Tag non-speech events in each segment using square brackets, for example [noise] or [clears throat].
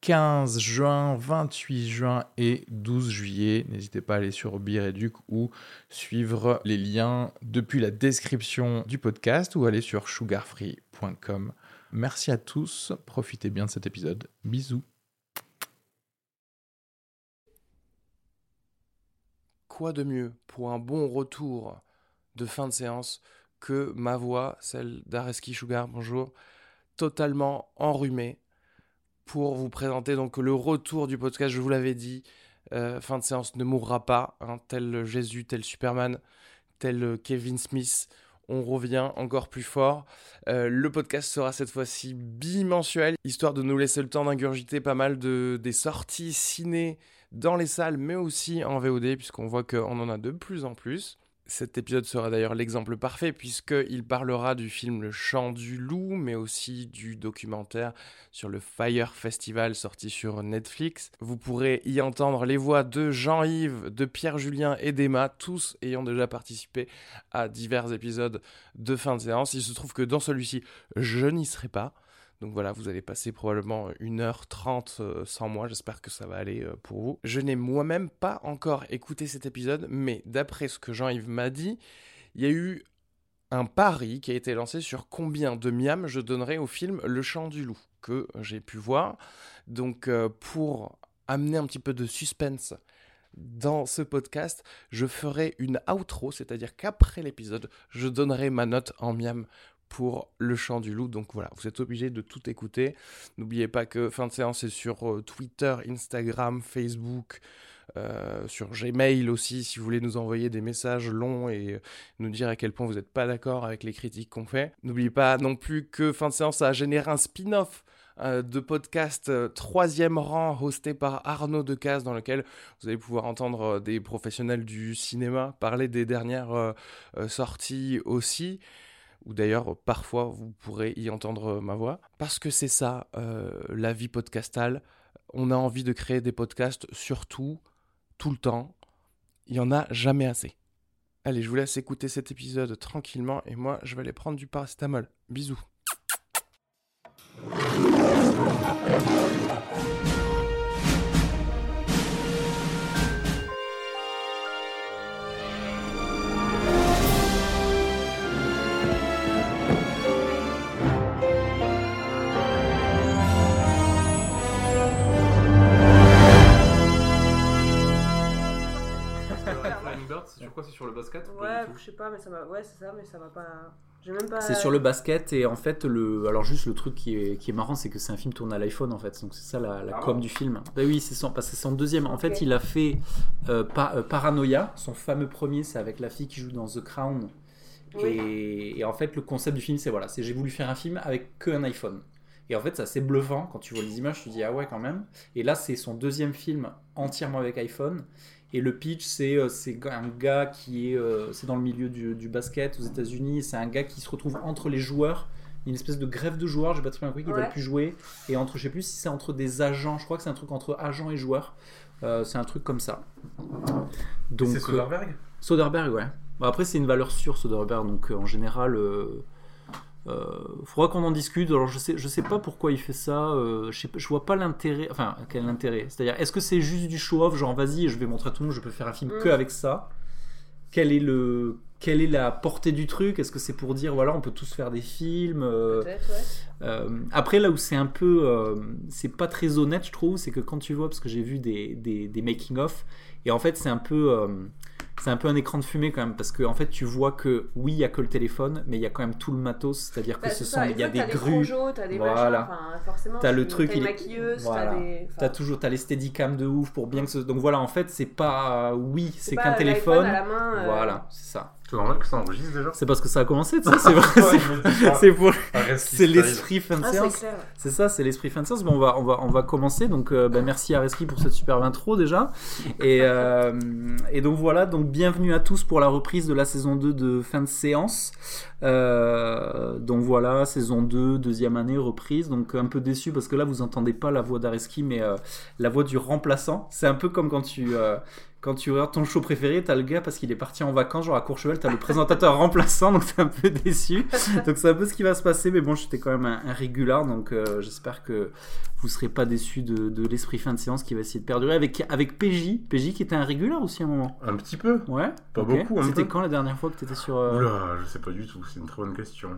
15 juin, 28 juin et 12 juillet. N'hésitez pas à aller sur Bireduc ou suivre les liens depuis la description du podcast ou aller sur sugarfree.com. Merci à tous, profitez bien de cet épisode. Bisous. Quoi de mieux pour un bon retour de fin de séance que ma voix, celle d'Areski Sugar, bonjour, totalement enrhumée pour vous présenter donc le retour du podcast. Je vous l'avais dit, euh, fin de séance ne mourra pas, hein, tel Jésus, tel Superman, tel Kevin Smith. On revient encore plus fort. Euh, le podcast sera cette fois-ci bimensuel, histoire de nous laisser le temps d'ingurgiter pas mal de, des sorties ciné dans les salles, mais aussi en VOD, puisqu'on voit qu'on en a de plus en plus. Cet épisode sera d'ailleurs l'exemple parfait puisqu'il parlera du film Le Chant du Loup, mais aussi du documentaire sur le Fire Festival sorti sur Netflix. Vous pourrez y entendre les voix de Jean-Yves, de Pierre-Julien et d'Emma, tous ayant déjà participé à divers épisodes de fin de séance. Il se trouve que dans celui-ci, je n'y serai pas. Donc voilà, vous allez passer probablement 1h30 euh, sans moi, j'espère que ça va aller euh, pour vous. Je n'ai moi-même pas encore écouté cet épisode, mais d'après ce que Jean-Yves m'a dit, il y a eu un pari qui a été lancé sur combien de miam je donnerais au film Le Chant du Loup, que j'ai pu voir. Donc euh, pour amener un petit peu de suspense dans ce podcast, je ferai une outro, c'est-à-dire qu'après l'épisode, je donnerai ma note en miam pour le chant du loup. Donc voilà, vous êtes obligé de tout écouter. N'oubliez pas que fin de séance est sur euh, Twitter, Instagram, Facebook. Euh, sur Gmail aussi, si vous voulez nous envoyer des messages longs et euh, nous dire à quel point vous n'êtes pas d'accord avec les critiques qu'on fait. N'oubliez pas non plus que fin de séance a généré un spin-off de podcast troisième rang hosté par Arnaud Decaze dans lequel vous allez pouvoir entendre des professionnels du cinéma parler des dernières sorties aussi ou d'ailleurs parfois vous pourrez y entendre ma voix, parce que c'est ça euh, la vie podcastale. On a envie de créer des podcasts surtout, tout le temps. Il n'y en a jamais assez. Allez, je vous laisse écouter cet épisode tranquillement et moi je vais aller prendre du paracétamol. Bisous. C'est sur quoi C'est sur le basket Ouais, je sais pas, mais ça m'a. Ouais, c'est ça, mais ça m'a pas. J'ai même pas. C'est sur le basket et en fait le alors juste le truc qui est, qui est marrant c'est que c'est un film tourné à l'iPhone en fait donc c'est ça la, la Ah com bon du film. Bah oui c'est son parce que c'est son deuxième en fait il a fait euh, Pa- euh, Paranoia son fameux premier c'est avec la fille qui joue dans The Crown Oui. et, et en fait le concept du film c'est voilà c'est j'ai voulu faire un film avec que un iPhone et en fait c'est assez bluffant quand tu vois les images tu te dis ah ouais quand même et là c'est son deuxième film entièrement avec iPhone et le pitch, c'est euh, c'est un gars qui est, euh, c'est dans le milieu du, du basket aux États-Unis. C'est un gars qui se retrouve entre les joueurs. Il y a une espèce de grève de joueurs, j'ai pas très bien compris, qui Ouais. veulent plus jouer. Et entre, je sais plus si c'est entre des agents. Je crois que c'est un truc entre agents et joueurs. Euh, c'est un truc comme ça. Donc, C'est Soderbergh? Soderbergh, ouais. Bah, après, c'est une valeur sûre, Soderbergh. Donc, euh, en général, euh, euh, faudra qu'on en discute. Alors, je sais, je sais pas pourquoi il fait ça. euh, je, sais pas- je vois pas l'intérêt. Enfin, quel intérêt C'est-à-dire, est-ce que c'est juste du show-off Genre, vas-y, je vais montrer à tout le monde, je peux faire un film Mm. que avec ça? Quel est le. Quelle est la portée du truc? Est-ce que c'est pour dire voilà on peut tous faire des films euh, ouais. euh, après, là où c'est un peu. euh, c'est pas très honnête, je trouve, c'est que quand tu vois, parce que j'ai vu des, des, des making-of, et en fait, c'est un peu. C'est un peu un écran de fumée quand même, parce que en fait, tu vois que oui, il y a que le téléphone, mais il y a quand même tout le matos, c'est-à-dire que Bah, ce c'est sont. ça, Il une y a des grues. t'as des Voilà. machins, enfin, forcément. T'as le truc, T'as il maquilleuse, Voilà. t'as des. enfin, T'as toujours t'as les steadicam de ouf pour bien que ce... Donc voilà, en fait, c'est pas. Oui, c'est qu'un téléphone. à la main, euh, Voilà, c'est ça. C'est normal que ça enregistre déjà C'est parce que ça a commencé, tu sais, c'est [laughs] vrai. c'est- C'est pour... C'est l'esprit fin de Ah, c'est séance. clair. C'est ça, c'est l'esprit fan service. Bon, on va, on va, on va commencer. Donc, euh, bah, merci Areski pour cette superbe intro déjà. Et, euh, et donc voilà, donc bienvenue à tous pour la reprise de la saison 2 de fin de séance. Euh, donc voilà, saison 2, deuxième année, reprise. Donc un peu déçu parce que là, vous entendez pas la voix d'Areski, mais euh, la voix du remplaçant. C'est un peu comme quand tu... quand tu regardes ton show préféré, t'as le gars parce qu'il est parti en vacances, genre à Courchevel, t'as le présentateur [laughs] remplaçant, donc t'es un peu déçu. [laughs] Donc c'est un peu ce qui va se passer, mais bon, j'étais quand même un, un régular, donc euh, j'espère que vous serez pas déçus de, de l'esprit fin de séance qui va essayer de perdurer avec, avec PJ, PJ qui était un régular aussi à un moment. Un petit peu Ouais. Pas ok. beaucoup, un C'était quand la dernière fois que t'étais sur euh, Oula, je sais pas du tout, c'est une très bonne question.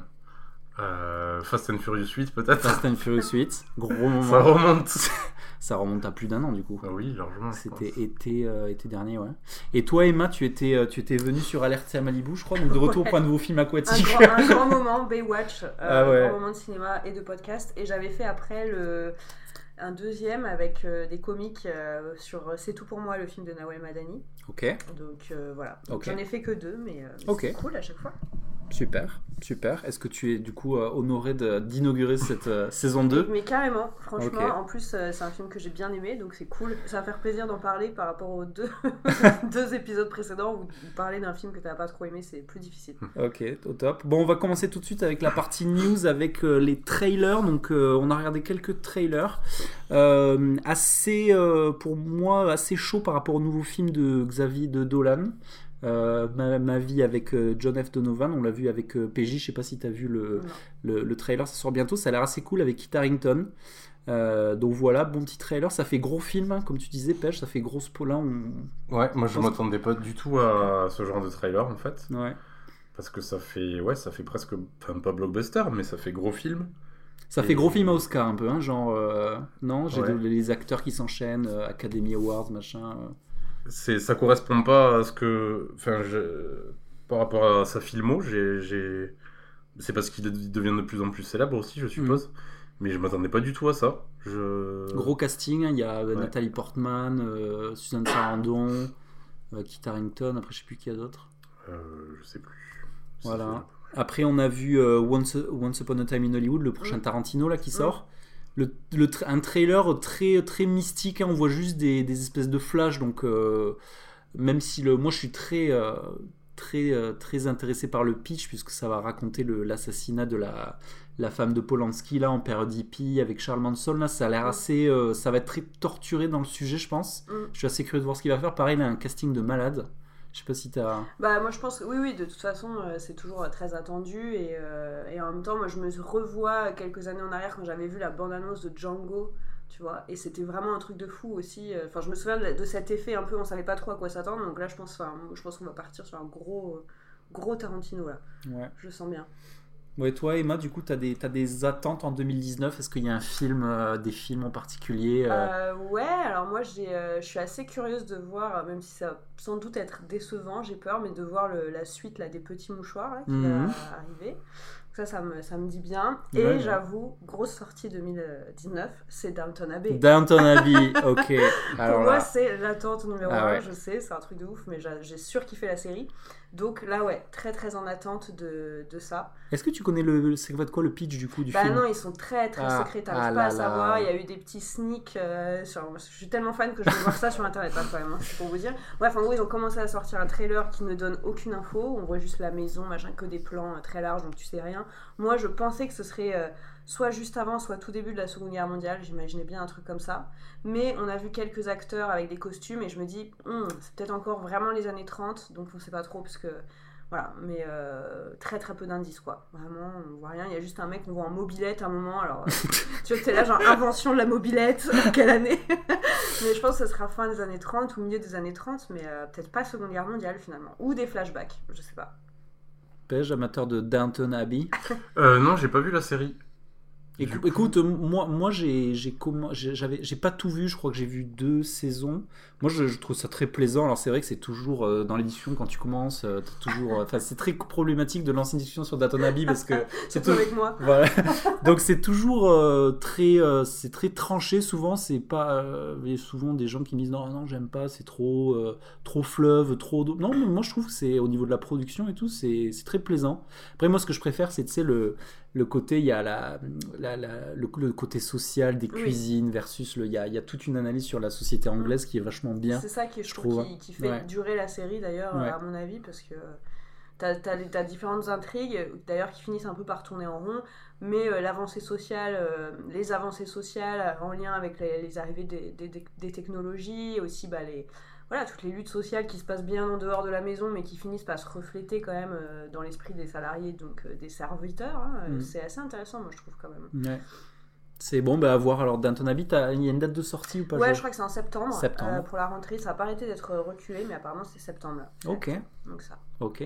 Euh, Fast and Furious 8 peut-être Fast and Furious 8 Gros [laughs] moment. Ça remonte [laughs] Ça remonte à plus d'un an du coup. Ah oui, largement. C'était été, euh, été dernier, ouais. Et toi, Emma, tu étais, euh, tu étais venue sur Alerte à Malibu, je crois, donc de retour Ouais. pour un nouveau film Un aquatique. grand, un grand [laughs] moment, Baywatch, euh, Ah ouais. un grand moment de cinéma et de podcast. Et j'avais fait après le, un deuxième avec euh, des comiques euh, sur C'est tout pour moi, le film de Nawel Madani. ok, Donc euh, voilà. Donc, Ok. J'en ai fait que deux, mais, euh, mais c'est cool à chaque fois. Super, super. Est-ce que tu es du coup euh, honoré d'inaugurer cette euh, [laughs] saison 2 Mais carrément, franchement, en plus euh, c'est un film que j'ai bien aimé, donc c'est cool. Ça va faire plaisir d'en parler par rapport aux deux, [laughs] [laughs] deux épisodes précédents où parler d'un film que t'as pas trop aimé, c'est plus difficile. Ok, au top. Bon, on va commencer tout de suite avec la partie news, avec euh, les trailers. Donc, euh, on a regardé quelques trailers. Euh, assez, pour moi, assez chaud par rapport au nouveau film de Xavier de Dolan. Euh, ma, ma vie avec euh, John F. Donovan, on l'a vu avec euh, PJ, je sais pas si tu as vu le, le, le trailer, ça sort bientôt, ça a l'air assez cool avec Kit Harington. Euh, donc voilà, bon petit trailer, ça fait gros film, hein, comme tu disais, Pêche, ça fait grosse pola. On... Ouais, moi je m'attendais pas du tout à ce genre de trailer en fait. Ouais. Parce que ça fait, ouais, ça fait presque, enfin pas blockbuster, mais ça fait gros film. Ça fait gros film à Oscar un peu, hein, genre euh, non, j'ai Ouais. les acteurs qui s'enchaînent, euh, Academy Awards, machin. C'est, ça correspond pas à ce que, enfin, je- par rapport à sa filmo, j'ai, j'ai... c'est parce qu'il il devient de plus en plus célèbre aussi, je suppose. Mais je m'attendais pas du tout à ça. Je... Gros casting, hein, il y a euh, Ouais. Nathalie Portman, euh, Suzanne Sarandon, euh, Kit Harington, après je sais plus qui y a d'autres. Euh, je sais plus. Voilà. Après on a vu euh, Once, Once Upon a Time in Hollywood, le prochain Mm. Tarantino là qui sort. Le, le tra- un trailer très, très mystique, hein, on voit juste des, des espèces de flashs, donc euh, même si le, moi je suis très, euh, très, euh, très intéressé par le pitch, puisque ça va raconter l'assassinat de la, la femme de Polanski là en période hippie avec Charles Manson, là ça a l'air Mm. assez, ça va être très torturé dans le sujet je pense. Mm. Je suis assez curieux de voir ce qu'il va faire. Pareil, il a un casting de malade. Je sais pas si t'as... Bah moi je pense que oui oui de toute façon euh, c'est toujours euh, très attendu et, euh, et en même temps moi je me revois quelques années en arrière quand j'avais vu la bande-annonce de Django tu vois et c'était vraiment un truc de fou aussi enfin je me souviens de, cet effet un peu on savait pas trop à quoi s'attendre donc là je pense enfin, je pense qu'on va partir sur un gros gros Tarantino là Ouais. je le sens bien Ouais, toi Emma, du coup, t'as des, t'as des attentes en 2019 Est-ce qu'il y a un film, euh, des films en particulier euh, Euh, ouais, alors moi je suis assez curieuse de voir, même si ça va sans doute être décevant, j'ai peur, mais de voir le- la suite là, des petits mouchoirs là, qui Mhm. va arriver. Ça, ça me, ça me dit bien. Et Ouais, j'avoue, grosse sortie 2019, c'est Downton Abbey. Downton Abbey, [laughs] ok. Pour moi, c'est l'attente numéro Ah 1, ouais. je sais, c'est un truc de ouf, mais j'ai j'ai surkiffé la série. Donc là, ouais, très très en attente de, de ça. est-ce que tu connais le, c'est quoi de quoi le pitch du coup du Bah film non, ils sont très très Ah, secrets, t'arrives ah pas là à savoir. là. Il y a eu des petits sneaks. euh, sur... Je suis tellement fan que je vais voir ça sur internet hein, quand même, hein, c'est pour vous dire. Bref, en gros, ils ont commencé à sortir un trailer qui ne donne aucune info. On voit juste la maison, machin, que des plans euh, très larges, donc tu sais rien. Moi, je pensais que ce serait euh, soit juste avant, soit tout début de la Seconde Guerre mondiale. J'imaginais bien un truc comme ça. Mais on a vu quelques acteurs avec des costumes et je me dis, Hum, c'est peut-être encore vraiment les années 30, donc on sait pas trop parce que. Voilà, mais euh, très très peu d'indices quoi. Vraiment, on voit rien. Il y a juste un mec qu'on voit en mobilette à un moment. Alors, euh, [laughs] tu vois, t'es là, genre invention de la mobilette, [laughs] quelle année? [laughs] Mais je pense que ce sera fin des années 30 ou milieu des années 30, mais euh, peut-être pas Seconde Guerre mondiale finalement. Ou des flashbacks, je sais pas. Pêche, amateur de Downton Abbey. Euh, non, j'ai pas vu la série. Coup- Écoute, moi, moi j'ai j'ai commen- j'ai- j'avais j'ai pas tout vu, je crois que j'ai vu deux saisons. Moi je, je trouve ça très plaisant. Alors c'est vrai que c'est toujours euh, dans discussions quand tu commences, euh, toujours. euh, Enfin c'est très problématique de lancer une discussion sur Downton Abbey parce que [laughs] c'est toujours. avec moi. Voilà. [laughs] Donc c'est toujours euh, très, c'est très tranché. Souvent c'est pas, il y a souvent des gens qui me disent non non j'aime pas, c'est trop, trop fleuve, trop. Non mais moi je trouve que c'est au niveau de la production et tout, c'est c'est très plaisant. Après moi ce que je préfère c'est tu sais le le côté il y a la, la- la- le, le côté social des Oui. cuisines versus le il y a, il y a toute une analyse sur la société anglaise qui est vachement bien. C'est ça qui, je je trouve, qui, qui fait ouais. durer la série d'ailleurs, Ouais. à mon avis, parce que t'as as, différentes intrigues, d'ailleurs qui finissent un peu par tourner en rond, mais euh, l'avancée sociale, euh, les avancées sociales en lien avec les, les arrivées des, des- des- technologies, aussi bah, les, voilà, toutes les luttes sociales qui se passent bien en dehors de la maison, mais qui finissent par se refléter quand même euh, dans l'esprit des salariés, donc euh, des serviteurs. hein, euh, Mm. C'est assez intéressant, moi je trouve quand même. Ouais. C'est bon bah à voir alors Downton Abbey, t'as- il y a une date de sortie ou pas Ouais, je crois que c'est en septembre. Septembre. euh, pour la rentrée, ça n'a pas arrêté d'être reculé, mais apparemment c'est septembre. là. Ok. Donc ça. Ok.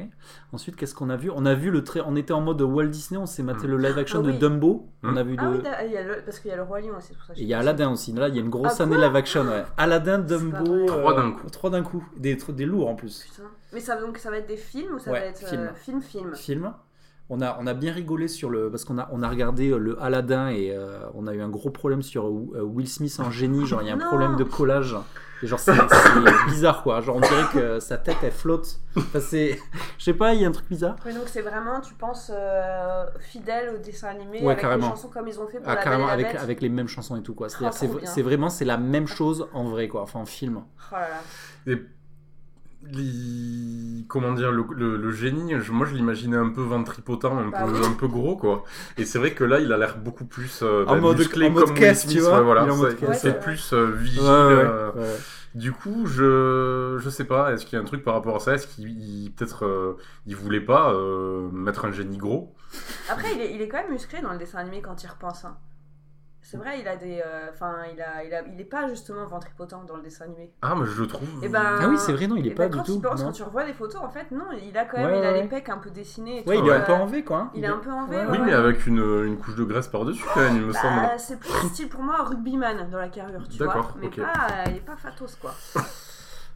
Ensuite, qu'est-ce qu'on a vu? On a vu le trait. On était en mode Walt Disney. On s'est maté Mm. le live action Ah de. Dumbo. On Mm. a vu Ah oui, da- il y a le- parce qu'il y a le Roi Lion aussi, c'est pour ça que Et j'ai il y a. Aladdin aussi. Là, il y a une grosse Ah, année quoi live action. Ouais. Aladdin, Dumbo. vrai. Trois d'un coup. Trois d'un coup. Des, des lourds en plus. Putain. Mais ça, donc, ça va être des films ou ça Ouais, va être film. euh, film film? Film. On a, on a bien rigolé sur le. Parce qu'on a, on a regardé euh, le Aladdin et euh, on a eu un gros problème sur euh, Will Smith en génie. Genre, il y a un Non. problème de collage. Et genre, c'est c'est bizarre quoi. Genre, on dirait que sa tête elle flotte. Enfin, c'est. Je sais pas, il y a un truc bizarre. Oui, donc c'est vraiment, tu penses, euh, fidèle au dessin animé, Ouais, avec carrément. les chansons comme ils ont fait pour Ah, la carrément, Belle et la avec, Bête. avec les mêmes chansons et tout quoi. C'est-à-dire, Oh, c'est c'est vraiment c'est la même chose en vrai quoi. Enfin, en film. Oh là là. Et comment dire le, le- le génie je- moi je l'imaginais un peu ventripotent un, Bah peu, oui. un peu gros quoi et c'est vrai que là il a l'air beaucoup plus euh, En bah, mode- musclé en mode comme caisse, Will tu Smith, vois. ouais, voilà, c'est- ouais. plus euh, vigile Ouais, ouais, euh, ouais. du coup je je sais pas est-ce qu'il y a un truc par rapport à ça? Est-ce qu'il il- peut-être euh, il voulait pas euh, mettre un génie gros? Après, il est, il est quand même musclé dans le dessin animé quand il repense. hein. C'est vrai, il a des. euh, Enfin, il, a, il, a, il est pas justement ventripotent dans le dessin animé. ah mais je le trouve Eh ben, Ah oui, c'est vrai, non, il est eh pas ben, du quand tout. quand tu revois des photos, en fait, non, il a quand même Ouais, il a ouais. les pecs un peu dessinés. et Ouais, tout, il est un euh, peu en V quoi. hein. Il est un peu en V. Ouais, oui mais avec une, une couche de graisse par dessus quand même il me semble Bah, c'est plus style pour moi rugbyman dans la carrure, tu vois. D'accord, Mais ok. pas, il est pas fatos quoi. [laughs]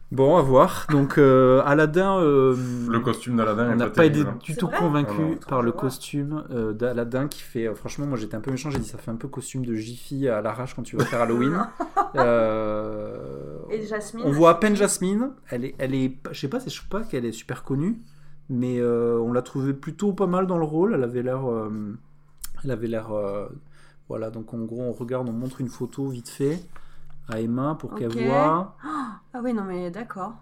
Bon, à voir. Donc euh, Aladdin. euh, le costume d'Aladin On n'a pas été hein. du tout convaincu non. par le costume euh, d'Aladin qui fait. euh, franchement, moi j'étais un peu méchant. J'ai dit ça fait un peu costume de Jiffy à l'arrache quand tu vas faire Halloween. [laughs] Euh, Et Jasmine. on voit à peine Jasmine. Elle est, elle est, je sais pas, je sais pas qu'elle est super connue, mais euh, on l'a trouvée plutôt pas mal dans le rôle. Elle avait l'air, euh, elle avait l'air, euh, voilà. Donc en gros, on regarde, on montre une photo vite fait à Emma pour qu'elle voit. Ah oui, non mais d'accord.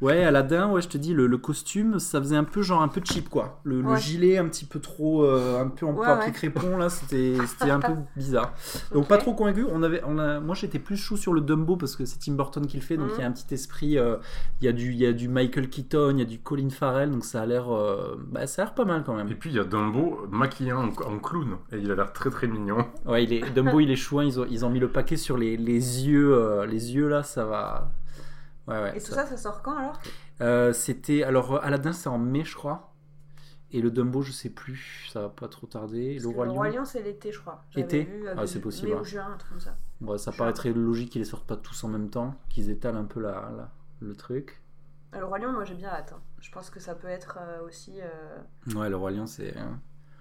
Ouais, Aladdin, ouais, je te dis, le, le costume, ça faisait un peu genre un peu cheap, quoi. Le, gilet un petit peu trop, euh, un peu en Ouais, papier ouais. crépon, là, c'était c'était un peu [laughs] bizarre. Donc pas trop convaincu. On avait, on a, moi j'étais plus chaud sur le Dumbo parce que c'est Tim Burton qui le fait, donc il y a un petit esprit. euh, Il y a du, il y a du Michael Keaton, il y a du Colin Farrell, donc ça a l'air, euh, bah, ça a l'air pas mal quand Et même. puis il y a Dumbo maquillé en, en clown et il a l'air très très mignon. Ouais, il est, Dumbo, il est chouin. Ils ont, ils ont mis le paquet sur les, les yeux, euh, les yeux là, ça va. Ouais, ouais. Et tout ça- ça, ça sort quand alors? Euh, c'était alors euh, Aladdin c'est en mai je crois et le Dumbo je sais plus ça va pas trop tarder Parce le roi Lion Lion, c'est l'été, je crois. Été vu, Ah, c'est possible, Mai hein. ou juin, un truc comme ça. Bon, ça paraîtrait logique qu'ils les sortent pas tous en même temps qu'ils étalent un peu la, la- le truc Euh, Le Roi Lion, moi j'ai bien hâte. hein. Je pense que ça peut être euh, aussi. euh, ouais le roi lion c'est hein.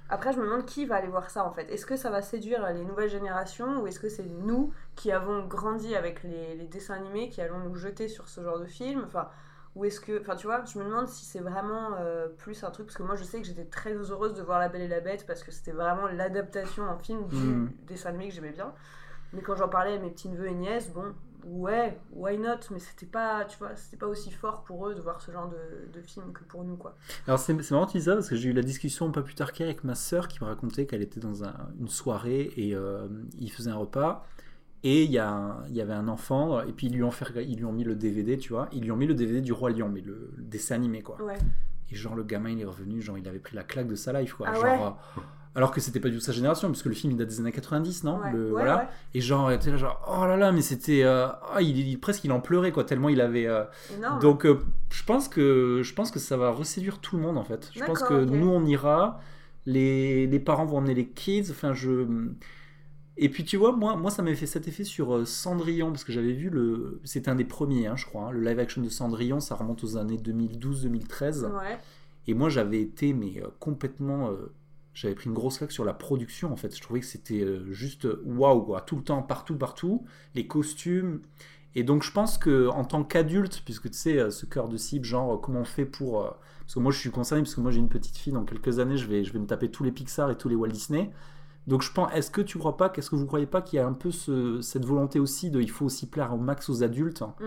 Après, je me demande qui va aller voir ça en fait. Est-ce que ça va séduire les nouvelles générations ou est-ce que c'est nous qui avons grandi avec les, les dessins animés qui allons nous jeter sur ce genre de film? Enfin, ou est-ce que. Enfin, tu vois, je me demande si c'est vraiment euh, plus un truc. Parce que moi, je sais que j'étais très heureuse de voir La Belle et la Bête parce que c'était vraiment l'adaptation en film du Mhm. dessin animé que j'aimais bien. Mais quand j'en parlais à mes petits neveux et nièces, bon, ouais, why not Mais c'était pas, tu vois, c'était pas aussi fort pour eux de voir ce genre de, de film que pour nous, quoi. alors c'est marrant que tu dis ça parce que j'ai eu la discussion pas plus tard qu'hier avec ma sœur qui me racontait qu'elle était dans un- une soirée et euh, ils faisaient un repas et il y, y avait un enfant et puis ils lui ont fait ils lui ont mis le DVD tu vois ils lui ont mis le DVD du roi lion mais le, le dessin animé quoi Ouais. Et genre, le gamin, il est revenu, genre, il avait pris la claque de sa life, quoi. Ah genre, ouais euh, alors que c'était pas du tout sa génération, puisque le film, il date des années 90, non? Ouais, Le- ouais, voilà. ouais. Et genre, était là, genre, oh là là, mais c'était. euh, ah, il, il- presque, il en pleurait, quoi, tellement il avait. euh. Donc, euh, je pense que je pense que ça va reséduire tout le monde, en fait. Je pense que nous, on ira. les, les parents vont emmener les kids. Enfin, je. Et puis tu vois, moi, moi ça m'avait fait cet effet sur euh, Cendrillon, parce que j'avais vu le. C'était un des premiers, hein, je crois. hein, le live action de Cendrillon, ça remonte aux années 2012-2013. Ouais. Et moi, j'avais été mais euh, complètement. J'avais pris une grosse claque sur la production en fait. Je trouvais que c'était euh, juste waouh quoi, tout le temps, partout, partout, les costumes. Et donc je pense que en tant qu'adulte, puisque tu sais euh, ce cœur de cible, genre euh, comment on fait pour, parce que moi je suis concerné parce que moi j'ai une petite fille, dans quelques années je vais, je vais me taper tous les Pixar et tous les Walt Disney. Donc je pense, est-ce que tu crois pas, qu'est-ce que vous croyez pas qu'il y a un peu ce- cette volonté aussi de, il faut aussi plaire au max aux adultes. Mm.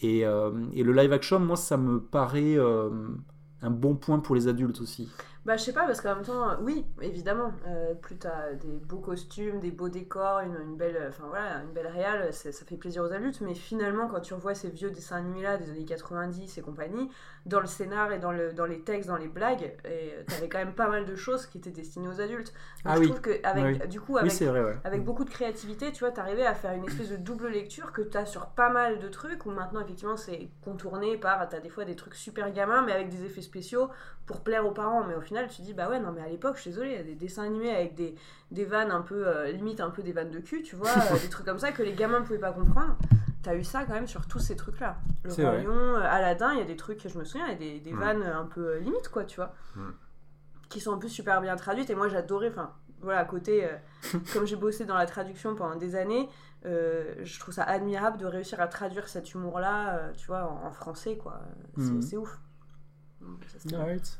Et, euh, et le live action, moi ça me paraît euh, un bon point pour les adultes aussi. Bah, je sais pas, parce qu'en même temps, oui, évidemment, euh, plus t'as des beaux costumes, des beaux décors, une, une belle, enfin voilà, une belle réale, ça fait plaisir aux adultes, mais finalement, quand tu revois ces vieux dessins animés-là des années 90 et compagnie, dans le scénar et dans, le, dans les textes, dans les blagues, t'avais quand même pas mal de choses qui étaient destinées aux adultes. Donc, Ah je oui. trouve que, avec, Oui. du coup, avec c'est vrai, ouais. avec beaucoup de créativité, tu vois, t'arrivais à faire une espèce de double lecture que t'as sur pas mal de trucs, où maintenant, effectivement, c'est contourné par, t'as des fois des trucs super gamins, mais avec des effets spéciaux pour plaire aux parents. Mais au final, tu dis, bah ouais, non, mais à l'époque, je suis désolée, il y a des dessins animés avec des, des vannes un peu, euh, limite un peu des vannes de cul, tu vois, [laughs] euh, des trucs comme ça que les gamins ne pouvaient pas comprendre. T'as eu ça quand même sur tous ces trucs-là. Le C'est Roi vrai. Lion, euh, Aladdin, il y a des trucs, je me souviens, il y a des, des Mm. vannes un peu euh, limite, quoi, tu vois, Mm. qui sont en plus super bien traduites. Et moi, j'adorais, enfin, voilà, à côté, euh, [laughs] comme j'ai bossé dans la traduction pendant des années, euh, je trouve ça admirable de réussir à traduire cet humour-là, euh, tu vois, en, en français, quoi. C'est Mhm. c'est ouf. Donc, ça, c'était- Alright.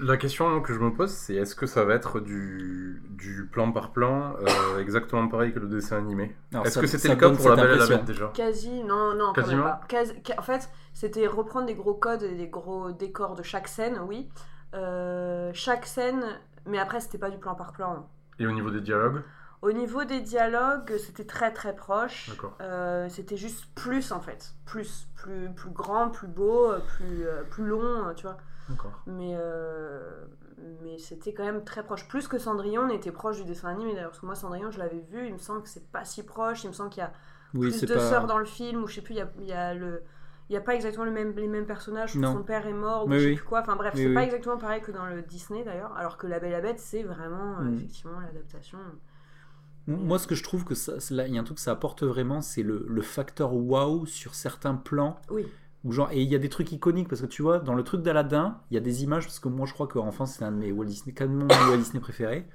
La question que je me pose, c'est est-ce que ça va être du, du plan par plan, euh, exactement pareil que le dessin animé Est-ce que c'était le cas pour la Belle et la. Bête déjà Quasi, non, non, quand Quasiment même pas. Quasi- ca- en fait, c'était reprendre des gros codes et des gros décors de chaque scène, oui. Euh, chaque scène, mais après, c'était pas du plan par plan. Et au niveau des dialogues Au niveau des dialogues, c'était très très proche. D'accord. Euh, c'était juste plus en fait. Plus, plus, plus grand, plus beau, plus, euh, plus long, tu vois. Mais, euh, mais c'était quand même très proche. Plus que Cendrillon, on était proche du dessin animé d'ailleurs. Parce que moi, Cendrillon, je l'avais vu, il me semble que c'est pas si proche. Il me semble qu'il y a Oui, plus de pas. sœurs dans le film, ou je sais plus, il y a, il y a le. Il n'y a pas exactement le même, les mêmes personnages, Non. son père est mort, ou je sais oui. plus quoi. Enfin bref, c'est oui. pas exactement pareil que dans le Disney d'ailleurs, alors que La Belle et la Bête, c'est vraiment euh, Mm. effectivement l'adaptation. Moi, ce que je trouve que ça, il y a un truc que ça apporte vraiment, c'est le, le facteur wow sur certains plans. Oui. Où genre, et il y a des trucs iconiques parce que tu vois, dans le truc d'Aladin, il y a des images parce que moi, je crois qu'en France, c'est un de mes Walt Disney, mon Walt [coughs] Disney préférés.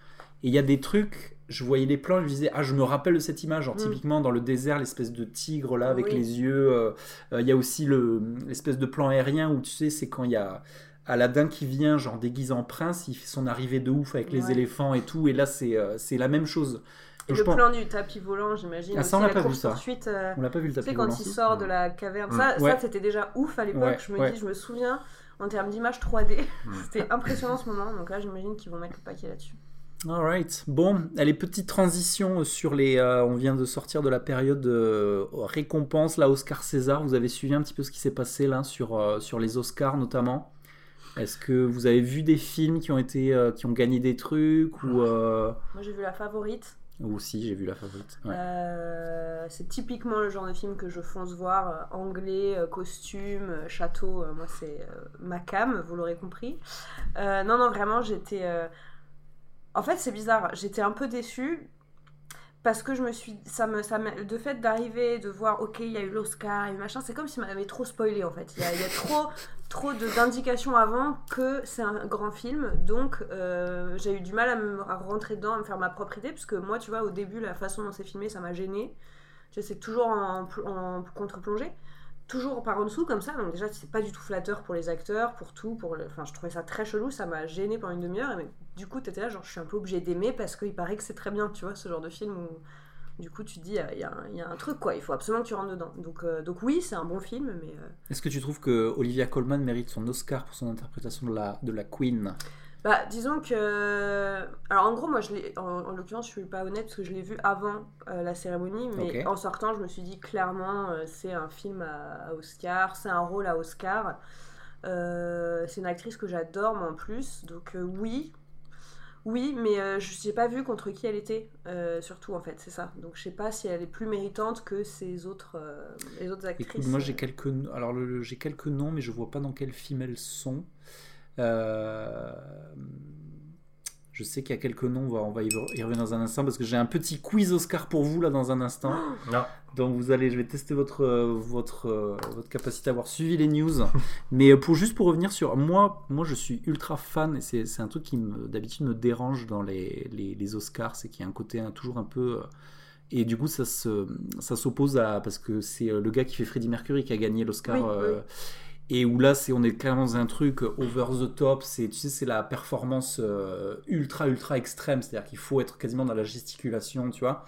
Et il y a des trucs, je voyais les plans, je me disais, ah, je me rappelle de cette image. Genre, Mm. typiquement, dans le désert, l'espèce de tigre là, avec Oui. les yeux. euh, euh, Il y a aussi le- l'espèce de plan aérien où tu sais, c'est quand il y a. Aladdin qui vient, genre déguisé en prince, il fait son arrivée de ouf avec les éléphants et tout, et là c'est euh, c'est la même chose. Le je pense- plan du tapis volant, j'imagine. Ah, ça, on l'a pas vu, ça. euh, On l'a pas vu le Tu sais, tapis quand volant. il sort de la caverne, Mm. ça, Ouais. ça c'était déjà ouf à l'époque. Ouais, je me ouais. dis, je me souviens, en termes d'image 3D, Mm. [laughs] c'était impressionnant ce moment. Donc là, j'imagine qu'ils vont mettre le paquet là-dessus. Alright. Bon, allez, petite transition sur les. euh, on vient de sortir de la période euh, récompense, là, Oscar César. Vous avez suivi un petit peu ce qui s'est passé là sur, euh, sur les Oscars notamment. Est-ce que vous avez vu des films qui ont été euh, qui ont gagné des trucs ou euh, Moi, j'ai vu La Favorite. Ou si j'ai vu la favorite. Euh, c'est typiquement le genre de film que je fonce voir. euh, anglais, euh, costume, château. moi, c'est ma cam, vous l'aurez compris. Non, non, vraiment, j'étais. En fait, c'est bizarre. J'étais un peu déçue. Parce que je me suis. Ça me, ça de fait d'arriver, de voir, ok, il y a eu l'Oscar et machin, c'est comme si m'avait trop spoilé en fait. Il y a, il trop, trop d'indications avant que c'est un grand film. Donc, euh, j'ai eu du mal à me à rentrer dedans, à me faire ma propre idée. Parce que moi, tu vois, au début, la façon dont c'est filmé, ça m'a gêné. C'est toujours en, pl- en contre-plongée. Toujours par en dessous, comme ça. Donc, déjà, c'est pas du tout flatteur pour les acteurs, pour tout. Pour. Enfin, je trouvais ça très chelou. Ça m'a gêné pendant une demi-heure. Du coup, t'étais là, genre, je suis un peu obligée d'aimer parce qu'il paraît que c'est très bien, tu vois, ce genre de film où. Du coup, tu te dis, il y, a un- il y a un truc, quoi. Il faut absolument que tu rentres dedans. Donc, euh, donc oui, c'est un bon film, mais. euh, Est-ce que tu trouves que Olivia Colman mérite son Oscar pour son interprétation de la de la Queen? Bah, disons que. Alors, en gros, moi, je l'ai. En, en l'occurrence, je suis pas honnête parce que je l'ai vu avant euh, la cérémonie, mais en sortant, je me suis dit clairement, c'est un film à, à Oscar, c'est un rôle à Oscar. C'est une actrice que j'adore, moi en plus, donc oui. Oui, mais euh, je n'ai pas vu contre qui elle était, euh, surtout en fait, c'est ça. Donc je sais pas si elle est plus méritante que ces autres, euh, les autres actrices. Écoute, moi j'ai euh. quelques alors j'ai quelques noms, mais je vois pas dans quel film elles sont. Je sais qu'il y a quelques noms, on va, on va y y revenir dans un instant parce que j'ai un petit quiz Oscar pour vous là dans un instant. Donc vous allez, je vais tester votre, euh, votre, euh, votre capacité à avoir suivi les news. [laughs] Mais euh, pour juste pour revenir sur moi, moi je suis ultra fan et c'est c'est un truc qui me- d'habitude me dérange dans les, les, les Oscars, c'est qu'il y a un côté hein, toujours un peu et du coup ça se ça s'oppose à parce que c'est le gars qui fait Freddie Mercury qui a gagné l'Oscar. Oui, euh, oui. Et où là, c'est on est clairement dans un truc over the top. C'est tu sais, c'est la performance euh, ultra ultra extrême. C'est-à-dire qu'il faut être quasiment dans la gesticulation, tu vois.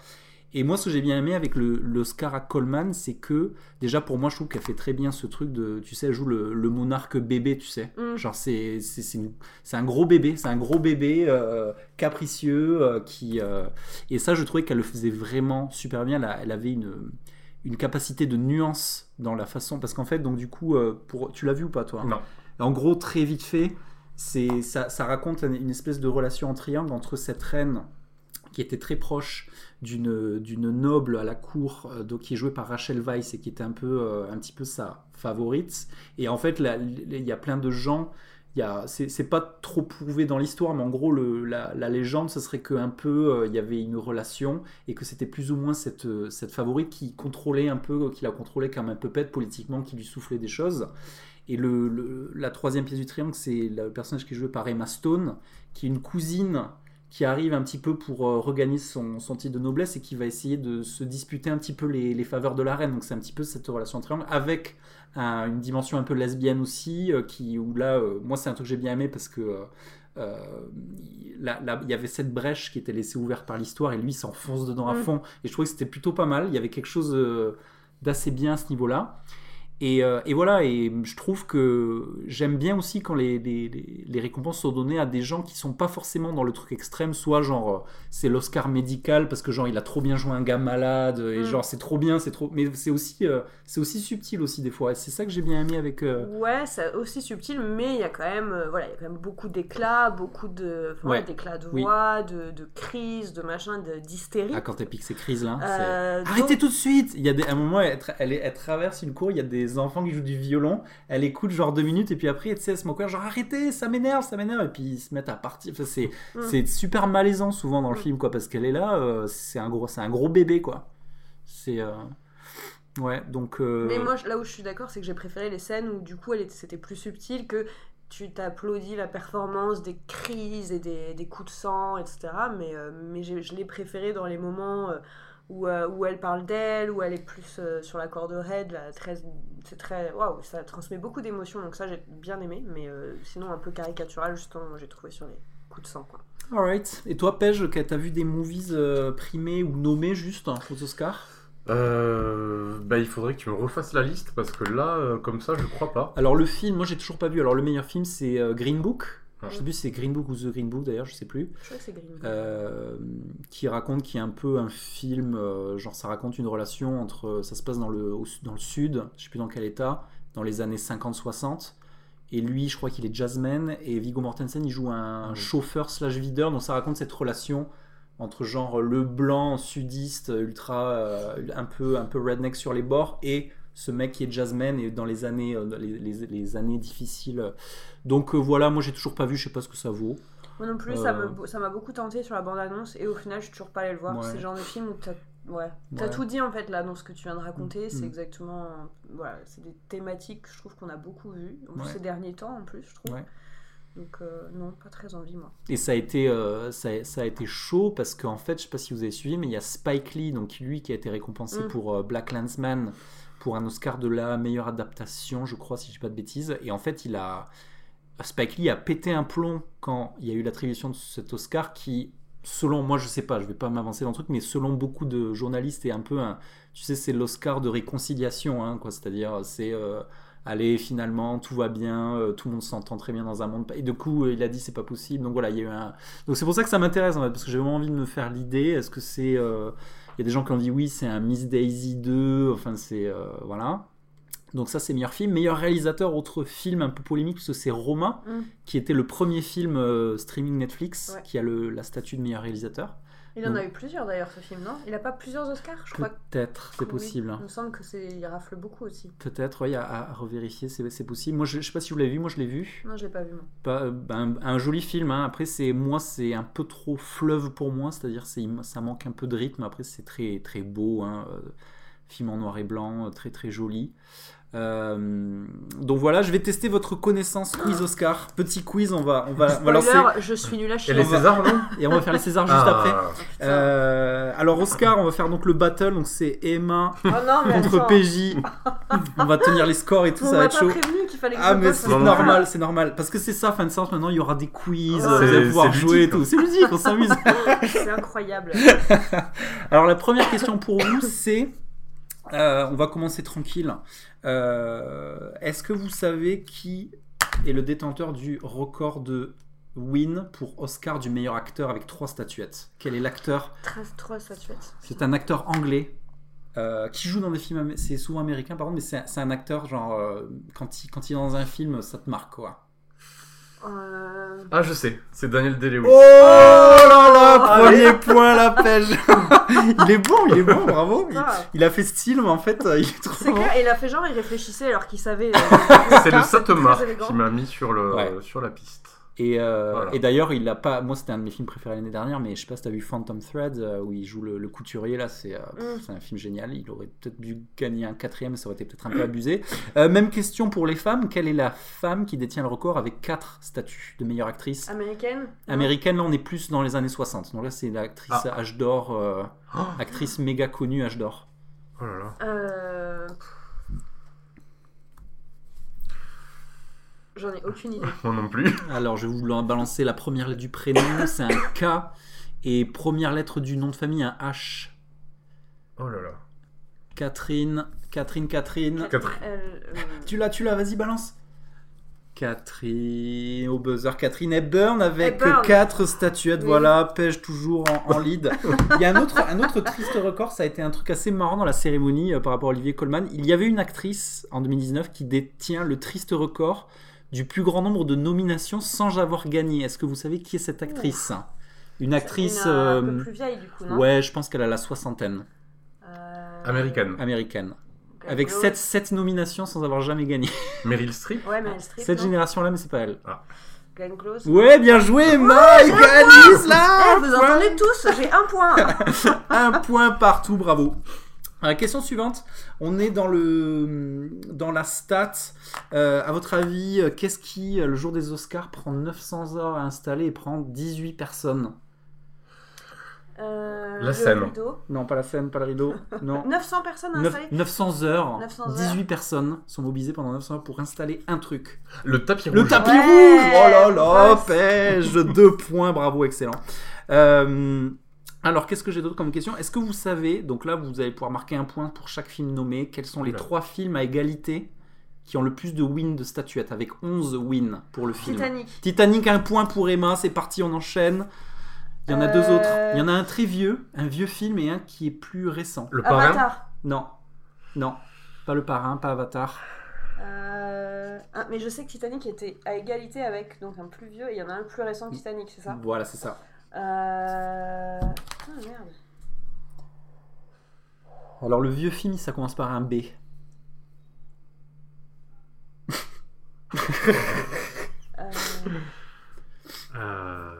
Et moi, ce que j'ai bien aimé avec le, l'Oscar à Coleman, c'est que déjà pour moi, je trouve qu'elle fait très bien ce truc de, tu sais, elle joue le, le monarque bébé, tu sais. Mm. Genre c'est c'est c'est une- c'est un gros bébé, c'est un gros bébé euh, capricieux euh, qui et ça, je trouvais qu'elle le faisait vraiment super bien. Elle avait une une capacité de nuance dans la façon parce qu'en fait donc du coup euh, pour tu l'as vu ou pas toi? Non. en gros très vite fait c'est ça, ça raconte une espèce de relation en triangle entre cette reine qui était très proche d'une d'une noble à la cour euh, donc qui est jouée par Rachel Weisz et qui était un peu euh, un petit peu sa favorite et en fait il y a plein de gens c'est pas trop prouvé dans l'histoire mais en gros la, légende ce serait que un peu euh, il y avait une relation et que c'était plus ou moins cette euh, cette favorite qui contrôlait un peu qui la contrôlait comme un puppet politiquement qui lui soufflait des choses. Et la troisième pièce du triangle, c'est le personnage qui est joué par Emma Stone, qui est une cousine qui arrive un petit peu pour euh, regagner son, son titre de noblesse et qui va essayer de se disputer un petit peu les, les faveurs de la reine. Donc c'est un petit peu cette relation triangle avec un- une dimension un peu lesbienne aussi, euh, qui, où là, euh, moi c'est un truc que j'ai bien aimé parce que euh, euh, là, il y avait cette brèche qui était laissée ouverte par l'histoire et lui il s'enfonce dedans à Mm. fond. Et je trouvais que c'était plutôt pas mal. Il y avait quelque chose euh, d'assez bien à ce niveau-là. Et, euh, et voilà, et je trouve que j'aime bien aussi quand les, les, les- les récompenses sont données à des gens qui sont pas forcément dans le truc extrême, soit genre euh, c'est l'Oscar médical parce que genre il a trop bien joué un gars malade et Mm. genre c'est trop bien, c'est trop, mais c'est aussi euh, c'est aussi subtil aussi des fois. Et c'est ça que j'ai bien aimé avec. euh, Ouais, c'est aussi subtil, mais il y a quand même, euh, voilà, il y a quand même beaucoup d'éclats, beaucoup de, enfin, Ouais. d'éclats de Oui. voix, de, de crises, de machin, d'hystérie. Ah, quand elle pique ses crises là. Arrêtez donc- tout de suite Il y a des, à un moment, elle, tra- elle, est- elle traverse une cour, il y a des enfants qui jouent du violon, elle écoute genre deux minutes, et puis après, tu sais, elle se moque, genre arrêtez, ça m'énerve, ça m'énerve, et puis ils se mettent à partir. Enfin, c'est, Mm. c'est super malaisant souvent dans le Mm. film, quoi, parce qu'elle est là, euh, c'est, un gros, c'est un gros bébé, quoi. C'est. euh, Ouais, donc. euh, Mais moi, là où je suis d'accord, c'est que j'ai préféré les scènes où du coup, elle était- c'était plus subtil que tu t'applaudis la performance des crises et des, des coups de sang, etc. Mais, mais j'ai- je l'ai préféré dans les moments où, euh, où elle parle d'elle, où elle est plus euh, sur la corde raide. Là, très, c'est très, waouh, ça transmet beaucoup d'émotions, donc ça j'ai bien aimé. Mais euh, sinon, un peu caricatural, justement, j'ai trouvé sur les coups de sang. Quoi. Alright. Et toi, Pej, t'as vu des movies euh, primés ou nommés juste hein, aux Oscars? Euh, bah, il faudrait que tu me refasses la liste parce que là, euh, comme ça, je crois pas. Alors, le film, moi j'ai toujours pas vu. Alors, le meilleur film, c'est euh, Green Book. Ouais. Je sais plus si c'est Green Book ou The Green Book d'ailleurs, je sais plus. Je crois que c'est Green. Euh, qui raconte qui est un peu un film euh, genre ça raconte une relation entre ça se passe dans le au- dans le sud je sais plus dans quel état dans les années 50-60 et lui je crois qu'il est jazzman et Viggo Mortensen il joue un Mhm. chauffeur slash videur donc ça raconte cette relation entre genre le blanc sudiste ultra euh, un peu un peu redneck sur les bords et ce mec qui est jazzman et dans les années euh, les, les- les années difficiles donc euh, voilà moi j'ai toujours pas vu je sais pas ce que ça vaut Moi non plus, ça Euh. ça m'a beaucoup tenté sur la bande-annonce et au final, je suis toujours pas allée le voir. Ouais. C'est le genre de film où t'as ouais, tout dit en fait là dans ce que tu viens de raconter. C'est Mm. exactement. Voilà, c'est des thématiques que je trouve qu'on a beaucoup vues Ouais. ces derniers temps en plus, je trouve. Donc euh, non, pas très envie moi. Et ça a été, euh, ça, a- ça a été chaud parce qu'en fait, je sais pas si vous avez suivi, mais il y a Spike Lee, donc lui qui a été récompensé Mm. pour Black Landsman, pour un Oscar de la meilleure adaptation, je crois, si je dis pas de bêtises. Et en fait, il a, Spike Lee a pété un plomb quand il y a eu l'attribution de cet Oscar qui, selon moi, je sais pas, je vais pas m'avancer dans le truc, mais selon beaucoup de journalistes, est un peu un, tu sais, c'est l'Oscar de réconciliation, hein, quoi. C'est-à-dire, c'est euh, allez, finalement, tout va bien, euh, tout le monde s'entend très bien dans un monde. Et du coup, il a dit c'est pas possible. Donc voilà, il y a eu un. Donc c'est pour ça que ça m'intéresse en fait, parce que j'ai vraiment envie de me faire l'idée. Est-ce que c'est. euh, Il y a des gens qui ont dit oui, c'est un Miss Daisy 2. Enfin, c'est. euh, voilà. Donc ça, c'est meilleur film. Meilleur réalisateur, autre film un peu polémique, parce que c'est Roma, Mm. qui était le premier film euh, streaming Netflix Ouais. qui a le, la statue de meilleur réalisateur. Il en Donc- a eu plusieurs d'ailleurs ce film, non? Il a pas plusieurs Oscars Je crois? Peut-être, c'est possible. Il me semble que c'est il rafle beaucoup aussi. Peut-être, oui, à, à revérifier, c'est possible. Moi, je, je sais pas si vous l'avez vu, moi je l'ai vu. Non, je l'ai pas vu. Pas, ben, un joli film, hein. après c'est moi c'est un peu trop fleuve pour moi, c'est-à-dire c'est ça manque un peu de rythme, après c'est très très beau, hein. euh, film en noir et blanc, euh, très très joli. Euh, donc voilà, je vais tester votre connaissance quiz Oscar. Petit quiz, on va, on va, on va lancer je suis nul à Et chier. les On va- Césars, non [laughs] et on va faire les Césars juste Ah. après. Euh, alors Oscar, on va faire donc le battle, donc c'est Emma Oh non, contre attends. PJ. on va tenir les scores et tout, On ça va être chaud. prévenu qu'il fallait que Ah mais c'est moment-là. normal, c'est normal. Parce que c'est ça, fin de séance, maintenant il y aura des quiz, C'est- vous allez pouvoir jouer et tout. C'est ludique, on s'amuse. [laughs] C'est incroyable. [laughs] Alors la première question pour vous, c'est... euh, on va commencer tranquille. Euh, Est-ce que vous savez qui est le détenteur du record de win pour Oscar du meilleur acteur avec trois statuettes? Quel est l'acteur? 13 3 statuettes. C'est un acteur anglais euh, qui joue dans des films, c'est souvent américain par contre, mais c'est c'est un acteur genre euh, quand il quand il est dans un film, ça te marque quoi. Euh... Ah, je sais, c'est Daniel Day-Lewis. Oh là là, Ah, premier point la pêche. [laughs] il est bon, il est bon, bravo. Il, a fait style, mais en fait, euh, il est trop C'est bon. clair, et il a fait genre, il réfléchissait alors qu'il savait. euh, [laughs] C'est le élégant. qui m'a mis sur, le, Ouais. sur la piste. Et, euh, Voilà. et d'ailleurs, il a pas. Moi, c'était un de mes films préférés l'année dernière, mais je sais pas si t'as vu Phantom Thread euh, où il joue le, le couturier là. C'est euh, Mm. c'est un film génial. Il aurait peut-être dû gagner un quatrième, ça aurait été peut-être un peu abusé. Euh, même question pour les femmes. Quelle est la femme qui détient le record avec quatre statuts de meilleure actrice? Américaine américaine Là, on est plus dans les années 60. Donc là, c'est l'actrice Ah. âge d'or, euh, Oh, actrice méga connue âge d'or. oh là là. J'en ai aucune idée. [laughs] Moi non plus. Alors, je vais vous balancer la première lettre du prénom, c'est un K. Et première lettre du nom de famille, un H. Oh là là. Catherine, Catherine, Catherine. Catherine. Elle, euh, Tu l'as, tu l'as, vas-y, balance. Catherine, au buzzer, Catherine Hepburn avec Hepburn. 4 statuettes, Oui. voilà, pêche toujours en, en lead. Il y a un autre, un autre triste record, ça a été un truc assez marrant dans la cérémonie euh, par rapport à Olivier Colman. Il y avait une actrice en 2019 qui détient le triste record du plus grand nombre de nominations sans avoir gagné. Est-ce que vous savez qui est cette actrice? Une actrice... une, euh, un euh, peu plus vieille du coup, non? Ouais, je pense qu'elle a la soixantaine, Euh, Américaine. américaine. Avec Close. 7, 7 nominations sans avoir jamais gagné. [laughs] Meryl Streep? Ouais, Meryl Streep. Cette génération-là, mais c'est pas elle. Glenn Close. Ouais, bien joué, Mike Alice là Eh, vous entendez tous, j'ai un point. [laughs] Un point partout, bravo. Question suivante. On est dans le dans la stat. Euh, à votre avis, euh, qu'est-ce qui, euh, le jour des Oscars, prend 900 heures à installer et prend 18 personnes? Euh, La le scène. rideau. Non, pas la scène, pas le rideau. [laughs] Non. 900 personnes installées 900 heures. 900 heures. 18 personnes sont mobilisées pendant 900 heures pour installer un truc. Le tapis Le rouge. tapis Ouais, rouge Oh là là, pêche Deux points, bravo, excellent. Euh, alors, qu'est-ce que j'ai d'autre comme question? Est-ce que vous savez, donc là, vous allez pouvoir marquer un point pour chaque film nommé, quels sont les Oula. trois films à égalité qui ont le plus de wins de statuettes, avec 11 wins pour le film? Titanic. Titanic, un point pour Emma, c'est parti, on enchaîne. Il y en a deux autres. Il y en a un très vieux, un vieux film, et un qui est plus récent. Le parrain? Avatar. Non, non, pas le parrain, pas Avatar. Euh, ah, mais je sais que Titanic était à égalité avec donc un plus vieux et il y en a un plus récent que Titanic, c'est ça? Voilà, c'est ça. Euh... Ah merde. Alors, le vieux film, ça commence par un B. Euh... Euh,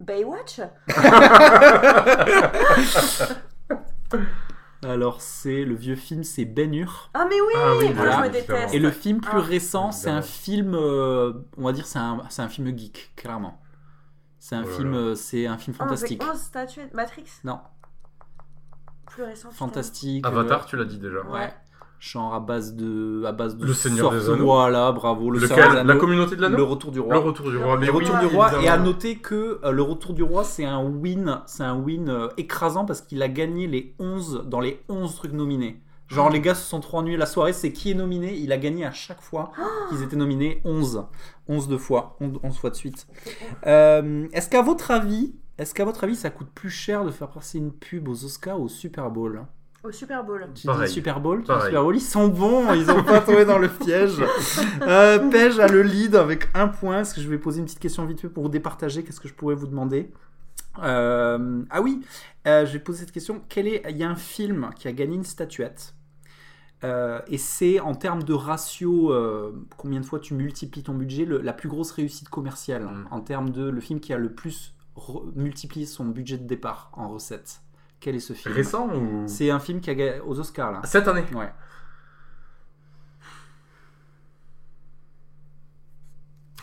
Baywatch? [laughs] Alors, c'est le vieux film, c'est Ben Hur. Ah mais oui, Ah oui, moi, voilà. je me déteste. Et le film plus Ah. récent, c'est un film, euh, on va dire, c'est un, c'est un film geek, clairement. C'est un Oh film, euh, c'est un film Oh, mais fantastique. 11 statuettes. Matrix? Non, Plus récent. Fantastique. Avatar, euh, tu l'as dit déjà. ouais. Genre à base de, à base de Le Seigneur des Anneaux. Voilà, bravo. Le Seigneur des Lequel La Anneaux, communauté de Le l'anneau retour du Le roi. retour du roi. Le Mais Le oui, retour du roi. Et à noter que euh, le retour du roi, c'est un win, c'est un win euh, écrasant parce qu'il a gagné les 11 dans les 11 trucs nominés. Genre les gars se sont trop ennuyés la soirée, c'est qui est nominé, il a gagné à chaque fois qu'ils étaient nominés 11. 11 de fois, 11, 11 fois de suite. Euh, est-ce qu'à votre avis, est-ce qu'à votre avis ça coûte plus cher de faire passer une pub aux Oscars ou au Super Bowl? Au Super Bowl. Tu Pareil. dis Super Bowl, tu. Super Bowl, ils sont bons, ils ont pas tombé dans le piège. [laughs] Euh, Pej a le lead avec un point. Est-ce que je vais poser une petite question vite fait pour vous départager Qu'est-ce que je pourrais vous demander Euh, Ah oui, euh, je vais poser cette question. Quel est Il y a un film qui a gagné une statuette. Euh, et c'est en termes de ratio, euh, combien de fois tu multiplies ton budget, le- la plus grosse réussite commerciale Mm. en termes de le film qui a le plus multiplié son budget de départ en recettes. Quel est ce film Récent ou c'est un film qui a gagné aux Oscars là. Cette année Ouais.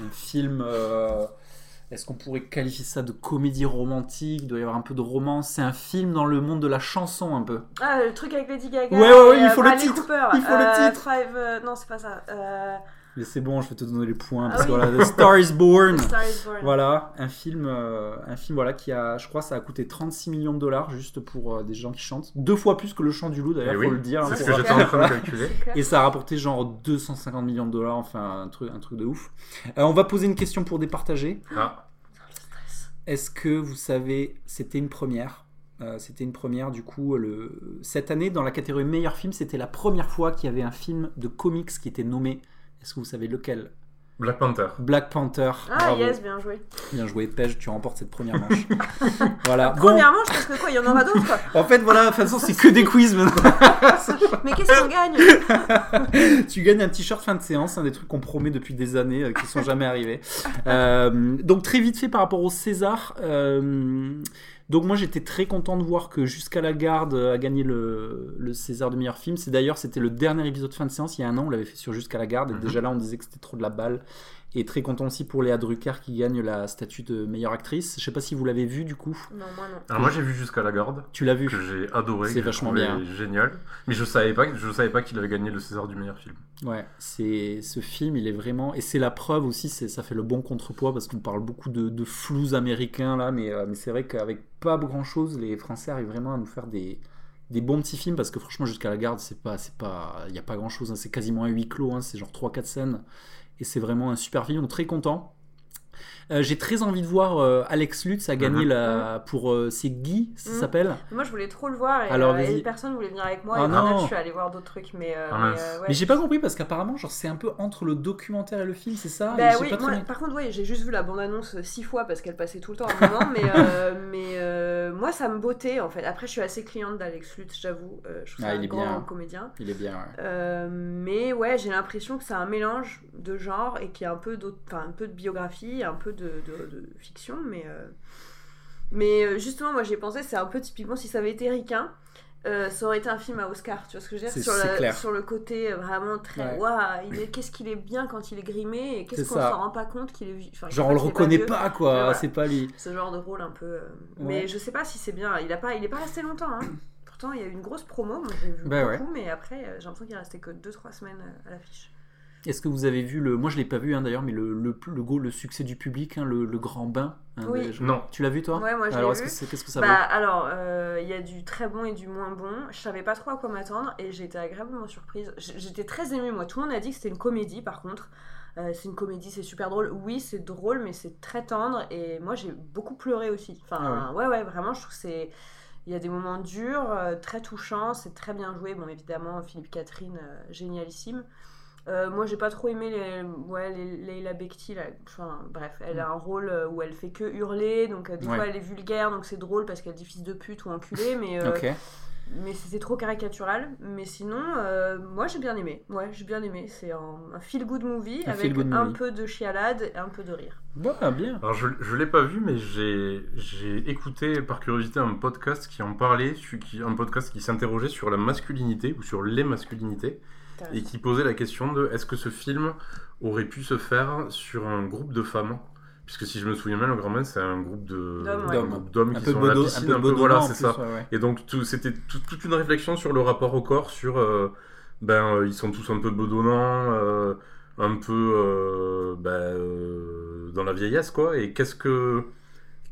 Un film. euh, Est-ce qu'on pourrait qualifier ça de comédie romantique? Il doit y avoir un peu de romance. C'est un film dans le monde de la chanson un peu. Ah, le truc avec Lady Gaga. Ouais, ouais, ouais, il euh, faut le Bradley titre, Cooper. il faut le Euh, titre. Five, euh, non, c'est pas ça. Euh, c'est bon, je vais te donner les points Ah parce que oui. voilà, The Star is Born. [laughs] Star is Born. Voilà, un film, euh, un film voilà qui a, je crois, ça a coûté 36 millions de dollars juste pour euh, des gens qui chantent, deux fois plus que le chant du loup d'ailleurs, Eh faut oui, le dire. hein, C'est ce que j'étais en train de [laughs] calculer. Et ça a rapporté genre 250 millions de dollars, enfin un truc, un truc de ouf. Euh, on va poser une question pour départager. Ah, Est-ce que vous savez, c'était une première Euh, C'était une première, du coup, le... cette année, dans la catégorie meilleur film, c'était la première fois qu'il y avait un film de comics qui était nommé. Est-ce que vous savez lequel? Black Panther. Black Panther. Ah, Bravo. yes, bien joué. Bien joué, Pej, tu remportes cette première manche. [laughs] voilà. Bon, Premièrement, je pense que quoi, il y en aura d'autres. en fait, voilà, de toute façon, c'est que des quiz maintenant. [laughs] Mais qu'est-ce qu'on gagne? [laughs] Tu gagnes un t-shirt fin de séance, un des trucs qu'on promet depuis des années euh, qui sont jamais arrivés. Euh, donc très vite fait par rapport au César. euh, donc moi j'étais très content de voir que Jusqu'à la garde a gagné le, le César de meilleur film. C'est d'ailleurs c'était le dernier épisode fin de séance. Il y a un an on l'avait fait sur Jusqu'à la garde et Mhm. déjà là on disait que c'était trop de la balle. Et très content aussi pour Léa Drucker qui gagne la statue de meilleure actrice. Je sais pas si vous l'avez vu du coup. Non, moi non. Alors moi j'ai vu jusqu'à la garde Tu l'as vu que j'ai adoré, C'est vachement bien. génial. Mais je savais pas, je savais pas qu'il avait gagné le César du meilleur film. Ouais, c'est ce film, il est vraiment et c'est la preuve aussi, ça fait le bon contrepoids parce qu'on parle beaucoup de, de flous américains là, mais, euh, mais c'est vrai qu'avec pas grand chose, les Français arrivent vraiment à nous faire des, des bons petits films parce que franchement jusqu'à la garde, c'est pas c'est pas il y a pas grand chose, c'est quasiment un huis clos, hein, c'est genre 3-4 scènes et c'est vraiment un super film, donc très content. Euh, J'ai très envie de voir euh, Alex Lutz a gagné Mhm. la pour euh, c'est Guy, ça Mhm. s'appelle. Moi, je voulais trop le voir et, Alors, euh, et personne voulait venir avec moi. Ah et non. je suis allée voir d'autres trucs. Mais, euh, Ah mais, mince. euh, ouais. Mais j'ai pas compris parce qu'apparemment genre c'est un peu entre le documentaire et le film, c'est ça Bah oui, pas moi, par contre, ouais, j'ai juste vu la bande-annonce euh, six fois parce qu'elle passait tout le temps à un moment, mais, euh, [laughs] mais euh, moi ça me bottait en fait. Après, je suis assez cliente d'Alex Lutz, j'avoue. Euh, je trouve Ah, ça il un est grand bien. comédien. Il est bien. ouais. Euh, mais ouais, j'ai l'impression que c'est un mélange de genres et qu'il y a un peu, d'autres- enfin, un peu de biographie, un peu de, de- de fiction, mais, euh, mais euh, justement, moi j'ai pensé, c'est un peu typiquement si ça avait été ricain. euh, ça aurait été un film à Oscar, tu vois ce que je veux dire? Sur, la- le côté vraiment très waouh, qu'est-ce qu'il est bien quand il est grimé et qu'est-ce qu'on ça. s'en rend pas compte qu'il est enfin, Genre on le reconnaît pas, quoi, Voilà. c'est pas lui. ce genre de rôle un peu euh, Ouais. mais je sais pas si c'est bien il a pas il est pas resté longtemps hein. pourtant il y a eu une grosse promo moi j'ai vu Bah beaucoup mais après j'ai l'impression qu'il est resté que 2-3 semaines euh, à l'affiche Est-ce que vous avez vu le. Moi je l'ai pas vu hein, d'ailleurs, mais le, le, le, go- le succès du public, hein, le, le grand bain. hein, Oui. des- je- Non. Tu l'as vu toi? Ouais, moi, je l'ai Alors que qu'est-ce que ça Bah vaut alors, euh, il y a du très bon et du moins bon. Je savais pas trop à quoi m'attendre et j'ai été agréablement surprise. J'étais très émue, moi. Tout le monde a dit que c'était une comédie, par contre. Euh, c'est une comédie, c'est super drôle. Oui, c'est drôle, mais c'est très tendre et moi j'ai beaucoup pleuré aussi. Enfin, Ah ouais. ouais, vraiment, je trouve que c'est. Il y a des moments durs, euh, très touchants, c'est très bien joué. Bon, évidemment, Philippe Catherine, euh, génialissime. Euh, moi, j'ai pas trop aimé les, ouais, les, Leila Bekti. Là. Enfin, bref, elle a un rôle euh, où elle fait que hurler, donc euh, des Ouais. fois elle est vulgaire, donc c'est drôle parce qu'elle dit fils de pute ou enculé, [laughs] mais, euh, Ok. mais c'était trop caricatural. Mais sinon, euh, moi j'ai bien aimé. Ouais, j'ai bien aimé. C'est un, un feel good movie Un avec feel-good un movie. peu de chialade et un peu de rire. Ouais, bien. Alors je, je l'ai pas vu, mais j'ai j'ai écouté par curiosité un podcast qui en parlait, un podcast qui s'interrogeait sur la masculinité ou sur les masculinités et qui posait la question de est-ce que ce film aurait pu se faire sur un groupe de femmes? Puisque si je me souviens bien, le Grand Man, c'est un groupe de D'hommes, ouais. qui peu sont à la un piscine, peu un peu, voilà, c'est ça. ouais, ouais. Et donc tout- c'était tout- toute une réflexion sur le rapport au corps, sur euh, ben euh, ils sont tous un peu bedonnants, euh, un peu euh, ben, euh, dans la vieillesse quoi. Et qu'est-ce que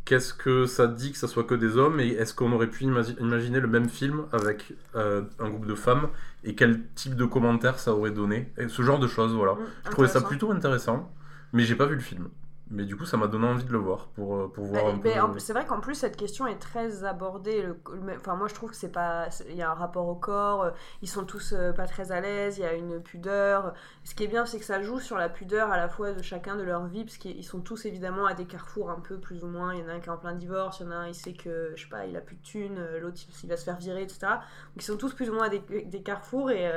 qu'est-ce que ça dit que ça soit que des hommes et est-ce qu'on aurait pu imagi- imaginer le même film avec euh, un groupe de femmes et quel type de commentaires ça aurait donné et ce genre de choses voilà. Mmh, Je trouvais ça plutôt intéressant, mais j'ai pas vu le film. Mais du coup, ça m'a donné envie de le voir pour, euh, pour voir Bah, un peu. C'est vrai qu'en plus cette question est très abordée. le- le- Enfin moi je trouve que c'est pas, il y a un rapport au corps. euh, Ils sont tous euh, pas très à l'aise. Il y a une pudeur. Ce qui est bien c'est que ça joue sur la pudeur à la fois de chacun de leur vie parce qu'ils sont tous évidemment à des carrefours un peu plus ou moins. Il y en a un qui est en plein divorce. Il y en a un il sait que je sais pas il a plus de thunes. L'autre il, il va se faire virer etc. Donc ils sont tous plus ou moins à des, des carrefours et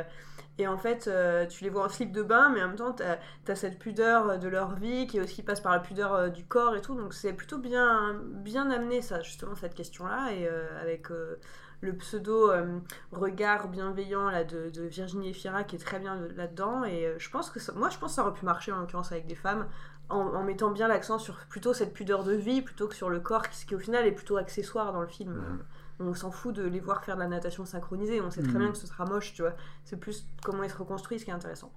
et en fait, euh, tu les vois en slip de bain, mais en même temps, t'as as cette pudeur de leur vie qui aussi passe par la pudeur euh, du corps et tout. Donc c'est plutôt bien, bien amené ça, justement, cette question-là. Et euh, avec euh, le pseudo euh, regard bienveillant là, de, Virginie Efira qui est très bien là-dedans. Et euh, je pense que ça- moi, je pense ça aurait pu marcher en l'occurrence avec des femmes. En, mettant bien l'accent sur plutôt cette pudeur de vie plutôt que sur le corps qui, qui au final est plutôt accessoire dans le film. Mhm. On s'en fout de les voir faire de la natation synchronisée, on sait très Mhm. bien que ce sera moche, tu vois. C'est plus comment ils se reconstruisent qui est intéressant.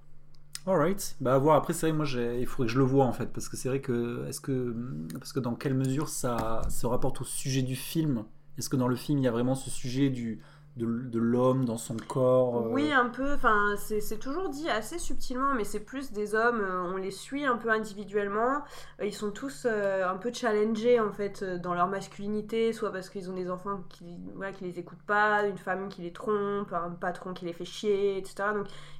Alright, bah à voir. Après, c'est vrai, moi, j'ai- il faudrait que je le vois en fait, parce que c'est vrai que, est-ce que, parce que dans quelle mesure ça se rapporte au sujet du film? Est-ce que dans le film, il y a vraiment ce sujet du de, l'homme dans son corps euh, Oui, un peu. Enfin, c'est toujours dit assez subtilement, mais c'est plus des hommes. euh, On les suit un peu individuellement. Euh, Ils sont tous un peu challengés en fait dans leur masculinité, soit parce qu'ils ont des enfants qui, voilà, qui les écoutent pas, une femme qui les trompe, un patron qui les fait chier, etc.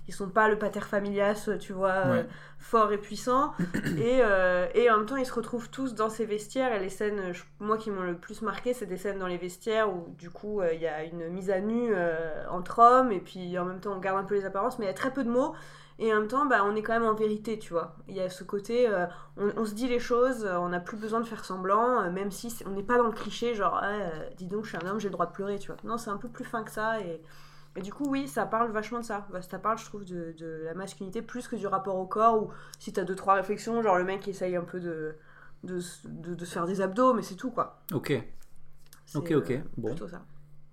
ils sont pas le pater familias, tu vois, euh, Ouais. fort et puissant. [coughs] et, euh, et en même temps, ils se retrouvent tous dans ces vestiaires. Et les scènes, euh, je- moi qui m'ont le plus marqué, c'est des scènes dans les vestiaires où du coup euh, il y a une mise à nu euh, entre hommes, et puis en même temps on garde un peu les apparences, mais il y a très peu de mots. Et en même temps, bah, on est quand même en vérité, tu vois. Il y a ce côté, euh, on, on se dit les choses, euh, on n'a plus besoin de faire semblant, euh, même si on n'est pas dans le cliché, genre, euh, dis donc, je suis un homme, j'ai le droit de pleurer, tu vois. Non, c'est un peu plus fin que ça. Et, et du coup, oui, ça parle vachement de ça. Bah, ça parle, je trouve, de, de la masculinité plus que du rapport au corps, ou si t'as deux, trois réflexions, genre le mec qui essaye un peu de, de, se- de- de se faire des abdos, mais c'est tout, quoi. Ok, ok, ok. euh, Bon, Plutôt ça.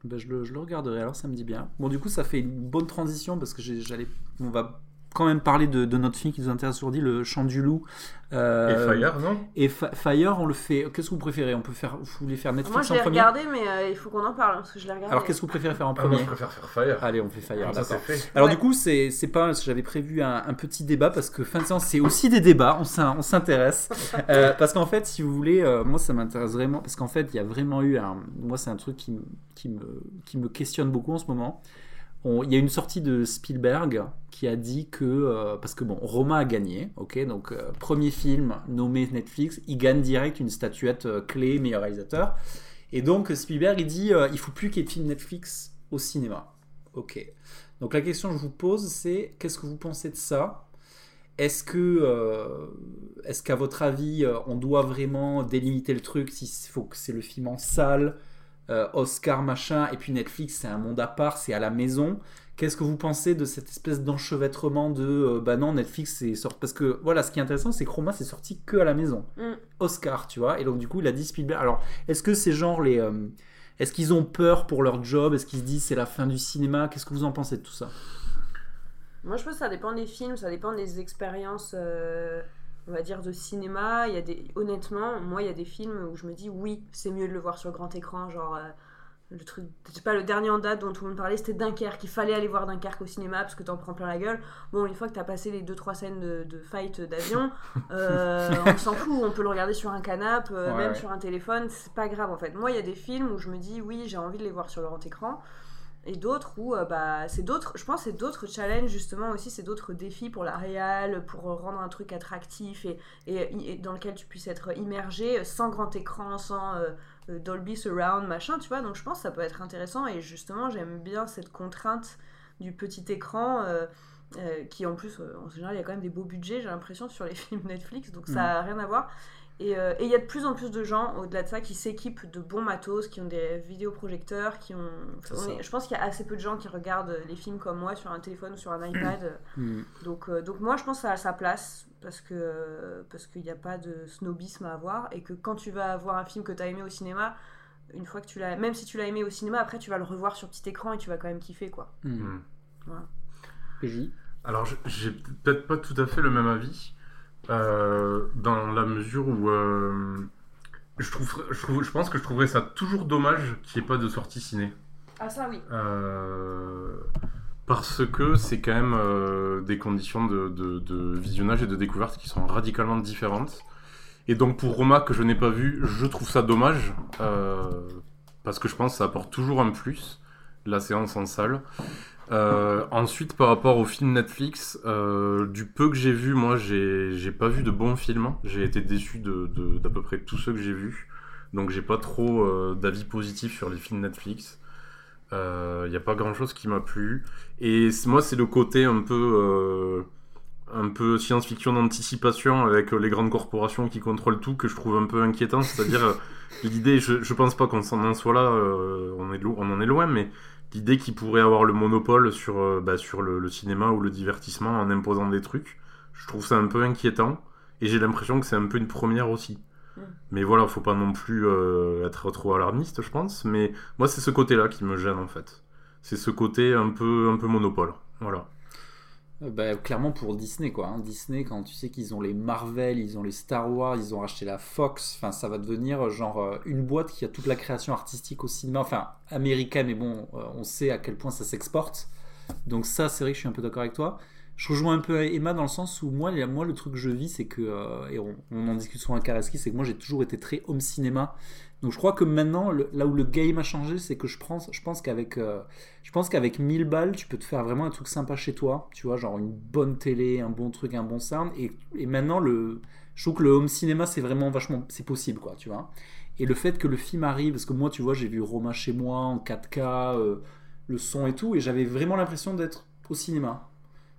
bah, je, le, je le regarderai. Alors, ça me dit bien. Bon, du coup, ça fait une bonne transition parce que j'allais, on va quand même parler de, de notre film qui nous intéresse aujourd'hui, le Chant du loup. Et Euh, Fire, non Et Fire, on le fait. Qu'est-ce que vous préférez? On peut faire. Vous voulez faire Netflix Moi, je l'ai premier? regardé, mais euh, il faut qu'on en parle, parce que je l'ai regardé. Alors, qu'est-ce que vous préférez faire en Ah, moi, premier? je préfère faire Fire. Allez, on fait Fire. Ça, fait. Alors Ouais. du coup, c'est c'est pas. J'avais prévu un, un petit débat parce que fin de séance, c'est aussi des débats. On s'in- on s'intéresse [laughs] Euh, parce qu'en fait, si vous voulez, euh, moi, ça m'intéresse vraiment parce qu'en fait, il y a vraiment eu un. Moi, c'est un truc qui, me- qui me qui me questionne beaucoup en ce moment. On- Il y a une sortie de Spielberg qui a dit que euh, parce que bon, Roma a gagné, ok, donc euh, premier film nommé Netflix, il gagne direct une statuette euh, clé meilleur réalisateur. Et donc Spielberg il dit il faut plus qu'il y ait de film Netflix au cinéma. Ok. Donc la question que je vous pose, c'est qu'est-ce que vous pensez de ça? Est-ce que, est-ce qu'à votre avis, on doit vraiment délimiter le truc S'il faut que c'est le film en salle, Oscar machin, et puis Netflix, c'est un monde à part, c'est à la maison? Qu'est-ce que vous pensez de cette espèce d'enchevêtrement de euh, bah non Netflix c'est sorti parce que voilà ce qui est intéressant c'est que Roma c'est sorti que à la maison Mm. Oscar tu vois et donc du coup il a dit Spielberg alors est-ce que c'est genre les euh, est-ce qu'ils ont peur pour leur job? Est-ce qu'ils se disent c'est la fin du cinéma? Qu'est-ce que vous en pensez de tout ça? Moi, je pense que ça dépend des films, ça dépend des expériences, euh, on va dire, de cinéma. Il y a des... Honnêtement, moi, il y a des films où je me dis, oui, c'est mieux de le voir sur grand écran. Genre, euh, le truc, sais pas, le dernier en date dont tout le monde parlait, c'était Dunkerque. Il fallait aller voir Dunkerque au cinéma parce que t'en prends plein la gueule. Bon, une fois que t'as passé les 2-3 scènes de, de fight d'avion, [laughs] euh, on s'en fout, on peut le regarder sur un canapé, euh, Ouais, même ouais. sur un téléphone, c'est pas grave en fait. Moi, il y a des films où je me dis, oui, j'ai envie de les voir sur le grand écran et d'autres où euh, bah c'est d'autres je pense c'est d'autres challenges justement aussi c'est d'autres défis pour la réal pour rendre un truc attractif et, et, et dans lequel tu puisses être immergé sans grand écran sans Dolby Surround machin tu vois. Donc je pense que ça peut être intéressant. Et justement j'aime bien cette contrainte du petit écran euh, euh, qui en plus euh, en général il y a quand même des beaux budgets j'ai l'impression sur les [laughs] films Netflix. Donc ça a rien à voir et euh, et il y a de plus en plus de gens, au-delà de ça, qui s'équipent de bons matos, qui ont des vidéoprojecteurs, qui ont... On est- je pense qu'il y a assez peu de gens qui regardent les films comme moi sur un téléphone ou sur un iPad. Hmm. [coughs] donc, euh, donc moi, je pense que ça a sa place, parce que parce qu'il n'y a pas de snobisme à avoir, et que quand tu vas voir un film que tu as aimé au cinéma, une fois que tu l'as... Même si tu l'as aimé au cinéma, après, tu vas le revoir sur petit écran et tu vas quand même kiffer, quoi. PJ Alors, j'ai peut-être pas tout à fait le même avis, euh, dans la mesure où euh, je, trouve, je, trouve, je pense que je trouverais ça toujours dommage qu'il n'y ait pas de sortie ciné. Ah ça, oui. Euh, parce que c'est quand même des conditions de, de- de visionnage et de découverte qui sont radicalement différentes. Et donc pour Roma, que je n'ai pas vu, je trouve ça dommage, parce que je pense que ça apporte toujours un plus, la séance en salle. Euh, ensuite, par rapport au film Netflix, euh, du peu que j'ai vu, moi, j'ai pas vu de bons films. J'ai été déçu d'à peu près tous ceux que j'ai vus. Donc j'ai pas trop euh, d'avis positifs sur les films Netflix. Il n'y a pas grand chose qui m'a plu. Et moi, c'est le côté un peu, science-fiction d'anticipation avec les grandes corporations qui contrôlent tout que je trouve un peu inquiétant. C'est-à-dire, l'idée, je, je pense pas qu'on en soit là, on, est on en est loin, mais l'idée qu'ils pourraient avoir le monopole sur, euh, bah, sur le, le cinéma ou le divertissement en imposant des trucs, je trouve ça un peu inquiétant. Et j'ai l'impression que c'est un peu une première aussi. Mm. Mais voilà, faut pas non plus euh, être trop alarmiste, je pense. Mais moi, c'est ce côté-là qui me gêne en fait. C'est ce côté un peu, un peu monopole. Voilà. Bah, clairement pour Disney quoi. hein. Disney quand tu sais qu'ils ont les Marvel, ils ont les Star Wars, ils ont racheté la Fox, enfin ça va devenir euh, genre euh, une boîte qui a toute la création artistique au cinéma, enfin américaine mais bon euh, on sait à quel point ça s'exporte. Donc ça c'est vrai que je suis un peu d'accord avec toi. Je rejoins un peu Emma dans le sens où moi, moi le truc que je vis c'est que, et on, en discute souvent avec Kareski, c'est que moi j'ai toujours été très home cinéma. Donc je crois que maintenant, là où le game a changé, c'est que je pense, je pense qu'avec euh, je pense qu'avec 1000 balles, tu peux te faire vraiment un truc sympa chez toi, tu vois, genre une bonne télé, un bon truc, un bon sound. Et, et maintenant, le, je trouve que le home cinéma, c'est vraiment vachement, c'est possible, quoi, tu vois. Et le fait que le film arrive, parce que moi, tu vois, j'ai vu Roma chez moi en 4K, euh, le son et tout, et j'avais vraiment l'impression d'être au cinéma.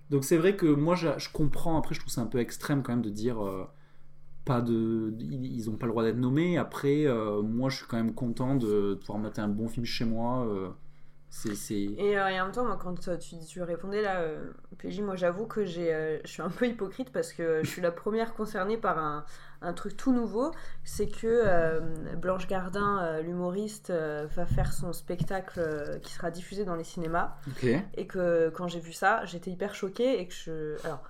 Donc c'est vrai que moi, je, je comprends, après, je trouve ça un peu extrême quand même de dire... euh, pas de, ils n'ont pas le droit d'être nommés. Après, euh, moi, je suis quand même content de, de pouvoir mettre un bon film chez moi. euh, c'est, c'est... Et, euh, et en même temps, moi, quand euh, tu, tu répondais là, PJ, moi j'avoue que j'ai, je suis un peu hypocrite parce que je suis la première concernée par un, un truc tout nouveau. C'est que Blanche Gardin, l'humoriste, va faire son spectacle qui sera diffusé dans les cinémas. Et que quand j'ai vu ça, j'étais hyper choquée et que je. Alors.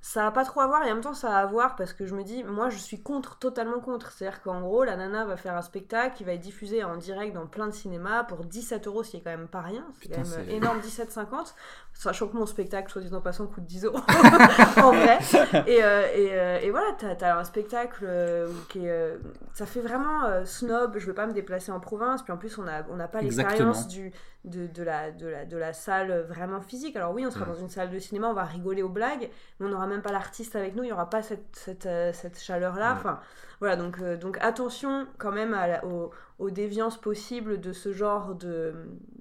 Ça a pas trop à voir et en même temps ça a à voir parce que je me dis, moi je suis contre, totalement contre. C'est-à-dire qu'en gros, la nana va faire un spectacle qui va être diffusé en direct dans plein de cinémas pour 17 euros, ce qui est quand même pas rien. C'est quand même énorme, 17,50. Sachant que mon spectacle, soit dit en passant, coûte 10 euros [laughs] en vrai. Et, euh, et, euh, et voilà, t'as as un spectacle euh, qui est. ça fait vraiment snob. Je veux pas me déplacer en province. Puis en plus, on n'a on n'a pas l'expérience du de, de, la, de, la, de la salle vraiment physique. Alors oui, on sera Mm. dans une salle de cinéma, on va rigoler aux blagues, mais on n'aura même pas l'artiste avec nous, il n'y aura pas cette, cette, cette chaleur-là. Enfin, voilà, donc, euh, donc attention quand même à la- aux, aux déviances possibles de ce genre de,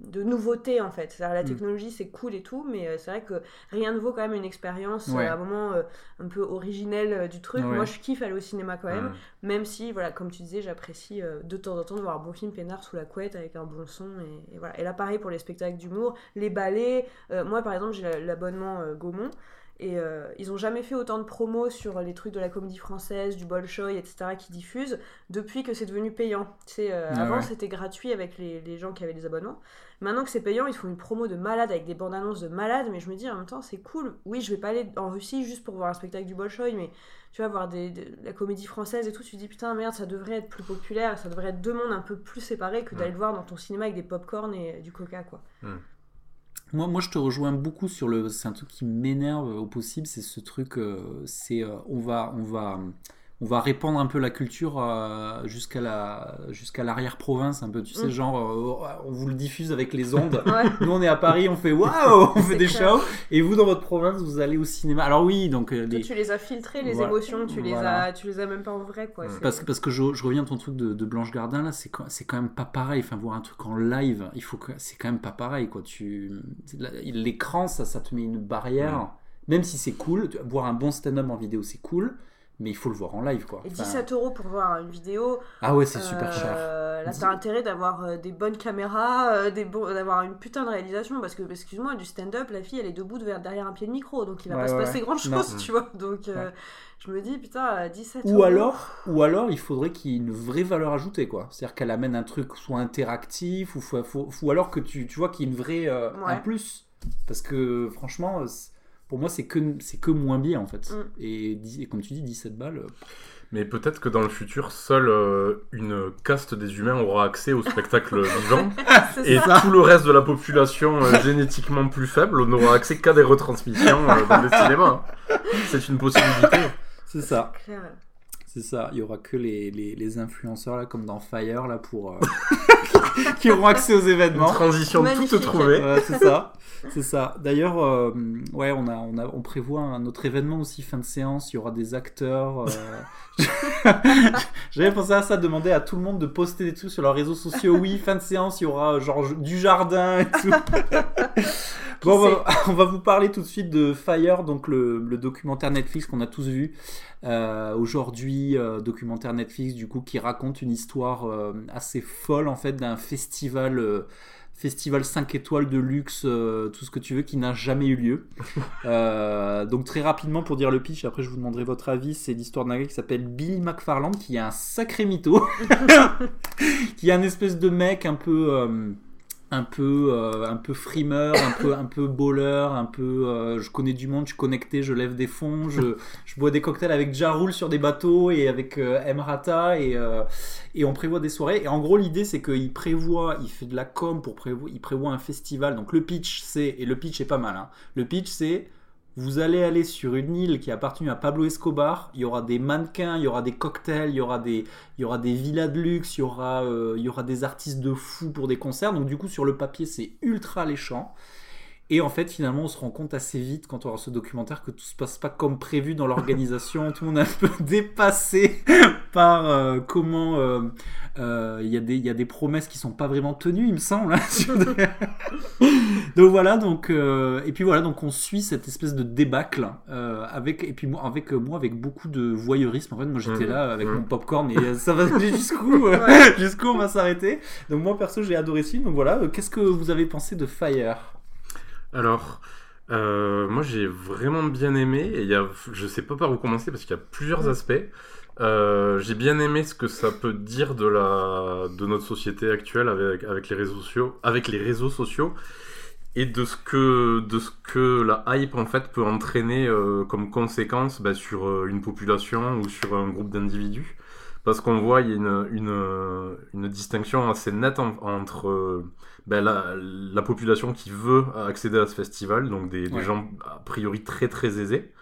de nouveautés en fait. C'est-à-dire, la Mm. technologie c'est cool et tout, mais euh, c'est vrai que rien ne vaut quand même une expérience Ouais. euh, à un moment euh, un peu originelle du truc. Ouais. Moi je kiffe aller au cinéma quand même. Même si, voilà, comme tu disais, j'apprécie euh, de temps en temps de voir un bon film peinard sous la couette avec un bon son. Et, et voilà. Et là, pareil pour les spectacles d'humour, les ballets. Moi, par exemple, j'ai la- l'abonnement Gaumont. Et euh, ils ont jamais fait autant de promos sur les trucs de la comédie française, du Bolshoi, etc. qui diffusent depuis que c'est devenu payant. Tu sais, euh, Ah avant, ouais. c'était gratuit avec les, les gens qui avaient des abonnements. Maintenant que c'est payant, ils font une promo de malade avec des bandes annonces de malade. Mais je me dis en même temps, c'est cool. Oui, je vais pas aller en Russie juste pour voir un spectacle du Bolshoi, mais tu vas voir des, de la comédie française et tout, tu te dis putain merde, ça devrait être plus populaire, ça devrait être deux mondes un peu plus séparés que d'aller Ouais. le voir dans ton cinéma avec des pop-corn et du coca quoi. Moi, moi, je te rejoins beaucoup sur le. C'est un truc qui m'énerve au possible, c'est ce truc. euh, c'est euh, on va, on va, on va répandre un peu la culture euh, jusqu'à la, jusqu'à l'arrière-province, un peu. Tu sais, Mm. genre, euh, on vous le diffuse avec les ondes. Ouais. [laughs] Nous, on est à Paris, on fait [laughs] waouh, on fait des clair. shows. Et vous, dans votre province, vous allez au cinéma. Alors oui, donc euh, Toi, tu les as filtrés les Voilà. émotions, tu les Voilà. as, tu les as même pas en vrai quoi. Mm. Parce que, parce que je, je reviens à ton truc de, de Blanche Gardin là, c'est quand, c'est quand même pas pareil. Enfin, voir un truc en live, il faut que c'est quand même pas pareil quoi. Tu l'écran, ça, ça te met une barrière. Même si c'est cool, tu- voir un bon stand-up en vidéo, c'est cool, mais il faut le voir en live quoi. Et Enfin, 17 euros pour voir une vidéo. ah ouais, c'est super euh, cher. Là, t'as intérêt d'avoir euh, des bonnes caméras, euh, des d'avoir une putain de réalisation. Parce que, excuse-moi, du stand-up, la fille, elle est debout de- derrière un pied de micro. Donc, il va pas se passer grand chose, tu vois. Donc, je me dis, putain, euh, 17 Ou euros. alors, ou alors, il faudrait qu'il y ait une vraie valeur ajoutée, quoi. C'est-à-dire qu'elle amène un truc soit interactif, ou, ou alors que tu, tu vois qu'il y ait une vraie un plus. Parce que franchement, pour moi, c'est que c'est que moins bien en fait. Mm. Et, et comme tu dis, 17 balles. euh, Mais peut-être que dans le futur, seule euh, une caste des humains aura accès au spectacle [laughs] vivant. Et ça. tout le reste de la population euh, génétiquement plus faible n'aura accès qu'à des retransmissions euh, dans les cinémas. C'est une possibilité. C'est ça. Clair. C'est ça, il y aura que les, les, les influenceurs là, comme dans Fire là pour euh, [laughs] qui auront accès aux Une événements. transition Magnifique. toute trouvée. Ouais, c'est ça, c'est ça. D'ailleurs, euh, ouais, on a, on a, on prévoit un autre événement aussi fin de séance. Il y aura des acteurs. euh. [laughs] J'avais pensé à ça, demander à tout le monde de poster des trucs sur leurs réseaux sociaux. Oui, fin de séance, il y aura genre du jardin et tout. [laughs] Bon, on va, on va vous parler tout de suite de Fire, donc le, le documentaire Netflix qu'on a tous vu euh, aujourd'hui, euh, documentaire Netflix du coup qui raconte une histoire euh, assez folle en fait d'un festival. Festival 5 étoiles de luxe, euh, tout ce que tu veux, qui n'a jamais eu lieu. [laughs] Euh, donc très rapidement pour dire le pitch, après je vous demanderai votre avis, c'est l'histoire d'un gars qui s'appelle Billy McFarland, qui est un sacré mytho, [laughs] [laughs] qui est un espèce de mec un peu... euh, un peu euh, un peu frimeur un peu un peu bowler un peu euh, je connais du monde je suis connecté je lève des fonds je, je bois des cocktails avec Jarul sur des bateaux et avec euh, Emrata et euh, et on prévoit des soirées et en gros l'idée c'est qu'il prévoit il fait de la com pour prévoir il prévoit un festival donc le pitch c'est et le pitch est pas mal hein. le pitch c'est vous allez aller sur une île qui a appartenu à Pablo Escobar. Il y aura des mannequins, il y aura des cocktails, il y aura des, il y aura des villas de luxe, il y aura, euh, il y aura des artistes de fous pour des concerts. Donc du coup, sur le papier, c'est ultra alléchant. Et en fait, finalement, on se rend compte assez vite quand on voit ce documentaire que tout se passe pas comme prévu dans l'organisation. [laughs] tout le monde est un peu [laughs] dépassé [laughs] par euh, comment euh, euh, il y, a des- il y a des promesses qui sont pas vraiment tenues, il me semble. hein, donc voilà, donc et puis voilà, donc on suit cette espèce de débâcle avec et puis moi avec moi avec beaucoup de voyeurisme. En fait, moi j'étais Mhm. là avec mon popcorn et ça va jusqu'où jusqu'où on va s'arrêter. Donc moi perso j'ai adoré ce film. Donc voilà, qu'est-ce que vous avez pensé de Fire? Alors, euh, moi j'ai vraiment bien aimé, et y a, je sais pas par où commencer parce qu'il y a plusieurs aspects. Euh, j'ai bien aimé ce que ça peut dire de, la, de notre société actuelle avec, avec, les réseaux sociaux, avec les réseaux sociaux et de ce que, de ce que la hype en fait peut entraîner euh, comme conséquence bah, sur une population ou sur un groupe d'individus. Parce qu'on voit, il y a une, une, une distinction assez nette en- entre euh, ben, la, la population qui veut accéder à ce festival, donc des, des Ouais. gens a priori très très aisés.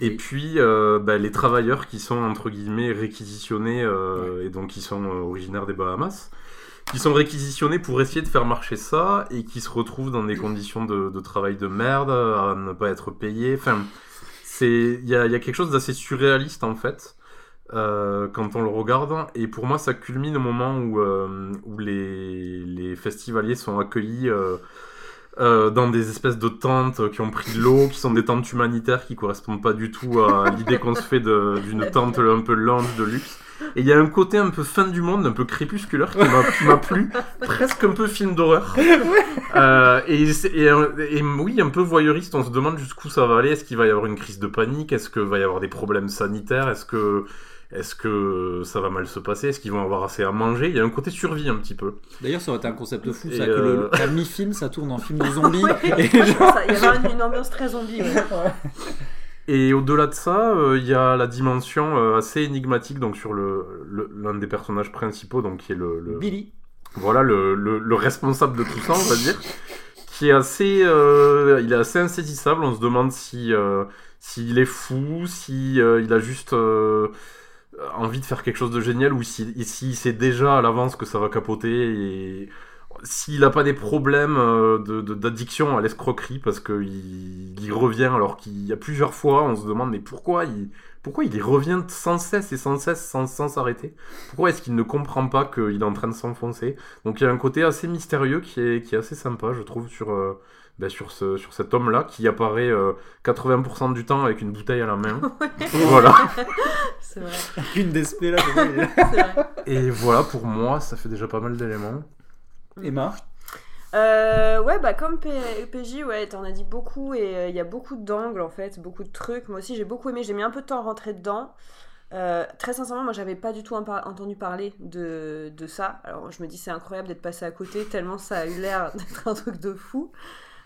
Et Oui. puis euh, ben, les travailleurs qui sont entre guillemets réquisitionnés euh, et donc qui sont euh, originaires des Bahamas, qui sont réquisitionnés pour essayer de faire marcher ça et qui se retrouvent dans des conditions de, de travail de merde, à ne pas être payés. Enfin, c'est il y a, il y a quelque chose d'assez surréaliste en fait. Euh, quand on le regarde, et pour moi ça culmine au moment où, euh, où les, les festivaliers sont accueillis euh, dans des espèces de tentes qui ont pris de l'eau, qui sont des tentes humanitaires qui correspondent pas du tout à l'idée qu'on se fait d'une tente un peu lounge de luxe. Et il y a un côté un peu fin du monde, un peu crépusculaire qui m'a- plu, presque un peu film d'horreur. Euh, et, et oui, un peu voyeuriste, on se demande jusqu'où ça va aller. Est-ce qu'il va y avoir une crise de panique? Est-ce qu'il va y avoir des problèmes sanitaires? Est-ce que, est que ça va mal se passer? Est-ce qu'ils vont avoir assez à manger? Il y a un côté survie un petit peu. D'ailleurs, ça aurait été un concept fou, Et ça, que le, euh, la mi-film, ça tourne en film de [laughs] zombies. Ouais. et genre... Ça, Il y avait une, une ambiance très zombie. ouais. Et au-delà de ça, euh, il y a la dimension euh, assez énigmatique donc sur le le- l'un des personnages principaux, donc qui est le, le- Billy. voilà le, le, le responsable de tout ça, on va dire, qui est assez, euh, il est assez insaisissable. On se demande si euh, s'il est fou, si euh, il a juste euh, envie de faire quelque chose de génial ou s'il si, sait déjà à l'avance que ça va capoter et s'il n'a pas des problèmes euh, de- de- d'addiction à l'escroquerie parce qu'il il revient alors qu'il y a plusieurs fois on se demande mais pourquoi il pourquoi il revient sans cesse et sans cesse sans sans s'arrêter? Pourquoi est-ce qu'il ne comprend pas qu'il est en train de s'enfoncer? Donc il y a un côté assez mystérieux qui est, qui est assez sympa je trouve sur euh, ben, sur, ce, sur cet homme là qui apparaît euh, 80% du temps avec une bouteille à la main [laughs] voilà [laughs] C'est vrai. Une d'espèce là. [laughs] et voilà pour moi ça fait déjà pas mal d'éléments Emma. Euh, ouais, bah comme P- PJ, ouais, t'en as dit beaucoup et euh, il y a beaucoup d'angles en fait, beaucoup de trucs. Moi aussi, j'ai beaucoup aimé, j'ai mis un peu de temps à rentrer dedans. Euh, très sincèrement, moi j'avais pas du tout entendu parler de, de ça. Alors je me dis, c'est incroyable d'être passé à côté, tellement ça a eu l'air d'être un truc de fou.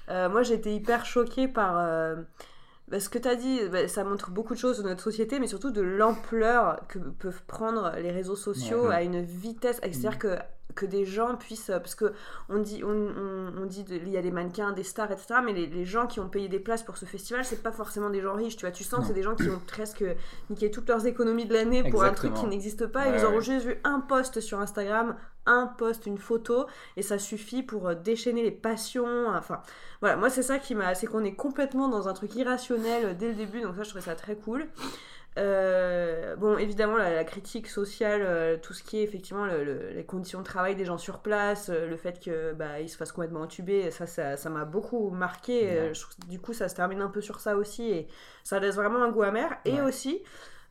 Euh, moi j'ai été hyper choquée par. euh, bah, ce que tu as dit, bah, ça montre beaucoup de choses de notre société, mais surtout de l'ampleur que peuvent prendre les réseaux sociaux Ouais. à une vitesse. C'est-à-dire que que des gens puissent euh, parce que on dit on, on, on dit de- il y a des mannequins des stars etc mais les, les gens qui ont payé des places pour ce festival c'est pas forcément des gens riches tu vois tu sens que c'est des gens qui ont presque niqué toutes leurs économies de l'année pour un truc qui n'existe pas Ouais, ils auront ouais. juste vu un post sur Instagram un post une photo et ça suffit pour euh, déchaîner les passions enfin voilà moi c'est ça qui m'a c'est qu'on est complètement dans un truc irrationnel euh, dès le début donc ça je trouvais ça très cool euh, bon, évidemment, la, la critique sociale, euh, tout ce qui est effectivement le- le- les conditions de travail des gens sur place, euh, le fait que bah, ils se fassent complètement entuber, ça, ça, ça m'a beaucoup marqué. Ouais. je du coup, ça se termine un peu sur ça aussi et ça laisse vraiment un goût amer. Et aussi,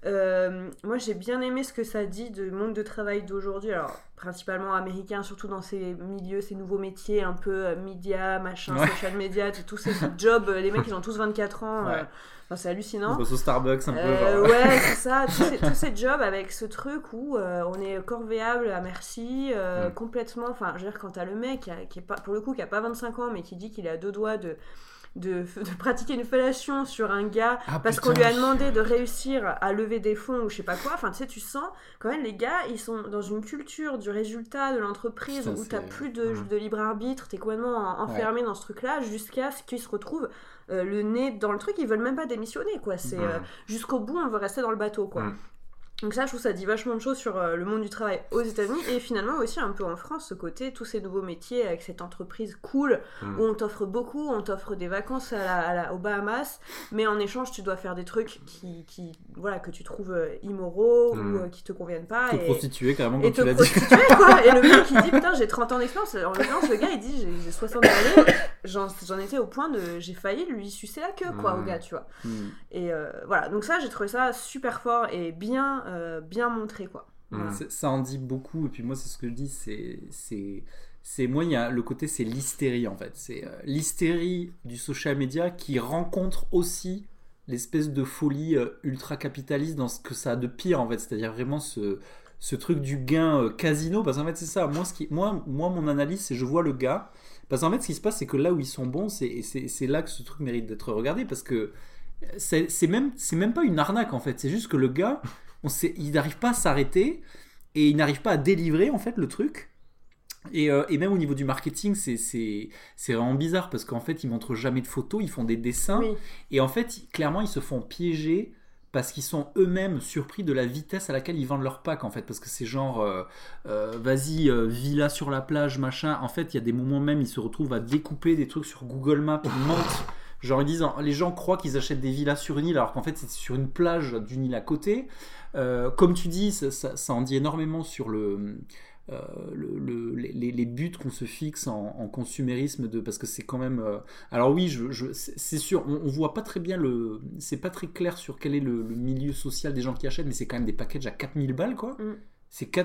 euh, moi, j'ai bien aimé ce que ça dit de monde de travail d'aujourd'hui. Alors, principalement américain, surtout dans ces milieux, ces nouveaux métiers un peu euh, média, machin, Ouais. social media, tous ces [laughs] jobs. euh, Les mecs, ils ont tous 24 ans. Ouais. euh, enfin, c'est hallucinant. Au Starbucks un peu. Euh, ouais, c'est [laughs] ça, tous ces, tous ces jobs avec ce truc où on est corvéable à merci, Mm. complètement. Enfin, je veux dire, quand t'as le mec qui, a- qui est pas, pour le coup, qui a pas 25 ans, mais qui dit qu'il est à deux doigts de. De, de pratiquer une fellation sur un gars Ah, parce qu'on lui a demandé de réussir à lever des fonds ou je sais pas quoi. Enfin, tu sais, tu sens quand même les gars, ils sont dans une culture du résultat de l'entreprise où t'as plus de, Mm. de libre arbitre, t'es complètement en- enfermé dans ce truc-là jusqu'à ce qu'ils se retrouvent euh, le nez dans le truc. Ils veulent même pas démissionner, quoi. C'est Mm. euh, jusqu'au bout, on veut rester dans le bateau, quoi. Mm. Donc ça, je trouve ça dit vachement de choses sur euh, le monde du travail aux États-Unis et finalement aussi un peu en France, ce côté, tous ces nouveaux métiers avec cette entreprise cool Mm. où on t'offre beaucoup, on t'offre des vacances à la, à la- aux Bahamas, mais en échange, tu dois faire des trucs qui, qui voilà, que tu trouves euh, immoraux Mm. ou euh, qui te conviennent pas. Te et... prostituer carrément, Et comme te tu l'as dit. quoi. [laughs] Et le mec, il dit, putain, j'ai 30 ans d'expérience. En l'occurrence, le gars, il dit, j'ai- j'ai 60 années. J'en j'en étais au point de. J'ai failli lui sucer la queue, quoi, Mm. au gars, tu vois. Hmm. Et euh, voilà. Donc, ça, j'ai trouvé ça super fort et bien, euh, bien montré, quoi. Mm. Voilà. Ça en dit beaucoup, et puis moi, c'est ce que je dis, c'est. c'est c'est moi il y a le côté c'est l'hystérie en fait c'est euh, l'hystérie du social media qui rencontre aussi l'espèce de folie euh, ultra capitaliste dans ce que ça a de pire en fait c'est-à-dire vraiment ce ce truc du gain euh, casino parce qu'en fait c'est ça moi ce qui moi moi mon analyse c'est je vois le gars parce qu'en fait ce qui se passe c'est que là où ils sont bons c'est et c'est c'est là que ce truc mérite d'être regardé parce que c'est c'est même c'est même pas une arnaque en fait c'est juste que le gars on sait, il n'arrive pas à s'arrêter et il n'arrive pas à délivrer en fait le truc. Et, euh, et même au niveau du marketing, c'est- c'est c'est vraiment bizarre parce qu'en fait, ils montrent jamais de photos, ils font des dessins. Oui. et en fait, clairement, ils se font piéger parce qu'ils sont eux-mêmes surpris de la vitesse à laquelle ils vendent leur pack en fait. Parce que c'est genre euh, euh, vas-y euh, villa sur la plage machin. En fait il y a des moments même ils se retrouvent à découper des trucs sur Google Maps ils mentent. Genre ils disent les gens croient qu'ils achètent des villas sur une île alors qu'en fait c'est sur une plage d'une île à côté comme tu dis ça, ça- ça en dit énormément sur le euh, le- le- les, les buts qu'on se fixe en, en consumérisme de parce que c'est quand même euh, alors oui je, je- c'est sûr on, on voit pas très bien le c'est pas très clair sur quel est le, le milieu social des gens qui achètent mais c'est quand même des packages à 4000 balles quoi. Mm.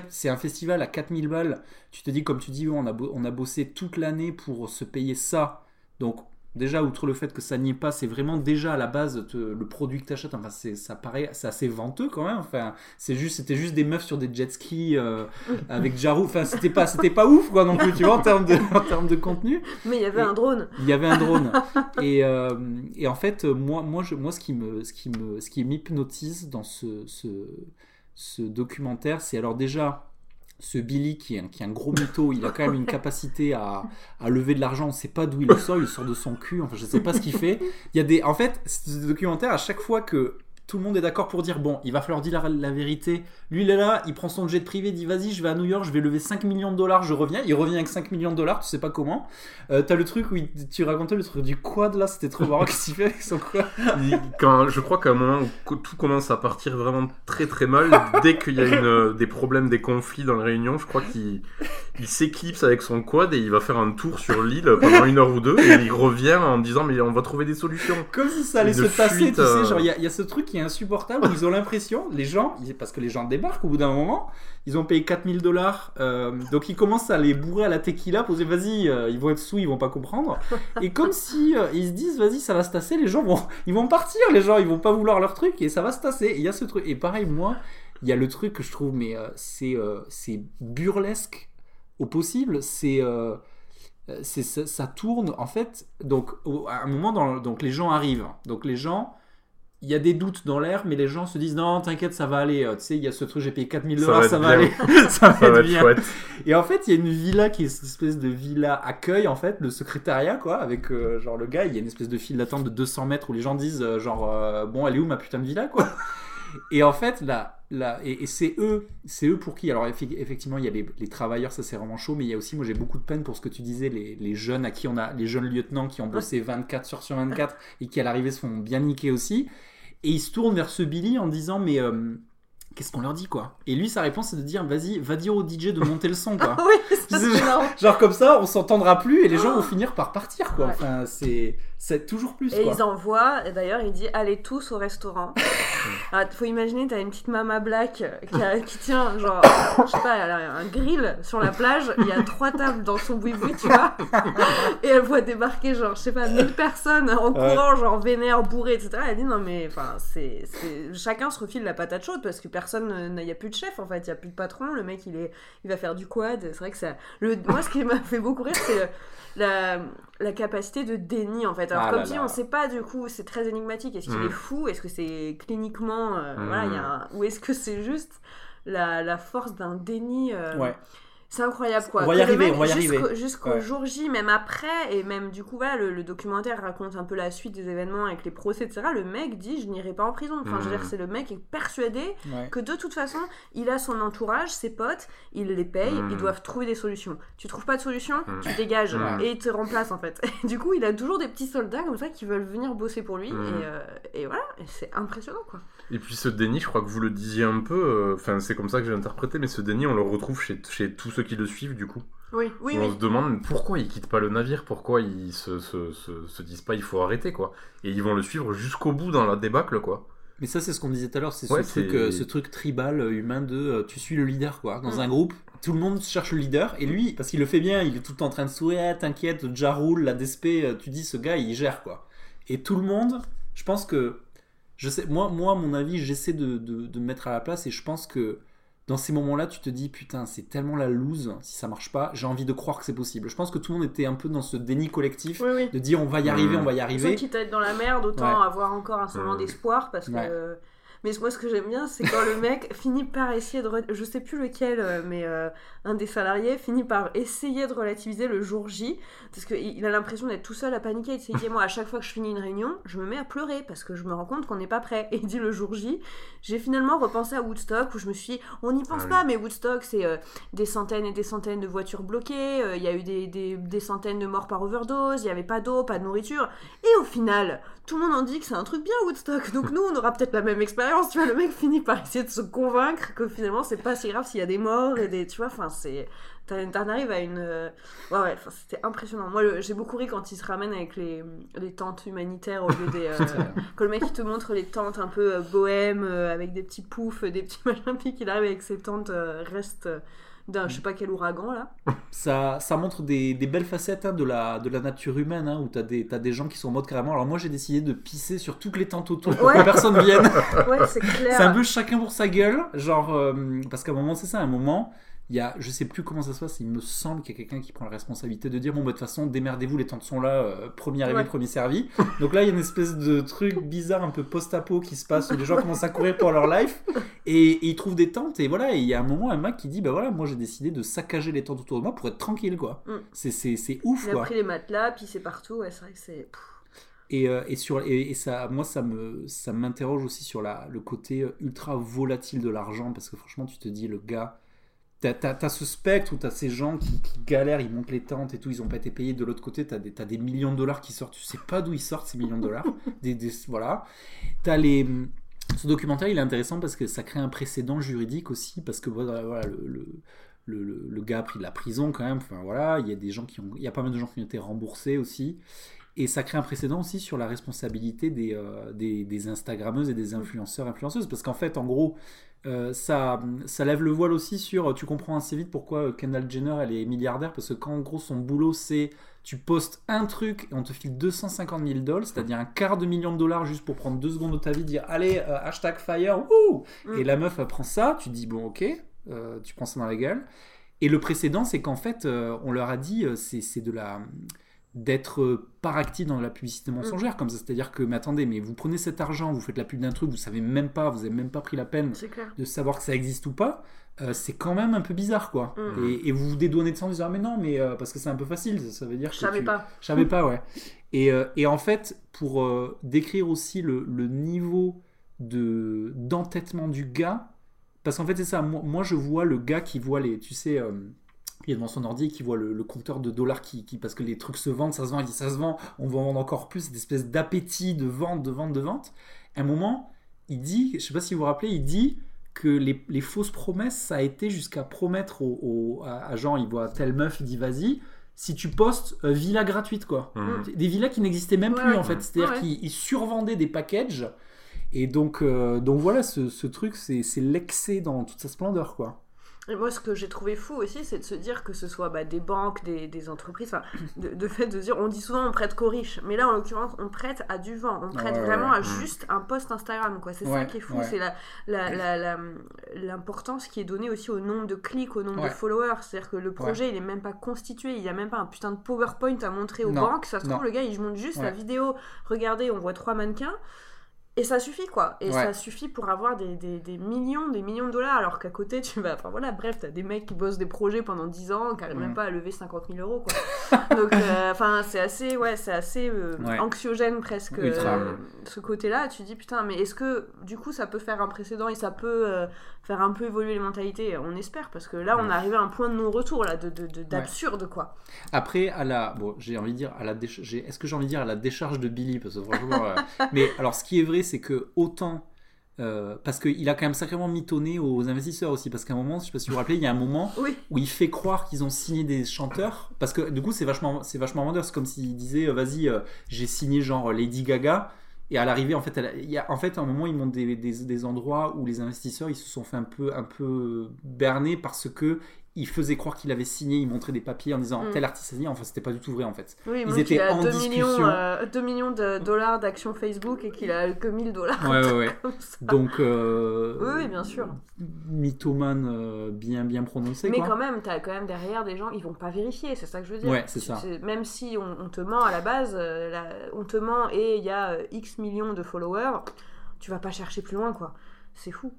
c'est un festival à 4000 balles. Tu te dis comme tu dis on a, on a bossé toute l'année pour se payer ça. Donc déjà outre le fait que ça n'y est pas c'est vraiment déjà à la base te- le produit que tu achètes enfin c'est ça paraît c'est assez venteux quand même. Enfin c'est juste c'était juste des meufs sur des jet skis euh, avec Jarou. Enfin c'était pas c'était pas ouf quoi non plus tu vois en termes de en termes de contenu. Mais il y avait Et- un drone. il y avait un drone. Et, euh, et en fait moi moi je, moi ce qui me ce qui me ce qui m'hypnotise dans ce, ce ce documentaire c'est alors déjà ce Billy qui est, un, qui est un gros mytho, il a quand même une capacité à, à lever de l'argent, on sait pas d'où il le sort, il sort de son cul, enfin je sais pas ce qu'il fait. Il y a des, en fait, documentaire, à chaque fois que tout le monde est d'accord pour dire bon, il va falloir dire la, la vérité. Lui, il est là, il prend son jet privé, il dit vas-y, je vais à New York, je vais lever 5 millions de dollars, je reviens. Il revient avec 5 millions de dollars, tu sais pas comment. Euh, T'as le truc où il- tu racontais le truc du quad là, c'était trop marrant. [laughs] Qu'est-ce qu'il fait avec son quad? Il- quand, je crois qu'à un moment où tout commence à partir vraiment très très mal, [laughs] dès qu'il y a une, euh, des problèmes, des conflits dans les réunions, je crois qu'il il s'éclipse avec son quad et il va faire un tour sur l'île pendant une heure ou deux et il revient en disant mais on va trouver des solutions. Comme si ça allait se passer, tu sais. euh. Genre, il y, y a ce truc qui insupportable ils ont l'impression, les gens, parce que les gens débarquent au bout d'un moment, ils ont payé 4000 dollars, donc ils commencent à les bourrer à la tequila, poser vas-y, euh, ils vont être sous, ils vont pas comprendre. Et comme si euh, ils se disent vas-y, ça va se tasser, les gens vont, ils vont partir, les gens, ils vont pas vouloir leur truc et ça va se tasser. Il y a ce truc. Et pareil, moi, il y a le truc que je trouve, mais euh, c'est euh, burlesque au possible, c'est. euh, euh, ça, ça tourne en fait donc à un moment donc les gens arrivent donc les gens il y a des doutes dans l'air, mais les gens se disent non, t'inquiète, ça va aller. Euh, Tu sais, il y a ce truc, j'ai payé 4000 Ça dollars, ça être va aller. ça va [laughs] [laughs] Ça être être bien. chouette. Et en fait, il y a une villa qui est cette espèce de villa accueil, en fait, le secrétariat, quoi, avec euh, genre le gars, il y a une espèce de file d'attente de 200 mètres où les gens disent, euh, genre, euh, bon, elle est où ma putain de villa, quoi? [laughs] Et en fait, là, et, et c'est eux, c'est eux pour qui Alors, effectivement, il y a les, les travailleurs, ça c'est vraiment chaud, mais il y a aussi, moi j'ai beaucoup de peine pour ce que tu disais, les, les jeunes à qui on a, les jeunes lieutenants qui ont bossé 24 heures sur 24 [laughs] et qui à l'arrivée se font bien niquer aussi. Et ils se tournent vers ce Billy en disant, mais. euh, Qu'est-ce qu'on leur dit quoi? Et lui sa réponse c'est de dire vas-y va dire au DJ de monter le son quoi. [laughs] oui, ça [laughs] genre-. Genre comme ça, on s'entendra plus et les gens Oh. vont finir par partir quoi. Enfin, c'est c'est toujours plus Et quoi. ils envoient, et d'ailleurs il dit allez tous au restaurant. [laughs] Ah, faut imaginer, t'as une petite mama black qui, a- qui tient genre, je sais pas, elle a un grill sur la plage, il y a trois tables dans son boui-boui, tu vois. [laughs] Et elle voit débarquer genre, je sais pas, 1000 personnes en Ouais. courant, genre vénère, bourré, etc. Elle dit non mais, enfin, c'est, chacun se refile la patate chaude parce que personne, il n'y a plus de chef en fait, il y a plus de patron, le mec il, est, il va faire du quad. C'est vrai que ça. Le, moi ce qui m'a fait beaucoup rire, c'est la, la capacité de déni en fait. Alors Ah comme là dit, là. on sait pas du coup, c'est très énigmatique. Est-ce qu'il Mm. est fou? Est-ce que c'est cliniquement, euh, Mm. voilà, y a un- ou est-ce que c'est juste la, la force d'un déni euh, Ouais. C'est incroyable quoi. On va y arriver, on va y jusqu'au- arriver. Jusqu'au Ouais. jour J, même après, et même du coup, voilà, le, le documentaire raconte un peu la suite des événements avec les procès, etc. Le mec dit Je n'irai pas en prison. Enfin, je veux Mm. dire, c'est le mec qui est persuadé Ouais. que de toute façon, il a son entourage, ses potes, il les paye, Mm. ils doivent trouver des solutions. Tu trouves pas de solution, Mm. tu dégages Mm. et il te remplace en fait. [laughs] Et du coup, il a toujours des petits soldats comme ça qui veulent venir bosser pour lui Mm. et, euh, et voilà, et c'est impressionnant quoi. Et puis ce déni, je crois que vous le disiez un peu, euh, enfin c'est comme ça que j'ai interprété, mais ce déni on le retrouve chez, chez tous ceux qui le suivent du coup. Oui, oui, on oui. se demande pourquoi ils quittent pas le navire, pourquoi ils se, se, se, se disent pas il faut arrêter quoi. Et ils vont le suivre jusqu'au bout dans la débâcle quoi. Mais ça c'est ce qu'on disait tout à l'heure, c'est Ouais, ce euh, ce truc tribal euh, humain de euh, tu suis le leader quoi. Dans Mm. un groupe, tout le monde cherche le leader et lui parce qu'il le fait bien, il est tout le temps en train de sourire, Ah, t'inquiète, déjà roule, la DSP, tu dis ce gars il gère quoi. Et tout le monde, je pense que je sais moi moi mon avis, j'essaie de, de, de me mettre à la place et je pense que dans ces moments-là, tu te dis putain, c'est tellement la loose si ça marche pas, j'ai envie de croire que c'est possible. Je pense que tout le monde était un peu dans ce déni collectif Oui, oui. de dire on va y arriver, Mm. on va y Ceux arriver. qui t'aident dans la merde, autant Ouais. avoir encore un semblant Mm. d'espoir parce que. Mais moi, ce que j'aime bien, c'est quand le mec [laughs] finit par essayer de. re- Je sais plus lequel, euh, mais euh, un des salariés finit par essayer de relativiser le jour J. Parce qu'il il a l'impression d'être tout seul à paniquer. Il s'est dit Moi, à chaque fois que je finis une réunion, je me mets à pleurer parce que je me rends compte qu'on n'est pas prêt. Et il dit le jour J, j'ai finalement repensé à Woodstock où je me suis dit On n'y pense Ah oui. pas, mais Woodstock, c'est euh, des centaines et des centaines de voitures bloquées. euh, Il y a eu des, des, des centaines de morts par overdose. Il n'y avait pas d'eau, pas de nourriture. Et au final, tout le monde en dit que c'est un truc bien Woodstock. Donc nous, on aura peut-être la même expérience. Tu vois, le mec finit par essayer de se convaincre que finalement, c'est pas si grave s'il y a des morts et des. Tu vois, enfin, c'est. T'en arrives à une. euh, Ouais, ouais, c'était impressionnant. Moi, le- j'ai beaucoup ri quand il se ramène avec les, les tentes humanitaires au lieu des. euh, [laughs] quand le mec il te montre les tentes un peu euh, bohèmes euh, avec des petits poufs, des petits [laughs] machins, puis qu'il arrive avec ses tentes restes d'un je sais pas quel ouragan là. ça, ça montre des, des belles facettes hein, de, la, de la nature humaine, hein, où t'as des, t'as des gens qui sont en mode carrément. Alors moi j'ai décidé de pisser sur toutes les tentes autour pour Ouais. que personne vienne. [laughs] Ouais, c'est clair. c'est un peu chacun pour sa gueule, genre euh, parce qu'à un moment c'est ça, à un moment il y a, je sais plus comment ça se passe, il me semble qu'il y a quelqu'un qui prend la responsabilité de dire bon bah, de toute façon démerdez-vous, les tentes sont là, euh, premier arrivé, Ouais. premier servi. [laughs] Donc là il y a une espèce de truc bizarre un peu post-apo qui se passe où les gens commencent à courir pour leur life et, et ils trouvent des tentes et voilà et il y a un moment un mec qui dit bah voilà moi j'ai décidé de saccager les tentes autour de moi pour être tranquille quoi. Mm. C'est, c'est, c'est ouf Il a quoi. pris les matelas, puis c'est partout. Ouais, c'est vrai que c'est. Et, euh, et, sur, et, et ça, moi, ça me, ça m'interroge aussi sur la, le côté euh, ultra volatile de l'argent, parce que franchement, tu te dis, le gars, t'as, ce spectre où t'as ces gens qui, qui galèrent, ils montent les tentes et tout, ils ont pas été payés. De l'autre côté, t'as des, des millions de dollars qui sortent, tu sais pas d'où ils sortent ces millions de dollars. [laughs] des, des- voilà. T'as les. Ce documentaire, il est intéressant parce que ça crée un précédent juridique aussi, parce que voilà, voilà, le, le, le, le- le gars a pris de la prison quand même. Enfin voilà, il y a des gens qui ont, il y a pas mal de gens qui ont été remboursés aussi. Et ça crée un précédent aussi sur la responsabilité des, euh, des, des Instagrammeuses et des influenceurs, influenceuses. Parce qu'en fait, en gros, euh, ça, ça lève le voile aussi sur. Tu comprends assez vite pourquoi Kendall Jenner, elle est milliardaire. Parce que quand, en gros, son boulot, c'est. Tu postes un truc et on te file 250 000 dollars, c'est-à-dire un quart de million de dollars juste pour prendre deux secondes de ta vie, dire allez, euh, hashtag fire, wouh Mm. Et la meuf, elle prend ça, tu dis bon, ok, euh, tu prends ça dans la gueule. Et le précédent, c'est qu'en fait, euh, on leur a dit, euh, c'est c'est de la d'être euh, par actif dans la publicité mensongère comme ça. C'est-à-dire que, mais attendez, mais vous prenez cet argent, vous faites la pub d'un truc, vous savez même pas, vous avez même pas pris la peine de savoir que ça existe ou pas, euh, c'est quand même un peu bizarre, quoi. Mm. Et, et vous vous dédouanez de ça en disant, ah, mais non, mais euh, parce que c'est un peu facile, ça, ça veut dire Je que savais tu- pas. je savais pas, ouais. Et, euh, et en fait, pour décrire aussi le, le niveau de d'entêtement du gars, parce qu'en fait, c'est ça, moi, moi, je vois le gars qui voit les, tu sais, il est devant son ordi, qui voit le, le compteur de dollars, qui, qui, parce que les trucs se vendent, ça se vend, il dit ça se vend, on va en vendre encore plus, cette espèce d'appétit de vente, de vente, de vente. À un moment, il dit, je sais pas si vous vous rappelez, il dit que les, les fausses promesses, ça a été jusqu'à promettre au, au- à, à Jean, il voit telle meuf, il dit vas-y, si tu postes euh, villa gratuite, quoi. Mhm. Des villas qui n'existaient même Ouais, plus, en fait. C'est-à-dire Ouais, qu'ils ils survendaient des packages. Et donc, euh, donc voilà, ce, ce truc, c'est c'est l'excès dans toute sa splendeur, quoi. Et moi, ce que j'ai trouvé fou aussi, c'est de se dire que ce soit bah, des banques, des, des entreprises, enfin, [coughs] de, de fait de dire, on dit souvent on prête qu'aux riches, mais là, en l'occurrence, on prête à du vent, on prête Ouais, vraiment ouais. à juste un post Instagram, quoi. C'est ça qui est fou, c'est la, la, la- la- l'importance qui est donnée aussi au nombre de clics, au nombre de followers. C'est-à-dire que le projet, il est même pas constitué, il y a même pas un putain de PowerPoint à montrer aux Non, banques. Ça se non. trouve, le gars, il monte juste la vidéo. Regardez, on voit trois mannequins. Et ça suffit quoi. Et Ouais. ça suffit pour avoir des, des, des millions, des millions de dollars. Alors qu'à côté, tu vas. Enfin voilà, bref, t'as des mecs qui bossent des projets pendant 10 ans, qui n'arrivent Mm. même pas à lever 50 000 euros quoi. [laughs] Donc, euh, enfin, c'est assez, ouais, c'est assez euh, Ouais. anxiogène presque Ultra. euh, ce côté-là. Tu te dis putain, mais est-ce que du coup ça peut faire un précédent et ça peut faire un peu évoluer les mentalités On espère parce que là on est arrivé à un point de non-retour là, de, de- de- d'absurde quoi. Après, à la, bon, j'ai envie de dire à la, déch- est-ce que j'ai envie de dire à la décharge de Billy, parce que franchement, euh, [laughs] mais alors, ce qui est vrai, c'est que autant, euh, parce qu'il a quand même sacrément mitonné aux investisseurs aussi, parce qu'à un moment, je sais pas si vous vous rappelez, il y a un moment Oui. où il fait croire qu'ils ont signé des chanteurs, parce que du coup, c'est vachement, c'est vachement vendeur, c'est comme s'il disait, euh, vas-y, euh, j'ai signé genre Lady Gaga. Et à l'arrivée, en fait, il y a, en fait, à un moment, ils montrent des, des, des endroits où les investisseurs, ils se sont fait un peu, un peu berner parce que il faisait croire qu'il avait signé, il montrait des papiers en disant Mm. tel artiste a signé. Enfin, c'était pas du tout vrai en fait. Oui, Ils étaient a en 2 discussion. millions, euh, 2 millions de dollars d'actions Facebook et qu'il a que 1000 dollars. Ouais, ouais, ouais. Donc, euh, Oui, oui, bien sûr. mythomane euh, bien, bien prononcé. Mais quoi. quand même, t'as quand même derrière des gens, ils vont pas vérifier, c'est ça que je veux dire. Ouais, c'est ça. Même si on, on te ment à la base, euh, la- on te ment et il y a X millions de followers, tu vas pas chercher plus loin, quoi. C'est fou.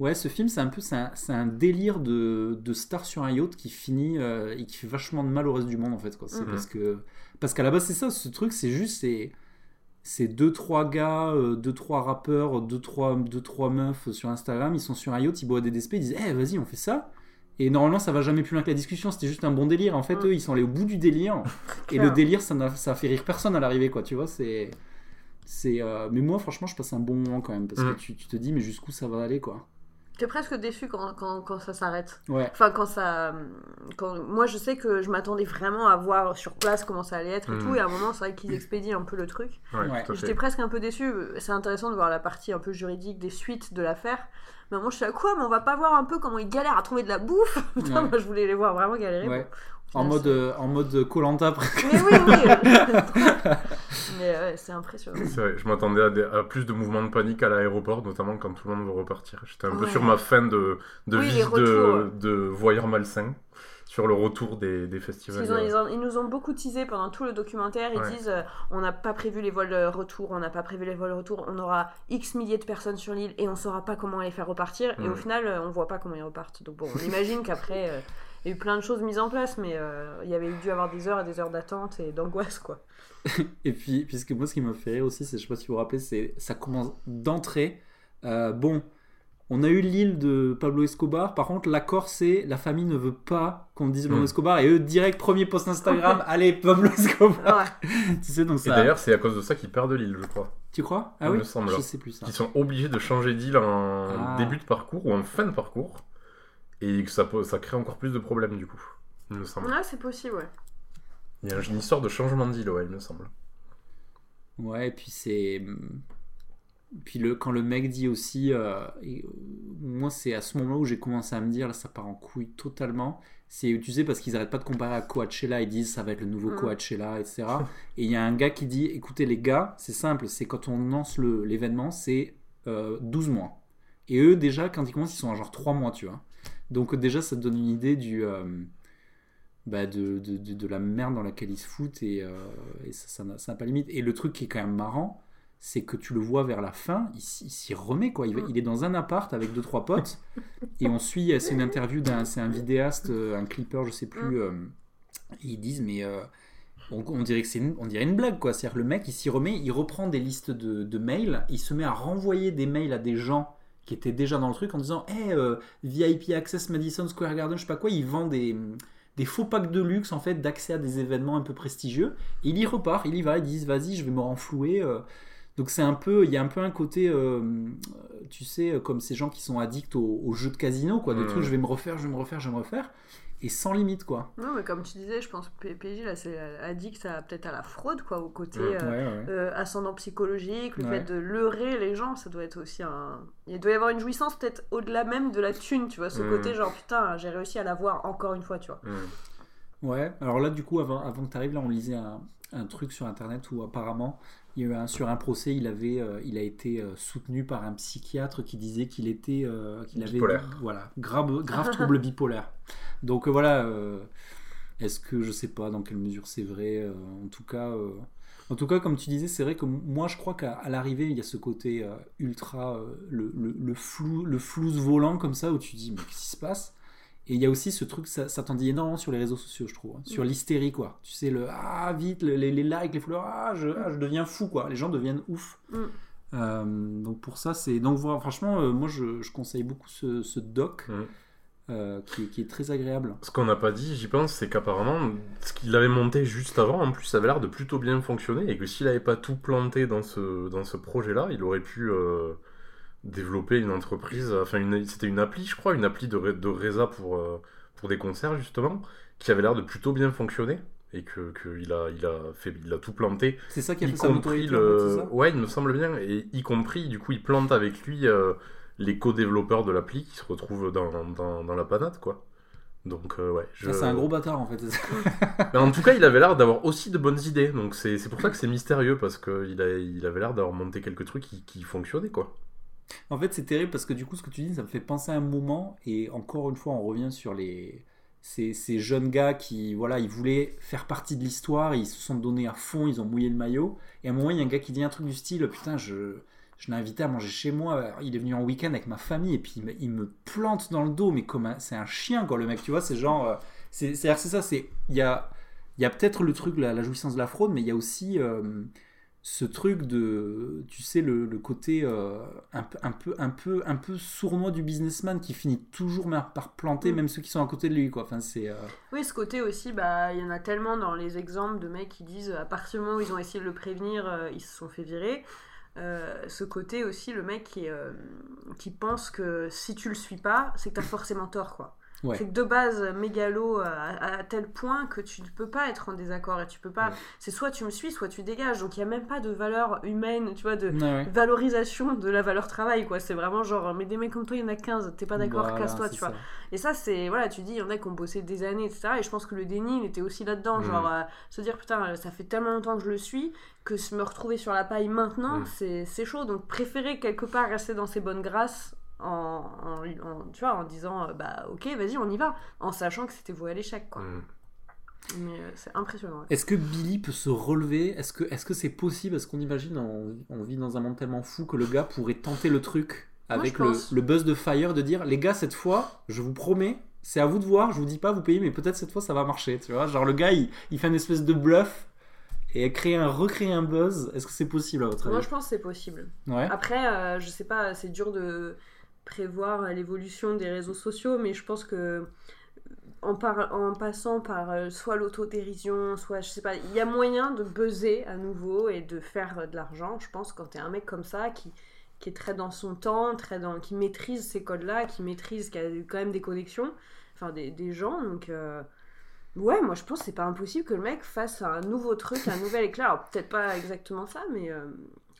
Ouais, ce film, c'est un peu c'est un, délire de, de star sur un yacht qui finit euh, et qui fait vachement de mal au reste du monde en fait. quoi. C'est Mhm. parce que parce qu'à la base c'est ça, ce truc, c'est juste c'est c'est deux trois gars, euh, deux trois rappeurs, deux trois deux trois meufs sur Instagram, ils sont sur un yacht, ils boivent des DSP, ils disent "Eh, vas-y, on fait ça." Et normalement, ça va jamais plus loin que la discussion, c'était juste un bon délire. En fait, Mhm. eux, ils sont allés au bout du délire. [laughs] Et le délire, ça, fait rire personne à l'arrivée, quoi. Tu vois, c'est. c'est euh, Mais moi, franchement, je passe un bon moment quand même. Parce Mm. que tu, tu te dis, mais jusqu'où ça va aller, quoi. T'es presque déçu quand, quand, quand ça s'arrête. Ouais. Enfin, quand ça. Quand... Moi, je sais que je m'attendais vraiment à voir sur place comment ça allait être et Mhm. tout. Et à un moment, c'est vrai qu'ils expédient un peu le truc. Ouais, Ouais. J'étais presque un peu déçue. C'est intéressant de voir la partie un peu juridique des suites de l'affaire. Mais moi, je suis à quoi Mais on va pas voir un peu comment ils galèrent à trouver de la bouffe [laughs] Putain, Ouais. moi, je voulais les voir vraiment galérer. Ouais. Bon, au En mode, euh, en mode Colanta. c'est- Mais oui, oui euh, [laughs] Mais ouais, c'est impressionnant. C'est vrai, je m'attendais à, des- à plus de mouvements de panique à l'aéroport, notamment quand tout le monde veut repartir. J'étais un peu Ouais. sur ma fin de, de Oui, les de, de voyeur malsain sur le retour des, des festivals. Ils, ont- ils ont- ils nous ont beaucoup teasé pendant tout le documentaire. Ils Ouais. disent euh, on n'a pas prévu les vols euh, retour, on n'a pas prévu les vols retour, on aura X milliers de personnes sur l'île et on saura pas comment les faire repartir. Et Mm. au final, euh, on voit pas comment ils repartent. Donc bon, on imagine qu'après, euh, il y a eu plein de choses mises en place, mais euh, il y avait dû avoir des heures et des heures d'attente et d'angoisse quoi. [laughs] Et puis, puisque moi, ce qui m'a fait rire aussi, c'est, je sais pas si vous vous rappelez, c'est ça commence d'entrée. Euh, bon, on a eu l'île de Pablo Escobar. Par contre, l'accord, c'est la famille ne veut pas qu'on dise Pablo Mm. Escobar. Et eux, direct, premier post Instagram, [laughs] allez, Pablo Escobar. Ouais. [laughs] tu sais, donc Et ça. d'ailleurs, c'est à cause de ça qu'ils perdent l'île, je crois. tu crois? Ah il oui? me semble. Je sais plus ça. Qu'ils sont obligés de changer d'île en Ah. début de parcours ou en fin de parcours. Et que ça, peut- ça crée encore plus de problèmes, du coup. Il me semble. Ouais, c'est possible, ouais. Il y a une histoire de changement d'île, ouais, il me semble. Ouais, et puis c'est. Puis le, quand le mec dit aussi. euh, et, euh, moi, c'est à ce moment où j'ai commencé à me dire, là, ça part en couille totalement. C'est, tu sais, parce qu'ils arrêtent pas de comparer à Coachella, ils disent ça va être le nouveau Mm. Coachella, etc. [laughs] et il y a un gars qui dit écoutez, les gars, c'est simple, c'est quand on lance l'événement, c'est euh, 12 mois. Et eux, déjà, quand ils commencent, ils sont à genre 3 mois, tu vois. Donc, déjà, ça te donne une idée du. euh, bah, de, la merde dans laquelle ils se foutent et, euh, ça ça n'a ça n'a pas limite. Et le truc qui est quand même marrant, c'est que tu le vois vers la fin, il, s'y remet quoi. Il, est dans un appart avec deux trois potes et on suit. C'est une interview d'un, c'est un vidéaste, euh, un clipper, je sais plus. euh, ils disent mais euh, on, dirait que c'est une, blague quoi. C'est-à-dire le mec il s'y remet, il reprend des listes de, de mails, il se met à renvoyer des mails à des gens qui étaient déjà dans le truc en disant hey, euh, VIP Access Madison Square Garden, je sais pas quoi, il vend des des faux packs de luxe en fait d'accès à des événements un peu prestigieux. Et il y repart, il y va, ils disent vas-y, je vais me renflouer. euh. Donc c'est un peu, il y a un peu un côté, euh, tu sais, comme ces gens qui sont addicts aux, aux jeux de casino, quoi, de Mm. trucs, je vais me refaire, je vais me refaire, je vais me refaire, et sans limite, quoi. Non, mais comme tu disais, je pense que PJ, là, c'est addict à peut-être à la fraude, quoi, au côté Ouais. euh, ouais. euh, ascendant psychologique, le Ouais. fait de leurrer les gens, ça doit être aussi un. Il doit y avoir une jouissance peut-être au-delà même de la thune, tu vois, ce Mm. côté genre putain, j'ai réussi à l'avoir encore une fois, tu vois. Mm. Ouais, alors là, du coup, avant, avant que tu arrives, là, on lisait un, un truc sur internet où apparemment, il y a eu un, sur un procès, il, avait, euh, il a été euh, soutenu par un psychiatre qui disait qu'il était. euh, qu'il avait. Bipolaire. Voilà, grave, grave trouble [laughs] bipolaire. Donc euh, voilà, euh, est-ce que je sais pas dans quelle mesure c'est vrai euh, En tout cas. euh, en tout cas, comme tu disais, c'est vrai que moi, je crois qu'à l'arrivée, il y a ce côté euh, ultra, euh, le, le, le flou, le flouze volant comme ça, où tu dis, mais qu'est-ce qui se passe? Et il y a aussi ce truc, ça, ça t'en dit énormément sur les réseaux sociaux, je trouve. hein. Sur l'hystérie, quoi. Tu sais, le ah, vite, le- les, les likes, les followers, ah je, ah, je deviens fou, quoi. Les gens deviennent ouf. Mm. Euh, donc pour ça, c'est. Donc voilà, franchement, euh, moi, je, je conseille beaucoup ce, ce doc Mm. euh, qui, est- qui est très agréable. Ce qu'on n'a pas dit, j'y pense, c'est qu'apparemment, ce qu'il avait monté juste avant, en plus, ça avait l'air de plutôt bien fonctionner, et que s'il n'avait pas tout planté dans ce, dans ce projet-là, il aurait pu euh, développer une entreprise, enfin, c'était une appli, je crois, une appli de, de Reza pour, euh, pour des concerts, justement, qui avait l'air de plutôt bien fonctionner, et que, que il, a, il, a fait, il a tout planté, C'est ça qui a y fait compris c'est le... ça? Ouais, il me semble bien, et y compris, du coup, il plante avec lui euh, les co-développeurs de l'appli qui se retrouvent dans, dans, dans la panade, quoi. Donc, euh, ouais. je- Ah, C'est un gros bâtard, en fait. ça. [laughs] mais en tout cas, il avait l'air d'avoir aussi de bonnes idées. Donc c'est pour ça que c'est mystérieux parce qu'il a, il avait l'air d'avoir monté quelques trucs qui, qui fonctionnaient quoi. En fait, c'est terrible parce que du coup, ce que tu dis, ça me fait penser à un moment. Et encore une fois, on revient sur les ces, ces jeunes gars qui, voilà, ils voulaient faire partie de l'histoire. Ils se sont donnés à fond. Ils ont mouillé le maillot. Et à un moment, il y a un gars qui dit un truc du style, putain, je je l'ai invité à manger chez moi. Il est venu en week-end avec ma famille et puis il me, plante dans le dos, mais comme c'est un chien quoi, le mec. Tu vois, c'est genre, euh, c'est ça. C'est il y a y a peut-être le truc la, la jouissance de la fraude, mais il y a aussi euh, ce truc de, tu sais, le, le côté euh, un, peu, un, peu, un, peu, un peu sournois du businessman qui finit toujours par planter Mm. même ceux qui sont à côté de lui. Quoi. Enfin, c'est, euh, Oui, ce côté aussi, bah, il y en a tellement dans les exemples de mecs qui disent à partir du moment où ils ont essayé de le prévenir, euh, ils se sont fait virer. Ce côté aussi, le mec qui, qui pense que si tu le suis pas, c'est que t'as forcément tort, quoi. Ouais. C'est de base, mégalo à, à tel point que tu ne peux pas être en désaccord et tu peux pas. Ouais. C'est soit tu me suis, soit tu dégages. Donc il y a même pas de valeur humaine, tu vois, de ouais, valorisation de la valeur travail, quoi. C'est vraiment genre, mais des mecs comme toi, il y en a 15, t'es pas d'accord, Voilà, casse-toi, tu vois. Et ça, c'est. Voilà, tu dis, il y en a qui ont bossé des années, etc. Et je pense que le déni, il était aussi là-dedans. Mm. Genre, euh, se dire, putain, euh, ça fait tellement longtemps que je le suis, que se me retrouver sur la paille maintenant, Mm. c'est c'est chaud. Donc, préférer quelque part rester dans ses bonnes grâces. En, en, en- tu vois, en disant euh, bah ok vas-y on y va en sachant que c'était voué à l'échec quoi. Mm. mais euh, c'est impressionnant Est-ce que Billy peut se relever? Est-ce que est-ce que c'est possible? Est-ce qu'on imagine on, on vit dans un monde tellement fou que le gars pourrait tenter le truc Moi, avec le, buzz de Fire de dire les gars cette fois je vous promets c'est à vous de voir je vous dis pas vous payez mais peut-être cette fois ça va marcher tu vois. Genre le gars il, il fait une espèce de bluff et créer un recréer un buzz. Est-ce que c'est possible à votre moi avis? je pense que c'est possible. Ouais. Après, euh, je sais pas, c'est dur de prévoir l'évolution des réseaux sociaux, mais je pense que en, passant par euh, soit l'autodérision, soit je sais pas, il y a moyen de buzzer à nouveau et de faire de l'argent, je pense, quand t'es un mec comme ça qui, qui est très dans son temps, très dans, qui maîtrise ces codes-là, qui maîtrise, qui a quand même des connexions, enfin des, gens, donc. euh, Ouais, moi je pense que c'est pas impossible que le mec fasse un nouveau truc, un nouvel éclair. Alors peut-être pas exactement ça, mais euh,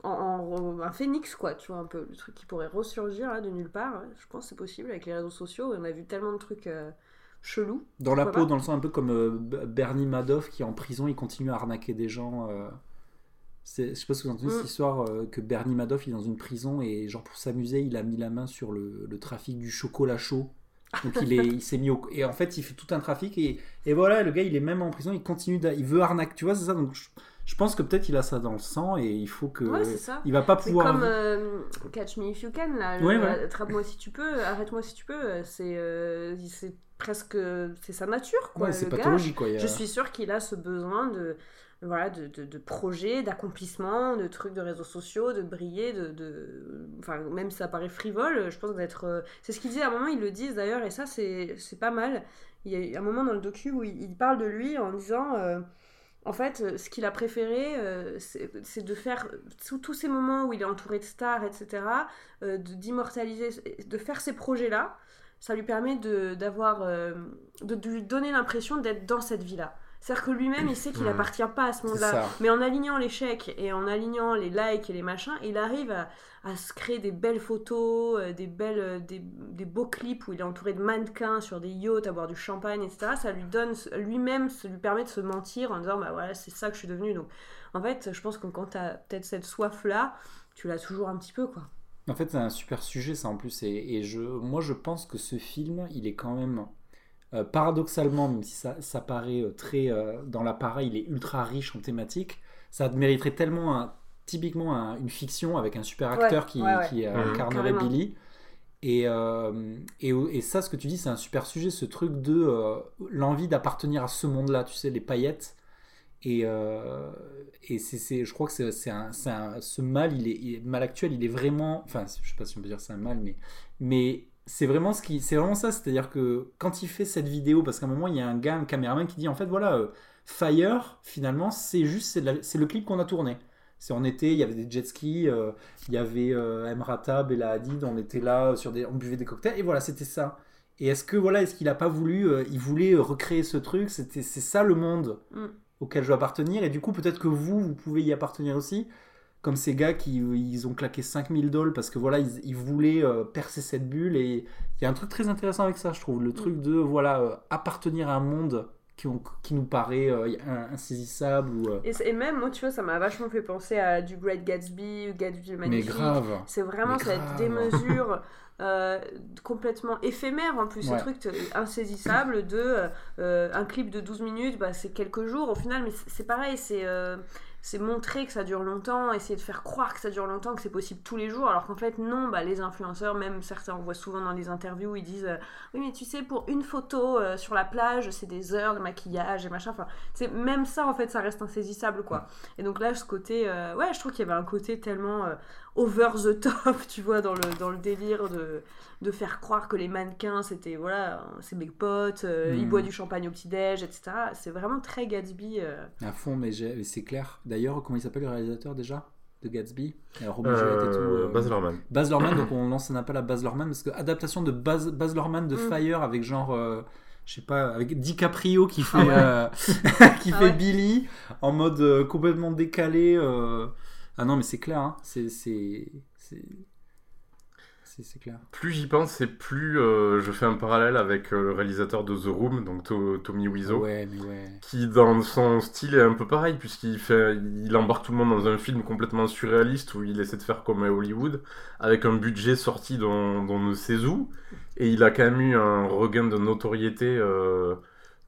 en, en- un phénix quoi, tu vois, un peu le truc qui pourrait ressurgir là, de nulle part. Je pense que c'est possible avec les réseaux sociaux. On a vu tellement de trucs euh, chelous. dans la peau pas dans le sens un peu comme euh, Bernie Madoff qui est en prison il continue à arnaquer des gens euh, c'est- je sais pas si vous avez entendu Mm. cette histoire euh, que Bernie Madoff il est dans une prison et genre pour s'amuser il a mis la main sur le, le trafic du chocolat chaud Donc il est, il s'est mis au, et en fait il fait tout un trafic et, et voilà le gars il est même en prison, il continue, il veut arnaque, tu vois c'est ça. Donc je, je pense que peut-être il a ça dans le sang et il faut que, Ouais, c'est ça. il va pas C'est pouvoir. comme euh, Catch Me If You Can, là. Ouais, ouais. Attrape-moi si tu peux, arrête-moi si tu peux. C'est euh, c'est presque. C'est sa nature, quoi. Ouais, c'est pathologique quoi. a- Je suis sûre qu'il a ce besoin de. Voilà, de, de, de projets, d'accomplissements, de trucs de réseaux sociaux, de briller, de, de... Enfin, même si ça paraît frivole, je pense d'être... euh, C'est ce qu'il disait à un moment, ils le disent d'ailleurs, et ça, c'est c'est pas mal. Il y a un moment dans le docu où il, il parle de lui en disant... euh, en fait, euh, ce qu'il a préféré, euh, c'est de faire tous tous ces moments où il est entouré de stars, etc., euh, de- d'immortaliser, de faire ces projets-là. Ça lui permet de euh, de lui donner l'impression d'être dans cette vie-là. C'est-à-dire que lui-même, il sait qu'il Mhm. appartient pas à ce monde-là. Mais en alignant les chèques et en alignant les likes et les machins, il arrive à, à se créer des belles photos, euh, des, belles, euh, des, des beaux clips où il est entouré de mannequins sur des yachts à boire du champagne, etc. Ça lui donne, lui-même, ça lui permet de se mentir en disant, bah voilà, c'est ça que je suis devenu. Donc, en fait, je pense que quand tu as peut-être cette soif-là, tu l'as toujours un petit peu, quoi. En fait, c'est un super sujet, ça en plus. Et, et je, moi, je pense que ce film, il est quand même, euh, paradoxalement, même si ça, ça paraît euh, très. euh, dans l'appareil, il est ultra riche en thématiques, ça mériterait tellement, un- typiquement, un- une fiction avec un super Ouais, acteur qui, ouais, ouais. qui incarnerait Carrément. Billy. Et, euh, et, et ça, ce que tu dis, c'est un super sujet, ce truc de euh, l'envie d'appartenir à ce monde-là, tu sais, les paillettes. Et, euh, et c'est, c'est- je crois que c'est, un, ce mal, il est, il est- mal actuel, il est vraiment, enfin, je sais pas si on peut dire c'est un mal, mais, mais c'est vraiment ce qui, c'est vraiment ça, c'est-à-dire que quand il fait cette vidéo, parce qu'à un moment il y a un gars, un caméraman qui dit en fait voilà, euh, Fire, finalement, c'est juste, c'est, c'est le clip qu'on a tourné. C'est en été, il y avait des jet skis, euh, il y avait euh, Emrata, Bella Hadid, on était là sur des, on buvait des cocktails et voilà, c'était ça. Et est-ce que voilà, est-ce qu'il a pas voulu, euh, il voulait euh, recréer ce truc, c'était, c'est ça le monde Mm. auquel je dois appartenir et du coup peut-être que vous, vous pouvez y appartenir aussi. Comme ces gars qui ils ont claqué 5000 dollars parce que voilà, ils, ils voulaient euh, percer cette bulle et il y a un truc très intéressant avec ça, je trouve. Le truc de voilà, euh, appartenir à un monde qui, ont- qui nous paraît euh, in- insaisissable ou. Et, même, moi, tu vois, ça m'a vachement fait penser à du Great Gatsby, ou Gatsby le mais Magnifique. grave. C'est vraiment cette démesure [laughs] euh, complètement éphémère en plus, Ouais. ce truc insaisissable de euh, un clip de 12 minutes, bah, c'est quelques jours au final, mais c'est c'est pareil, c'est euh, c'est montrer que ça dure longtemps, essayer de faire croire que ça dure longtemps, que c'est possible tous les jours, alors qu'en fait non, bah, les influenceurs, même certains, on voit souvent dans les interviews, ils disent euh, oui mais tu sais pour une photo euh, sur la plage c'est des heures de maquillage et machin, enfin c'est même ça en fait ça reste insaisissable quoi. Et donc là ce côté, euh, ouais je trouve qu'il y avait un côté tellement over the top, [laughs] tu vois, dans le, dans le délire de, de faire croire que les mannequins, c'était, voilà, c'est mes potes, euh, ils Mm. boivent du champagne au petit-déj, etc. C'est vraiment très Gatsby. euh. À fond, mais c'est clair. D'ailleurs, comment il s'appelle le réalisateur déjà de Gatsby? Euh, Robin Juliette et tout. Euh, euh, Baz Luhrmann. Baz Luhrmann, donc on lance un appel à Baz Luhrmann parce que adaptation de Baz, Baz Luhrmann de Mm. Fire avec genre, euh, je sais pas, avec DiCaprio qui fait, Ah euh, [laughs] qui Ah fait ouais. Billy en mode euh, complètement décalé. euh. Ah non, mais c'est clair, hein. c'est c'est c'est c'est c'est clair. Plus j'y pense, et plus euh, je fais un parallèle avec euh, le réalisateur de The Room, donc To- Tommy Wiseau. Ouais, mais ouais. qui dans son style est un peu pareil puisqu'il fait il embarque tout le monde dans un film complètement surréaliste où il essaie de faire comme à Hollywood avec un budget sorti d'on d'on ne sait où et il a quand même eu un regain de notoriété euh,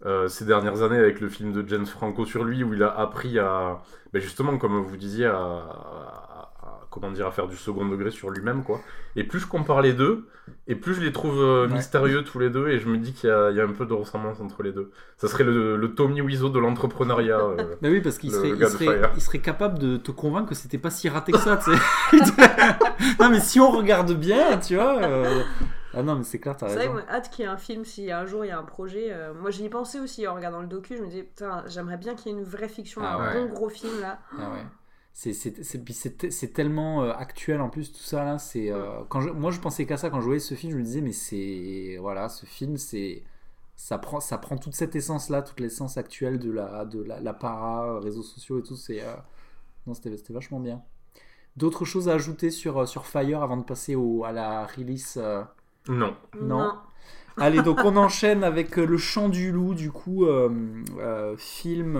euh, ces dernières années avec le film de James Franco sur lui où il a appris à ben justement comme vous disiez à, à- à- comment dire à faire du second degré sur lui-même quoi et plus je compare les deux et plus je les trouve euh, Ouais. mystérieux tous les deux et je me dis qu'il y, a- il y a un peu de ressemblance entre les deux ça serait le, le Tommy Wiseau de l'entrepreneuriat. euh. [laughs] Bah oui, parce qu'il serait, gars il de serait, Fire. il serait capable de te convaincre que c'était pas si raté que ça, [laughs] non, mais si on regarde bien, tu vois. Ah non, mais c'est clair, t'as C'est vrai raison. hâte qu'il y ait un film, si un jour il y a un projet. euh, moi j'y ai pensé aussi en regardant le docu, je me disais, putain, j'aimerais bien qu'il y ait une vraie fiction, Ah un ouais. bon gros film là. Ah ouais. C'est, tellement euh, actuel en plus, tout ça là. C'est, euh, quand je- moi je pensais qu'à ça quand je voyais ce film, je me disais, mais c'est. Voilà, ce film, c'est. Ça prend, ça prend toute cette essence là, toute l'essence actuelle de la, de la, la para, réseaux sociaux et tout. C'est, euh, non, c'était, vachement bien. D'autres choses à ajouter sur, sur Fire avant de passer au, à la release Non. Non. Allez, donc on enchaîne avec euh, Le Chant du Loup, du coup, euh, euh, film,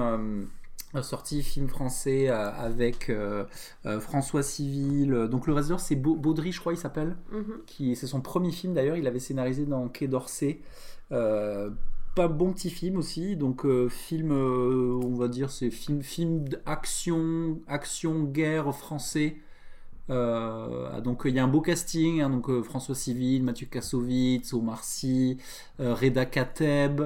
euh, sorti film français euh, avec euh, euh, François Civil. Donc le réalisateur c'est Baudry, je crois, il s'appelle. Mhm. Qui c'est son premier film d'ailleurs. Il avait scénarisé dans Quai d'Orsay. Euh, pas bon petit film aussi. Donc euh, film, euh, on va dire, c'est film film d'action, action guerre français. Euh, donc il y a un beau casting, hein, donc euh, François Civil, Mathieu Kassovitz, Omar Sy, euh, Reda Kateb.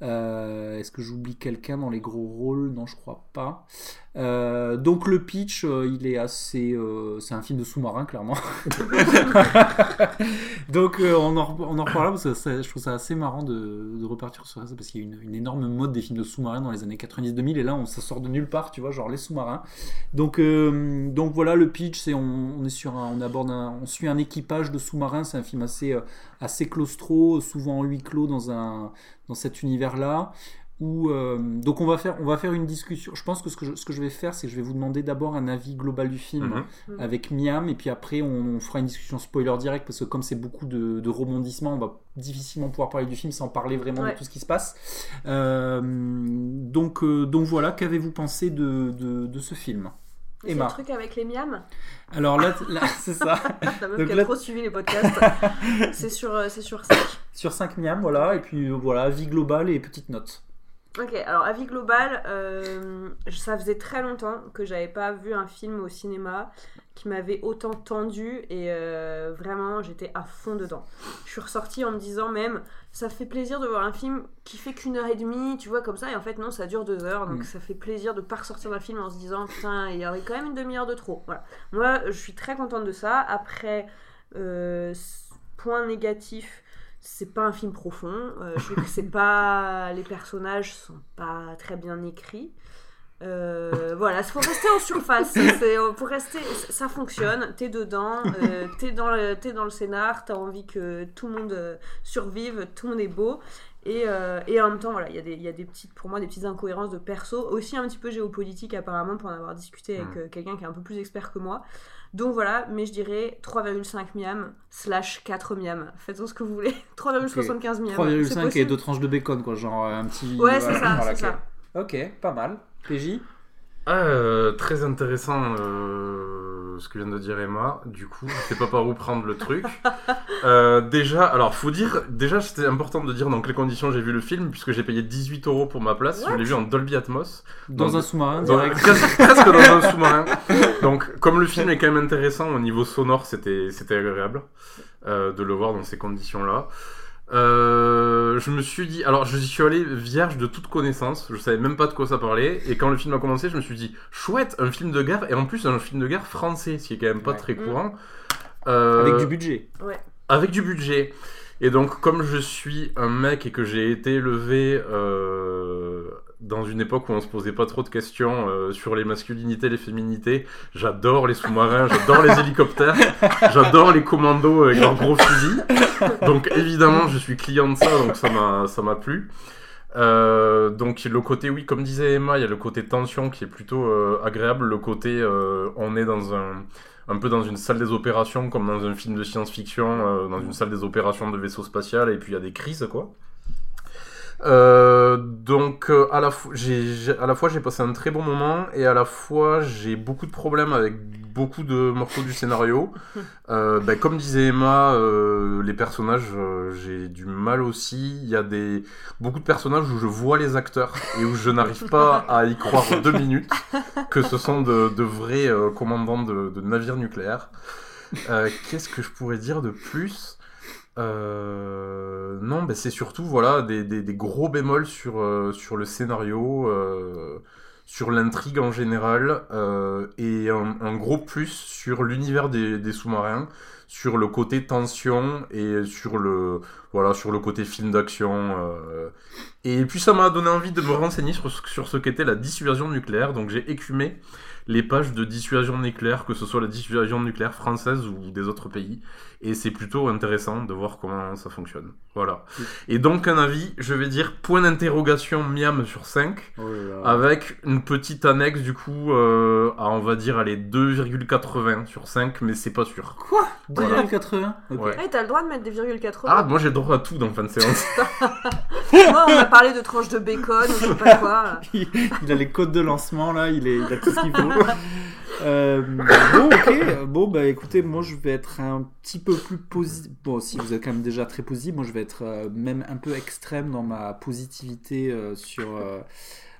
Est-ce que j'oublie quelqu'un dans les gros rôles? Non, je crois pas. Donc le pitch, il est assez, c'est un film de sous-marin clairement. [laughs] donc on, en, on en reparlera parce que je trouve ça assez marrant de, repartir sur ça parce qu'il y a une, une énorme mode des films de sous-marins dans les années 90-2000 et là on, ça sort de nulle part, tu vois, genre les sous-marins. Donc, donc voilà, le pitch, c'est on, on est sur un, on aborde un, on suit un équipage de sous-marins. C'est un film assez, euh, assez claustro, souvent en huis clos dans un, dans cet univers-là. Où, euh, donc on va faire, on va faire une discussion. Je pense que ce que je, ce que je vais faire, c'est que je vais vous demander d'abord un avis global du film Mhm. Mhm. avec Miam, et puis après on, on fera une discussion spoiler direct parce que comme c'est beaucoup de, de rebondissements, on va difficilement pouvoir parler du film sans parler vraiment Ouais. de tout ce qui se passe. Euh, donc, euh, donc voilà, qu'avez-vous pensé de, de, de ce film? C'est le truc avec les miams. Alors là, là, c'est ça. [laughs] La meuf qui a là- trop suivi les podcasts. [laughs] c'est sur, euh, c'est sur 5. Sur 5 miam, voilà, et puis euh, voilà, avis global et petite note. Ok, alors avis global, euh, ça faisait très longtemps que j'avais pas vu un film au cinéma qui m'avait autant tendu et euh, vraiment j'étais à fond dedans. Je suis ressortie en me disant même ça fait plaisir de voir un film qui fait qu'une heure et demie, tu vois comme ça et en fait non ça dure deux heures donc Mm. ça fait plaisir de pas ressortir d'un film en se disant putain il y aurait quand même une demi-heure de trop. Voilà. Moi je suis très contente de ça. Après euh, point négatif c'est pas un film profond. Euh, je trouve que c'est pas. [laughs] Les personnages sont pas très bien écrits. Euh, voilà, il faut rester en surface. C'est, euh, pour rester, ça fonctionne. T'es dedans, euh, [laughs] t'es dans le, t'es dans le scénar, t'as envie que tout le monde survive, tout le monde est beau. Et, euh, et en même temps, voilà, il y, a des- il y a des petites, pour moi, des petites incohérences de perso, aussi un petit peu géopolitique apparemment, pour en avoir discuté avec Mm. quelqu'un qui est un peu plus expert que moi. Donc voilà, mais je dirais 3,5 miam slash 4 miam. Faites-en ce que vous voulez. [laughs] 3,75 miam. C'est 3,5 et deux tranches de bacon, quoi, genre euh, un petit. Ouais, c'est ça, c'est ça. Ok, pas mal. PJ Ah, euh, très intéressant euh, ce que vient de dire Emma. Du coup, je sais pas par où prendre le truc. [laughs] Euh, déjà, alors faut dire, déjà c'était important de dire dans quelles conditions j'ai vu le film, puisque j'ai payé 18 euros pour ma place. Je l'ai vu en Dolby Atmos. Dans Dans- un sous-marin, Dans- presque, presque dans un sous-marin. Donc, comme le film est quand même intéressant au niveau sonore, c'était c'était agréable euh, de le voir dans ces conditions-là. Euh, je me suis dit, alors je suis allé vierge de toute connaissance, je savais même pas de quoi ça parlait, et quand le film a commencé, je me suis dit, chouette, un film de guerre, et en plus un film de guerre français, ce qui est quand même pas Ouais. très Mm. courant. Euh, Avec du budget. avec du budget. Et donc, comme je suis un mec et que j'ai été élevé euh, dans une époque où on se posait pas trop de questions euh, sur les masculinités, les féminités, j'adore les sous-marins, j'adore les hélicoptères, [laughs] j'adore les commandos avec leurs gros fusils. Donc, évidemment, je suis client de ça, donc ça m'a ça m'a plu. Euh, donc le côté oui comme disait Emma il y a le côté tension qui est plutôt euh, agréable le côté euh, on est dans un un peu dans une salle des opérations, comme dans un film de science-fiction, euh, dans une salle des opérations de vaisseau spatial, et puis il y a des crises, quoi. Euh, donc euh, à la fois j'ai j'ai- à la fois j'ai passé un très bon moment et à la fois j'ai beaucoup de problèmes avec beaucoup de morceaux du scénario. [laughs] Euh, ben, comme disait Emma euh, les personnages j'ai du mal aussi. Il y a des beaucoup de personnages où je vois les acteurs et où je n'arrive pas à y croire [laughs] deux minutes que ce sont de, de vrais commandants de, de navires nucléaires. Euh, qu'est-ce que je pourrais dire de plus? Euh, non, ben c'est surtout voilà des, gros bémols sur, euh, sur le scénario, euh, sur l'intrigue en général, et un, gros plus sur l'univers des, des sous-marins, sur le côté tension et sur le voilà sur le côté film d'action. Et puis ça m'a donné envie de me renseigner sur, sur ce qu'était la dissuasion nucléaire. Donc j'ai écumé les pages de dissuasion nucléaire, que ce soit la dissuasion nucléaire française ou des autres pays. Et c'est plutôt intéressant de voir comment ça fonctionne. Voilà. Et donc un avis, je vais dire point d'interrogation miam sur 5, Oh avec une petite annexe du coup euh, à on va dire allez 2,80 sur 5, mais c'est pas sûr. Quoi? Voilà. 2,80 Ok. Ouais. Eh, t'as le droit de mettre des virgules 80 Ah, moi j'ai droit à tout dans fin de séance. Moi, on m'a parlé de tranches de bacon je sais pas quoi. il, [laughs] il a les codes de lancement là, il, est, il a tout ce qu'il faut. [laughs] Euh, bon, ok. Bon, bah écoutez, moi je vais être un petit peu plus positif. Bon, si vous êtes quand même déjà très positif, moi je vais être euh, même un peu extrême dans ma positivité euh, sur.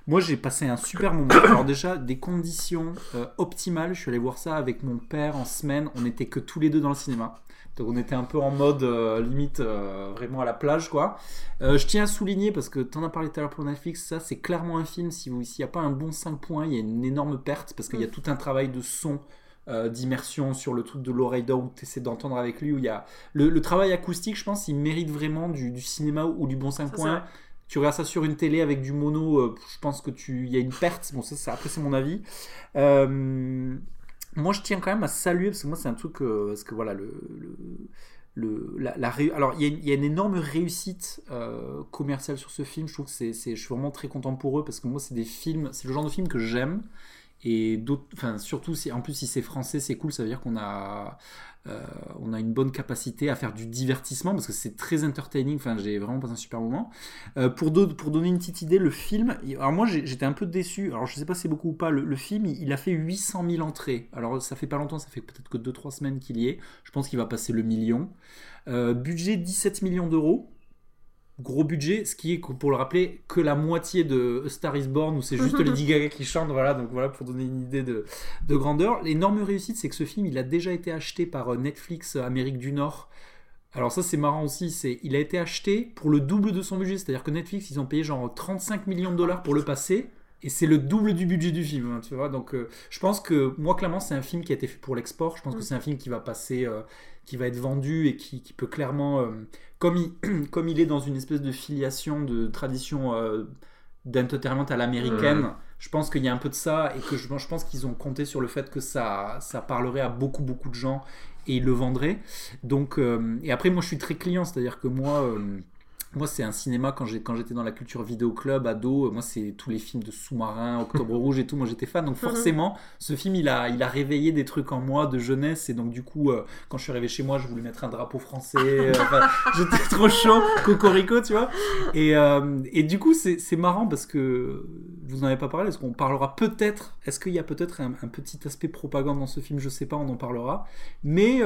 Moi j'ai passé un super moment. Alors, déjà, des conditions optimales. Je suis allé voir ça avec mon père en semaine. On n'était que tous les deux dans le cinéma. Donc on était un peu en mode euh, limite euh, vraiment à la plage quoi. Euh, je tiens à souligner parce que t'en as parlé tout à l'heure pour Netflix, ça c'est clairement un film, si vous- s'il n'y a pas un bon 5 points, il y a une énorme perte parce qu'il y a tout un travail de son, d'immersion sur le truc de l'oreille d'or où tu essaies d'entendre avec lui, où il y a le, le travail acoustique, je pense, il mérite vraiment du, du cinéma ou du bon 5 Ça, c'est points. Tu regardes ça sur une télé avec du mono, je pense que tu, il y a une perte. Bon, ça, ça après c'est mon avis. Euh, moi, je tiens quand même à saluer parce que moi, c'est un truc euh, parce que voilà le, le, la, alors il y, a une- énorme réussite euh, commerciale sur ce film. Je trouve que c'est- je suis vraiment très content pour eux parce que moi, c'est des films, c'est le genre de film que j'aime. Et surtout si en plus si c'est français, c'est cool. Ça veut dire qu'on a euh, on a une bonne capacité à faire du divertissement parce que c'est très entertaining. Enfin, j'ai vraiment passé un super moment. Euh, pour, do- pour donner une petite idée, le film, il- alors moi j'étais un peu déçu. Alors je sais pas si c'est beaucoup ou pas. Le, film, il, il a fait 800 000 entrées. Alors ça fait pas longtemps, ça fait peut-être que 2-3 semaines qu'il y est. Je pense qu'il va passer le million. Euh, budget 17 millions d'euros. Gros budget, ce qui est, pour le rappeler, que la moitié de A Star is Born, où c'est juste [laughs] Lady Gaga qui chante, voilà, donc voilà, pour donner une idée de, de grandeur. L'énorme réussite, c'est que ce film, il a déjà été acheté par euh, Netflix euh, Amérique du Nord. Alors ça, c'est marrant aussi, c'est il a été acheté pour le double de son budget, c'est-à-dire que Netflix, ils ont payé genre 35 millions de dollars pour le passer, et c'est le double du budget du film, hein, tu vois. Donc euh, je pense que, moi, clairement, c'est un film qui a été fait pour l'export, je pense que c'est un film qui va passer... euh, qui va être vendu et qui, qui peut clairement, euh, comme, il, [clears throat] comme il est dans une espèce de filiation de tradition euh, d'entertainment à l'américaine, je pense qu'il y a un peu de ça et que je, je pense qu'ils ont compté sur le fait que ça, ça parlerait à beaucoup beaucoup de gens et ils le vendraient. Donc, euh, et après moi je suis très client, c'est-à-dire que moi, euh, moi c'est un cinéma quand j'étais dans la culture vidéo club ado, moi c'est tous les films de sous-marins, Octobre [laughs] Rouge et tout, moi j'étais fan. Donc forcément ce film il a, il a réveillé des trucs en moi de jeunesse et donc du coup euh, quand je suis arrivé chez moi je voulais mettre un drapeau français, [laughs] euh, enfin, j'étais trop chaud, cocorico tu vois. Et, euh, et du coup, c'est marrant parce que vous n'en avez pas parlé. Est-ce qu'on parlera peut-être Est-ce qu'il y a peut-être un, un petit aspect propagande dans ce film? Je sais pas, on en parlera. Mais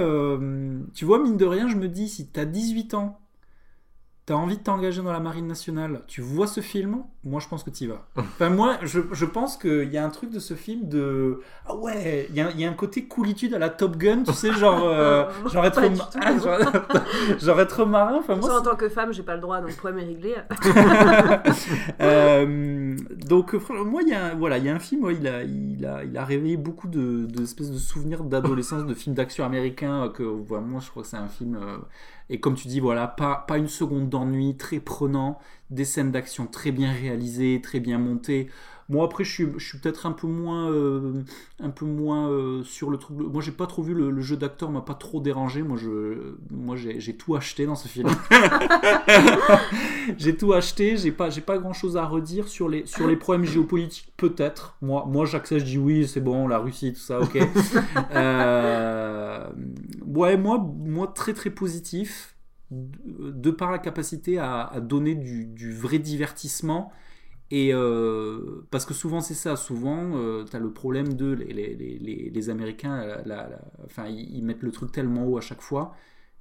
tu vois, mine de rien, je me dis, si tu as 18 ans, tu as envie de t'engager dans la marine nationale, tu vois ce film, moi je pense que tu y vas. Enfin, moi, je, je pense qu'il y a un truc de ce film de. Ah ouais, il y a, y a un côté coolitude à la Top Gun, tu sais, genre. euh, [laughs] genre, être, Pas du ma- tout. ah, [laughs] genre, genre être marin. Enfin, moi, en tant que femme, j'ai pas le droit, donc le problème est réglé. Euh, donc moi il y a un- voilà il y a un film ouais, il a il a il a réveillé beaucoup de, de espèces de souvenirs d'adolescence de films d'action américains euh, que moi je crois que c'est un film euh, et comme tu dis voilà pas pas une seconde d'ennui très prenant des scènes d'action très bien réalisées très bien montées moi après je suis, je suis peut-être un peu moins euh, un peu moins euh, sur le truc moi j'ai pas trop vu le, le jeu d'acteur m'a pas trop dérangé moi je moi j'ai tout acheté dans ce film [laughs] j'ai tout acheté, j'ai pas, j'ai pas grand chose à redire sur les, sur les problèmes géopolitiques, peut-être. Moi, moi j'accède, je dis oui, c'est bon, la Russie, tout ça, ok. [laughs] Euh, ouais, moi, moi, très très positif, de de par la capacité à, à donner du, du vrai divertissement. Et euh, parce que souvent c'est ça, souvent tu as le problème de les, les, les, les Américains, la- la- la- enfin ils, mettent le truc tellement haut à chaque fois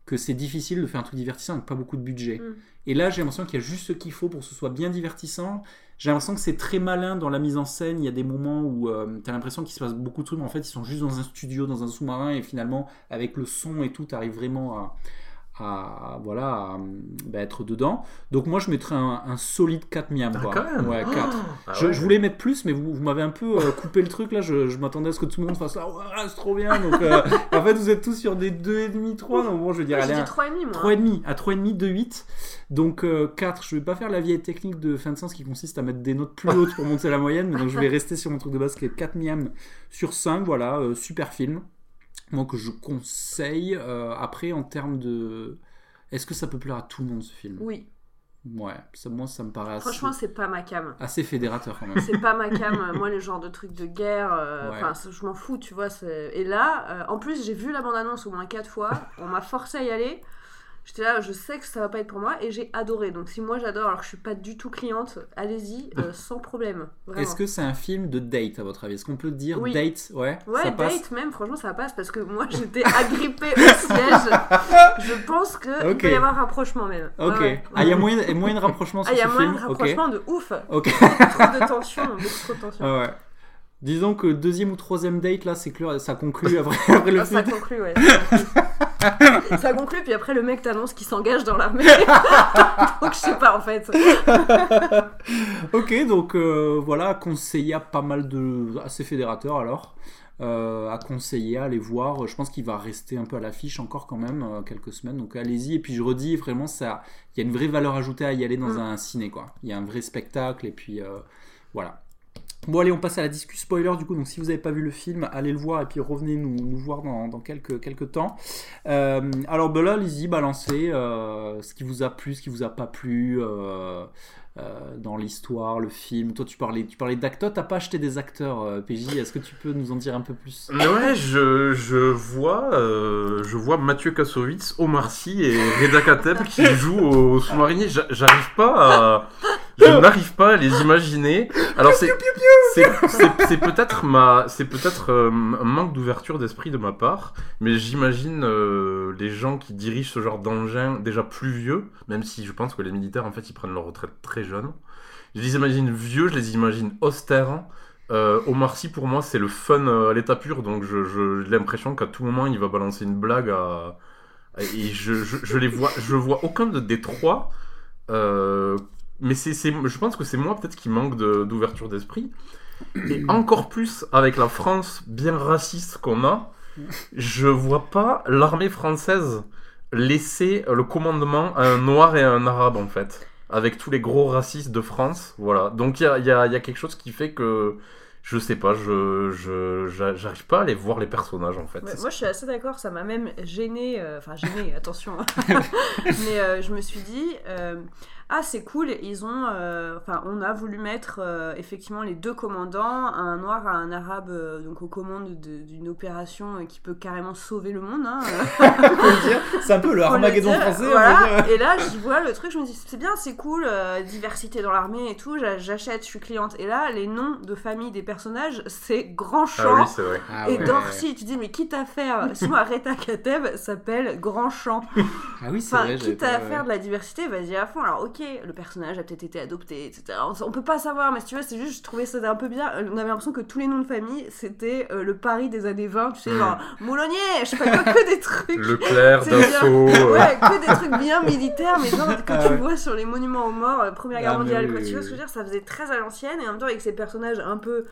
que c'est difficile de faire un truc divertissant avec pas beaucoup de budget. Mm. Et là, j'ai l'impression qu'il y a juste ce qu'il faut pour que ce soit bien divertissant. J'ai l'impression que c'est très malin dans la mise en scène. Il y a des moments où tu as l'impression qu'il se passe beaucoup de trucs, mais en fait, ils sont juste dans un studio, dans un sous-marin, et finalement, avec le son et tout, tu arrives vraiment à, à, voilà, à, bah, être dedans. Donc, moi, je mettrais un, un solide 4 miam. Ah, quoi. quand même. Ouais, 4. Ah Je, ouais. je voulais mettre plus, mais vous, vous m'avez un peu euh, coupé le truc là. Je, je m'attendais à ce que tout le monde fasse là. Ouais, c'est trop bien. Donc, euh, en fait, vous êtes tous sur des 2,5, 3. Donc, bon, je veux dire, J'ai allez, dit un- 3,5 moi. 3,5 à 3,5 de 8 donc euh, 4 je vais pas faire la vieille technique de fin de sens qui consiste à mettre des notes plus hautes pour monter la moyenne mais donc je vais [laughs] rester sur mon truc de base qui est 4 miam sur 5 voilà euh, super film moi que je conseille Euh, après en termes de est-ce que ça peut plaire à tout le monde ce film? Oui, ouais ça, moi ça me paraît assez, franchement, c'est pas ma cam. assez fédérateur quand même C'est pas ma cam. [laughs] Moi, les genres de trucs de guerre, euh, Ouais. enfin, je m'en fous, tu vois. Et là, euh, en plus, j'ai vu la bande-annonce au moins quatre fois. On m'a forcé à y aller. J'étais là, je sais que ça va pas être pour moi et j'ai adoré. Donc si moi j'adore alors que je suis pas du tout cliente, allez-y euh, [laughs] sans problème. Est-ce que c'est un film de date à votre avis? Est-ce qu'on peut dire Oui. date? Ouais, Ouais, ça passe date même, franchement ça passe parce que moi j'étais agrippée au siège. [laughs] Je pense qu'il peut y avoir rapprochement même. Ok. Ouais. Ah, il y a moyen, moyen de rapprochement Ah, sur il y a ce moyen film? De rapprochement de ouf. Ok. [laughs] Trop de tension, beaucoup trop de tension. Ouais, ouais. Disons que deuxième ou troisième date, là, c'est clair, ça conclut après, après le Ah, ça film. conclut, ouais. Ça conclut. [laughs] ça conclut, puis après le mec t'annonce qu'il s'engage dans l'armée. [laughs] Donc je sais pas en fait. [laughs] Ok, donc euh, voilà, à pas mal de. assez fédérateurs alors. Euh, à conseiller, à aller voir. Je pense qu'il va rester un peu à l'affiche encore quand même, euh, quelques semaines. Donc allez-y. Et puis je redis, vraiment, ça, il y a une vraie valeur ajoutée à y aller dans Mm. un ciné, quoi. Il y a un vrai spectacle et puis euh, voilà. Bon allez, on passe à la discussion spoiler du coup. Donc si vous n'avez pas vu le film, allez le voir et puis revenez nous, voir dans, quelques temps. Euh, alors ben là, allez-y, balancez euh, ce qui vous a plu, ce qui vous a pas plu. euh, euh, dans l'histoire, le film. Toi, tu parlais, tu parlais d'acteurs. T'as pas acheté des acteurs, euh, PJ. Est-ce que tu peux nous en dire un peu plus? Ouais, je, je vois, euh, je vois Mathieu Kassovitz, Omar Sy et Reda Kateb qui [laughs] jouent au sous-marinier. J'a- J'arrive pas à, je n'arrive pas à les imaginer. Alors c'est, c'est, peut-être ma, c'est peut-être un manque d'ouverture d'esprit de ma part, mais j'imagine les gens qui dirigent ce genre d'engin déjà plus vieux, même si je pense que les militaires en fait ils prennent leur retraite très jeunes. Je les imagine vieux, je les imagine austères. Euh, Omar Sy pour moi c'est le fun euh, à l'état pur donc j'ai l'impression qu'à tout moment il va balancer une blague et je, je, les vois je vois aucun de, des trois euh, mais c'est, je pense que c'est moi peut-être qui manque d'ouverture d'esprit et encore plus avec la France bien raciste qu'on a je vois pas l'armée française laisser le commandement à un noir et à un arabe en fait avec tous les gros racistes de France. Voilà. Donc il y a, il y a- il y a quelque chose qui fait que je sais pas, je je- j'a- j'arrive pas à aller voir les personnages en fait. Ouais, moi je suis assez d'accord, ça m'a même gêné, euh, enfin gêné, attention. hein. [laughs] Mais euh, je me suis dit, euh, ah c'est cool, ils ont, euh, enfin on a voulu mettre euh, effectivement les deux commandants, un noir et un arabe, euh, donc aux commandes de- d'une opération qui peut carrément sauver le monde. Hein, [laughs] C'est un peu le Armageddon français. voilà. dire. Et là, je vois le truc, je me dis, c'est bien, c'est cool, euh, diversité dans l'armée et tout, j'a- j'achète, je suis cliente. Et là, les noms de famille des personnages, c'est Grand Ah Champ oui, c'est vrai. Ah et ouais. Dorcy. Tu dis, mais quitte à faire, sinon Areta Kateb s'appelle Grand Champ. Ah oui, c'est Enfin, vrai. quitte pas- à faire de la diversité, vas-y à fond. Alors, ok, le personnage a peut-être été adopté, etc. On, peut pas savoir, mais si tu veux, c'est juste, je trouvais ça un peu bien. Euh, On avait l'impression que tous les noms de famille, c'était euh, le Paris des années 20, tu sais, genre Moulonnier, je sais pas quoi, que des trucs. Leclerc, euh, Ouais, que des trucs bien militaires, mais genre que Ah tu ouais. vois sur les monuments aux morts, euh, Première Guerre Ah, mais mondiale, quoi. tu vois ce que je veux dire Ça faisait très à l'ancienne, et en même temps avec ces personnages un peu.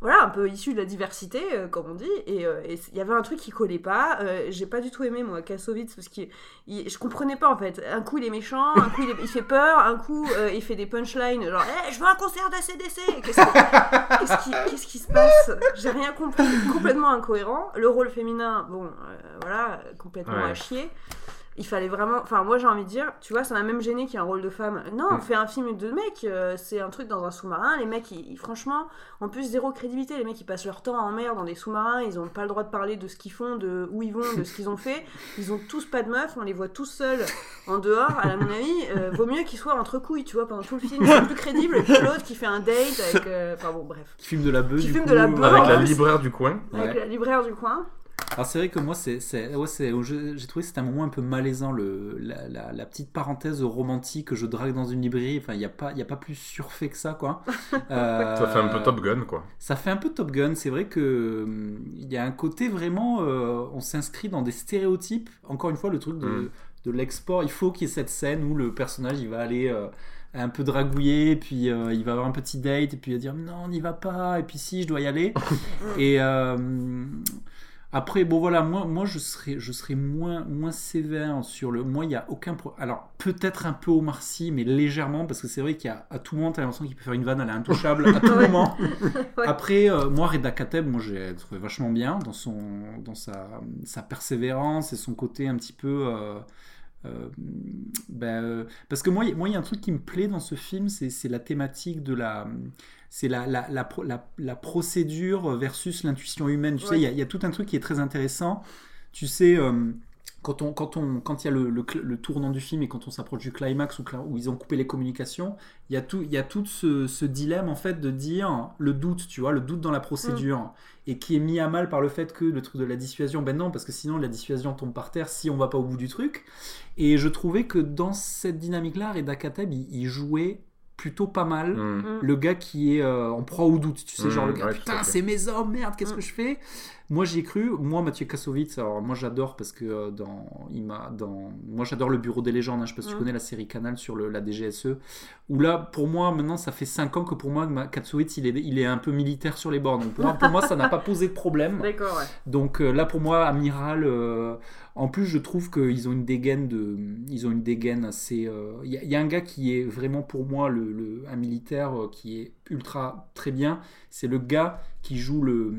Voilà, un peu issus de la diversité, euh, comme on dit, et euh, il y avait un truc qui collait pas. euh, J'ai pas du tout aimé, moi, Kassovitz, parce que je comprenais pas en fait. Un coup il est méchant, un coup il, est- il fait peur, un coup euh, il fait des punchlines, genre Eh, je veux un concert d'ACDC Qu'est-ce que- qu'est-ce qui, se passe? J'ai rien compris, complètement incohérent. Le rôle féminin, bon, euh, voilà, complètement Ouais. à chier. Il fallait vraiment. Enfin, moi j'ai envie de dire, tu vois, ça m'a même gêné qu'il y ait un rôle de femme. Non, on Mm. fait un film de mecs, euh, c'est un truc dans un sous-marin. Les mecs, ils, ils- franchement, en plus, zéro crédibilité. Les mecs, ils passent leur temps en mer dans des sous-marins, ils ont pas le droit de parler de ce qu'ils font, de où ils vont, de ce qu'ils ont fait. Ils ont tous pas de meufs, on les voit tous seuls en dehors. À mon avis, euh, vaut mieux qu'ils soient entre couilles, tu vois, pendant tout le film. C'est plus crédible que l'autre qui fait un date avec. euh, Enfin bon, bref. Qui filme de la bœuf. Qui du filme coup, de la bœuf. Avec la libraire du coin. Ouais. Avec la libraire du coin. Alors c'est vrai que moi, c'est, c'est, ouais, c'est, j'ai trouvé que c'était un moment un peu malaisant, le, la, la- la petite parenthèse romantique que je drague dans une librairie. Enfin, il n'y a, pas- il y a pas plus surfait que ça, quoi. [laughs] Euh, Ça fait un peu Top Gun quoi. Ça fait un peu Top Gun. C'est vrai que hum, il y a un côté vraiment, euh, on s'inscrit dans des stéréotypes. Encore une fois, le truc de, Mm. de l'export, il faut qu'il y ait cette scène où le personnage, il va aller euh, un peu dragouiller, puis euh, il va avoir un petit date, et puis il va dire non, on n'y va pas, et puis si, je dois y aller. [laughs] et euh, après, bon voilà, moi, moi je serais, je serais moins, moins sévère sur le. Moi, il n'y a aucun. Pro... Alors, peut-être un peu Omar Sy, mais légèrement, parce que c'est vrai qu'il y a à tout moment, t'as l'impression qu'il peut faire une vanne, elle est intouchable à tout [laughs] moment. [laughs] Ouais. Après, euh, moi, Reda Kateb, moi, j'ai trouvé vachement bien dans, son, dans sa, sa persévérance et son côté un petit peu. euh, euh, ben, euh, parce que moi, il moi, il y a un truc qui me plaît dans ce film, c'est la thématique de la. C'est la, la, la, pro- la- la procédure versus l'intuition humaine. Tu sais, Ouais. il y, a- il y a tout un truc qui est très intéressant. Tu sais, euh, quand on quand on quand il y a le, le, cl- le tournant du film et quand on s'approche du climax où, où ils ont coupé les communications, il y a tout il y a tout ce, ce dilemme en fait de dire le doute, tu vois, le doute dans la procédure et qui est mis à mal par le fait que le truc de la dissuasion, ben non, parce que sinon la dissuasion tombe par terre si on va pas au bout du truc. Et je trouvais que dans cette dynamique-là, Reda Kateb, il, il jouait plutôt pas mal. Mm. Mm. Le gars qui est euh, en proie au doute, tu sais, Mm, genre le gars, ouais, putain, c'est mes hommes, merde, qu'est-ce Mm. que je fais? Moi j'y ai cru, moi Mathieu Kassovitz, alors moi j'adore parce que euh, dans, il m'a, dans, moi j'adore le Bureau des légendes, hein, je sais pas si tu Mm. connais la série Canal sur le, la DGSE, où là pour moi maintenant ça fait 5 ans que pour moi Kassovitz il est, il est un peu militaire sur les bords, donc pour moi, pour moi ça n'a pas posé de problème. [laughs] D'accord, ouais. Donc euh, là pour moi amiral euh, en plus je trouve qu'ils ont une dégaine de ils ont une dégaine assez euh, il y, a- il y a un gars qui est vraiment pour moi le, le- un militaire qui est ultra très bien c'est le gars qui joue le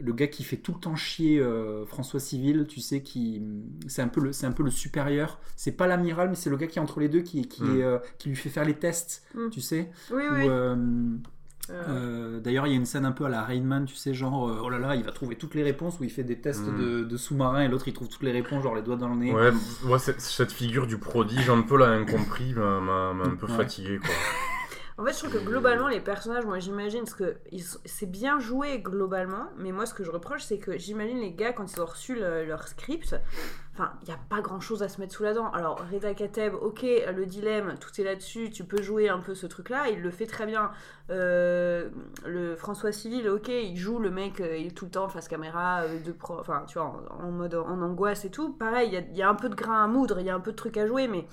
le gars qui fait tout le temps chier euh, François Civil tu sais qui c'est un peu le c'est un peu le supérieur c'est pas l'amiral mais c'est le gars qui est entre les deux qui qui, Mm. est, euh, qui lui fait faire les tests Mm. tu sais Oui, Ou, oui. euh, D'ailleurs, il y a une scène un peu à la Rainman, tu sais, genre, euh, oh là là, il va trouver toutes les réponses, où il fait des tests Mm. de, de sous-marins, et l'autre, il trouve toutes les réponses, genre les doigts dans le nez. Ouais, moi, cette, cette figure du prodige, un peu là, incompris, m'a un peu Ouais. fatigué, quoi. [laughs] En fait, je trouve que globalement, les personnages, moi j'imagine, parce que c'est bien joué globalement, mais moi ce que je reproche, c'est que j'imagine les gars, quand ils ont reçu le- leur script, enfin, il n'y a pas grand chose à se mettre sous la dent. Alors, Reda Kateb, ok, le dilemme, tout est là-dessus, tu peux jouer un peu ce truc-là, il le fait très bien. Euh, le François Civil, ok, il joue le mec, euh, il est tout le temps face caméra, euh, tu vois, en, mode en angoisse et tout. Pareil, il y y a un peu de grain à moudre, il y a un peu de trucs à jouer, mais.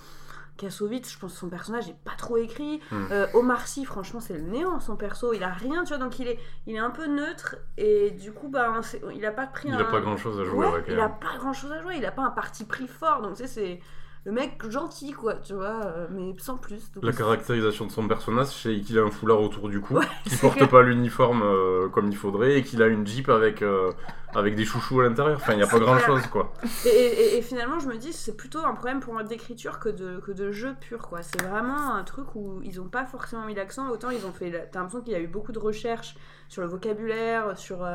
Kassovitz, je pense que son personnage est pas trop écrit. Mm. Euh, Omar Sy, franchement, c'est le néant son perso. Il a rien, tu vois, donc il est, il est un peu neutre et du coup, bah, on sait- il a pas pris Il un. a pas grand chose à jouer, Ouais, il a même. pas grand chose à jouer. Il a pas un parti pris fort, donc tu sais, c'est le mec gentil, quoi, tu vois, euh, mais sans plus. Donc, La caractérisation de son personnage, c'est qu'il a un foulard autour du cou, Ouais, [laughs] qu'il porte clair. pas l'uniforme euh, comme il faudrait, et qu'il a une Jeep avec, euh, avec des chouchous à l'intérieur. Enfin, il n'y a pas grand clair. chose, quoi. Et, et- et finalement, je me dis, c'est plutôt un problème pour moi d'écriture que de, que de jeu pur, quoi. C'est vraiment un truc où ils ont pas forcément mis l'accent. Autant ils ont fait. T'as l'impression qu'il y a eu beaucoup de recherches sur le vocabulaire, sur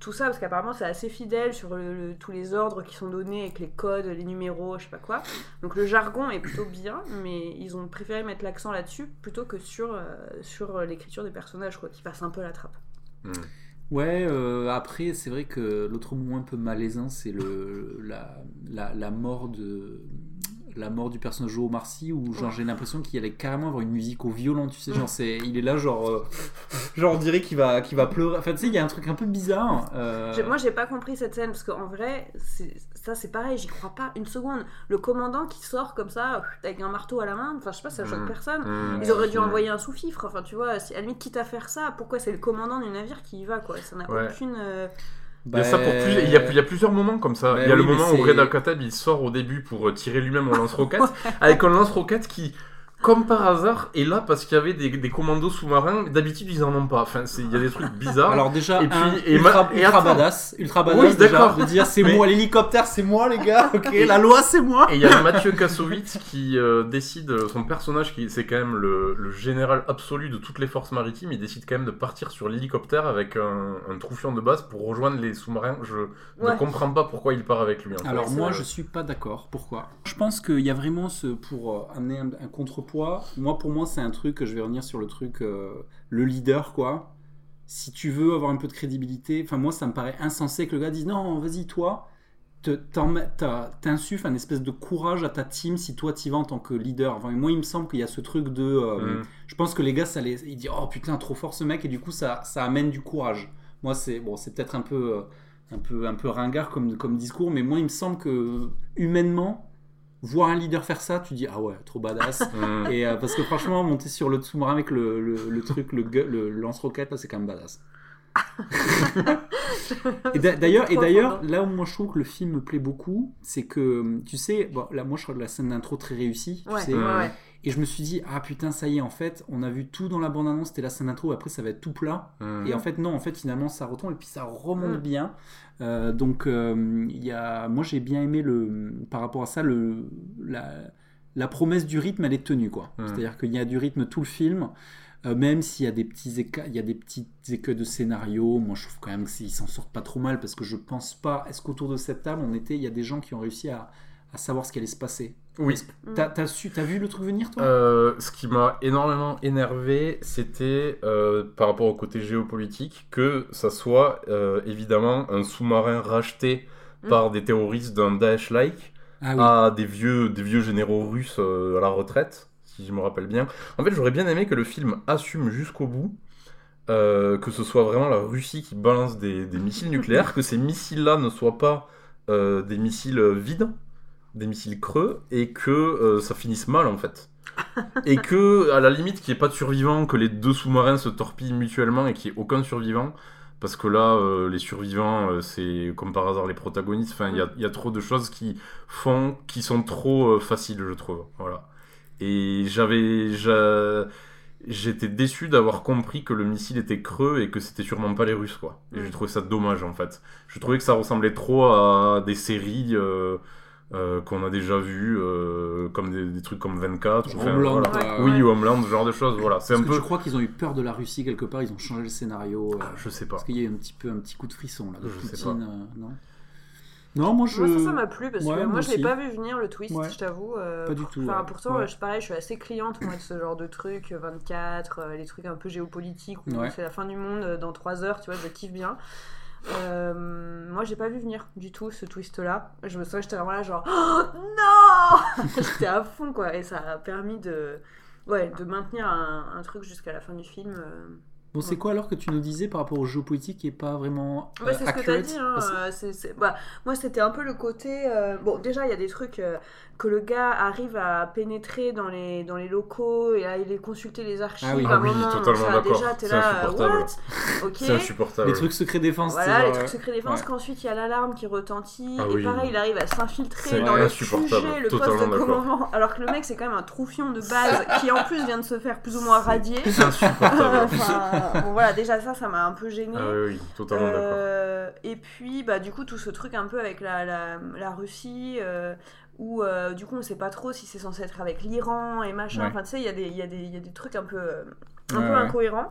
tout ça, parce qu'apparemment c'est assez fidèle sur le- le- tous les ordres qui sont donnés avec les codes, les numéros, je sais pas quoi. Donc le jargon est plutôt bien, mais ils ont préféré mettre l'accent là-dessus plutôt que sur, euh, sur l'écriture des personnages, quoi, qui passe un peu la trappe. Mm. Ouais, euh, après, c'est vrai que l'autre moment un peu malaisant, c'est le, la, la, la mort de la mort du personnage de Omar Sy où genre j'ai l'impression qu'il allait carrément avoir une musique au violon tu sais genre c'est il est là genre euh, genre on dirait qu'il va qu'il va pleurer enfin tu sais il y a un truc un peu bizarre euh, Moi, j'ai pas compris cette scène parce qu'en vrai, c'est- ça c'est pareil, j'y crois pas une seconde. Le commandant qui sort comme ça, euh, avec un marteau à la main, enfin, je sais pas, ça choque Mm. personne. Mm. Ils auraient dû Mm. envoyer un sous-fifre, enfin, tu vois, si, à la limite, quitte à faire ça, pourquoi c'est le commandant du navire qui y va, quoi? Ça n'a Ouais. aucune. Il y a ça pour plus... il, y a, il y a plusieurs moments comme ça. Bah il y a le oui, moment où Reda Kateb il sort au début pour euh, tirer lui-même au lance-roquette, [laughs] avec un lance-roquette qui, comme par hasard, est là parce qu'il y avait des, des commandos sous-marins. D'habitude, ils en ont pas. Enfin, c'est- il y a des trucs bizarres. alors déjà Et puis- un, et ultra, ma- et ultra attends. badass ultra badass Oui, déjà, d'accord. de dire c'est Mais- moi l'hélicoptère c'est moi les gars ok Et- la loi c'est moi Et il y a Mathieu Kassovitz qui euh, décide, euh, son personnage, qui c'est quand même le, le général absolu de toutes les forces maritimes, il décide quand même de partir sur l'hélicoptère avec un, un troufion de base pour rejoindre les sous-marins. Je Ouais. ne comprends pas pourquoi il part avec lui. en fait. Alors moi je suis pas d'accord. Pourquoi? Je pense qu'il y a vraiment ce pour euh, amener un, un Moi pour moi c'est un truc que je vais revenir sur le truc euh, le leader quoi. Si tu veux avoir un peu de crédibilité, enfin moi ça me paraît insensé que le gars dise non vas-y toi t'insuffles un espèce de courage à ta team si toi t'y vas en tant que leader. Enfin, moi il me semble qu'il y a ce truc de euh, Mm. je pense que les gars ça les ils disent oh putain trop fort ce mec et du coup ça ça amène du courage. Moi c'est bon c'est peut-être un peu euh, un peu un peu ringard comme comme discours mais moi il me semble que humainement voir un leader faire ça tu dis ah ouais trop badass [laughs] et euh, parce que franchement monter sur le sous-marin avec le, le, le truc le, lance-roquette là c'est quand même badass. [laughs] Et d'a- d'ailleurs, et d'ailleurs, hein. là où moi je trouve que le film me plaît beaucoup, c'est que tu sais, bon, là moi je trouve la scène d'intro très réussie, tu Ouais, sais, ouais, ouais. et je me suis dit ah putain ça y est en fait, on a vu tout dans la bande annonce, c'était la scène d'intro, après ça va être tout plat, Mm. et en fait non, en fait finalement ça retombe et puis ça remonte Mm. bien. Euh, donc euh, il y a, moi j'ai bien aimé le, par rapport à ça le, la, la promesse du rythme elle est tenue quoi. C'est-à-dire qu'il y a du rythme tout le film. Euh, même s'il y a des petits éca- il y a des petits écueils de scénario, moi je trouve quand même qu'ils s'en sortent pas trop mal parce que je pense pas. Est-ce qu'autour de cette table, on était, il y a des gens qui ont réussi à, à savoir ce qui allait se passer? Oui. T'as, su, t'as vu le truc venir toi? Euh, ce qui m'a énormément énervé, c'était euh, par rapport au côté géopolitique, que ça soit euh, évidemment un sous-marin racheté Mm. par des terroristes d'un Daesh-like Ah oui. à des vieux, des vieux généraux russes à la retraite, si je me rappelle bien. En fait, j'aurais bien aimé que le film assume jusqu'au bout. que ce soit vraiment la Russie qui balance des, des missiles nucléaires, [laughs] que ces missiles-là ne soient pas des missiles vides, des missiles creux, et que euh, ça finisse mal en fait. et que, à la limite, qu'il n'y ait pas de survivants, que les deux sous-marins se torpillent mutuellement et qu'il n'y ait aucun survivant. Parce que là, euh, les survivants, euh, c'est comme par hasard les protagonistes. Enfin, il y a, il y a trop de choses qui font, qui sont trop faciles, je trouve. Voilà. Et j'avais, j'a- j'étais déçu d'avoir compris que le missile était creux et que c'était sûrement pas les Russes, quoi. Et j'ai trouvé ça dommage, en fait. Je trouvais que ça ressemblait trop à des séries euh, qu'on a déjà vues, euh, comme des, des trucs comme 24. Genre enfin, Homeland, voilà. Oui, ou Homeland, ce genre de choses. Voilà, c'est un que peu. tu crois qu'ils ont eu peur de la Russie quelque part, ils ont changé le scénario. euh, Ah, je sais pas. Parce qu'il y a eu un petit peu un petit coup de frisson là de Je sais Poutine, euh, non? Non, moi je. Moi, ça, ça m'a plu parce Ouais, que moi moi, je l'ai pas vu venir le twist, Ouais. je t'avoue. euh, Pas du tout, Enfin, ouais. pourtant, Ouais. je, pareil, je suis assez cliente moi de ce genre de trucs, euh, 24, euh, les trucs un peu géopolitiques où Ouais. c'est la fin du monde euh, dans 3 heures, tu vois, je kiffe bien. Euh, moi, j'ai pas vu venir du tout ce twist-là. Je me souviens, j'étais vraiment là, genre, oh, non [laughs] J'étais à fond, quoi, et ça a permis de, ouais, de maintenir un, un truc jusqu'à la fin du film. euh. Bon, c'est quoi alors que tu nous disais par rapport au géopolitique qui est pas vraiment. Ouais, euh, c'est ce que t'as accurate? dit. Hein. Euh, bah, moi, c'était un peu le côté. euh, Bon, déjà, il y a des trucs euh, que le gars arrive à pénétrer dans les, dans les locaux et à aller consulter les archives. Ah oui. à Ah un oui, moment, totalement d'accord. C'est insupportable. what? [laughs] Ok. C'est insupportable. Les trucs secret défense, Voilà, les genre, trucs secret défense, ouais. qu'ensuite il y a l'alarme qui retentit, Ah et oui. pareil, il arrive à s'infiltrer C'est dans le insupportable, QG, le poste de commandement, alors que le mec c'est quand même un troufion de base qui en plus vient de se faire plus ou moins radier. C'est insupportable. [laughs] Enfin, bon voilà, déjà ça, ça m'a un peu gêné. ah oui, oui, totalement d'accord. Euh, et puis, bah, du coup, tout ce truc un peu avec la, la, la Russie, euh, où euh, du coup, on sait pas trop si c'est censé être avec l'Iran et machin. Ouais. Enfin, tu sais, il y, a des- y, y a trucs un peu, euh, un Ouais, peu ouais. incohérents.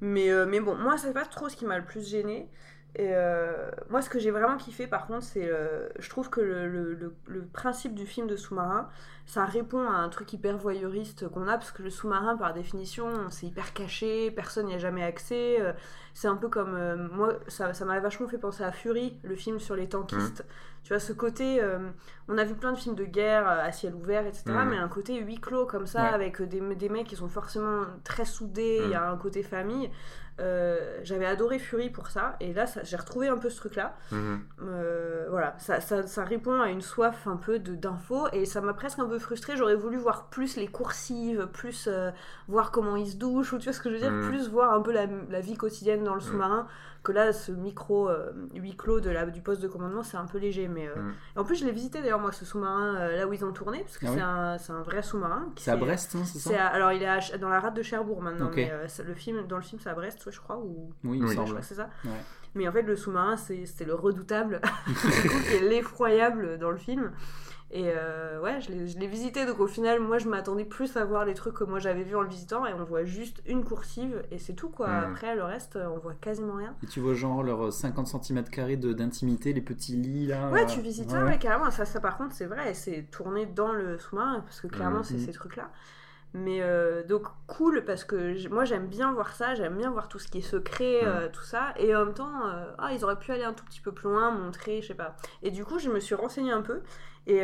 Mais, euh, mais bon, moi, c'est pas trop ce qui m'a le plus gêné. Et euh, moi, ce que j'ai vraiment kiffé, par contre, c'est. euh, je trouve que le, le, le- le principe du film de sous-marin, ça répond à un truc hyper voyeuriste qu'on a, parce que le sous-marin, par définition, c'est hyper caché, personne n'y a jamais accès. euh, c'est un peu comme. euh, moi, ça ça m'a vachement fait penser à Fury, le film sur les tankistes. Tu vois, ce côté. euh, on a vu plein de films de guerre euh, à ciel ouvert, etc., Mhm. mais un côté huis clos comme ça, Ouais. avec des, des mecs qui sont forcément très soudés, il y a un côté famille. Euh, J'avais adoré Fury pour ça, et là, j'ai retrouvé un peu ce truc-là. Mhm. Euh, voilà, ça, ça, ça répond à une soif un peu de- d'infos et ça m'a presque un peu frustrée. J'aurais voulu voir plus les coursives, plus euh, voir comment ils se douchent, ou tu vois ce que je veux dire, Mm. plus voir un peu la, la vie quotidienne dans le sous-marin. Que là, ce micro euh, huis clos de la, du poste de commandement, c'est un peu léger. Mais euh, Mm. et en plus, je l'ai visité d'ailleurs, moi, ce sous-marin, euh, là où ils ont tourné, parce que Ah c'est oui un, c'est un vrai sous-marin. qui C'est à Brest, hein, c'est c'est ça à- alors il est à dans la rade de Cherbourg maintenant, mais euh, c'est- le film, dans le film c'est à Brest, je crois, ou Oui, il Oui. semble. c'est ça. Ouais. Mais en fait, le sous-marin, c'est c'est le redoutable, [laughs] [laughs] qui est l'effroyable dans le film. Et euh, ouais, je l'ai visité, donc au final, moi je m'attendais plus à voir les trucs que moi j'avais vus en le visitant, et on voit juste une coursive, et c'est tout quoi. Mm. Après, le reste, on voit quasiment rien. Et tu vois genre leurs 50 cm d'intimité, les petits lits là. Ouais, euh, tu visites ouais, ça, ouais. carrément. Ça, ça, par contre, c'est vrai, c'est tourné dans le sous-marin, parce que clairement, Mhm. c'est ces trucs-là. Mais euh, donc, cool, parce que moi, j'aime bien voir ça, j'aime bien voir tout ce qui est secret, euh, tout ça. Et en même temps, euh, ah, ils auraient pu aller un tout petit peu plus loin, montrer, je sais pas. Et du coup, je me suis renseignée un peu. Et,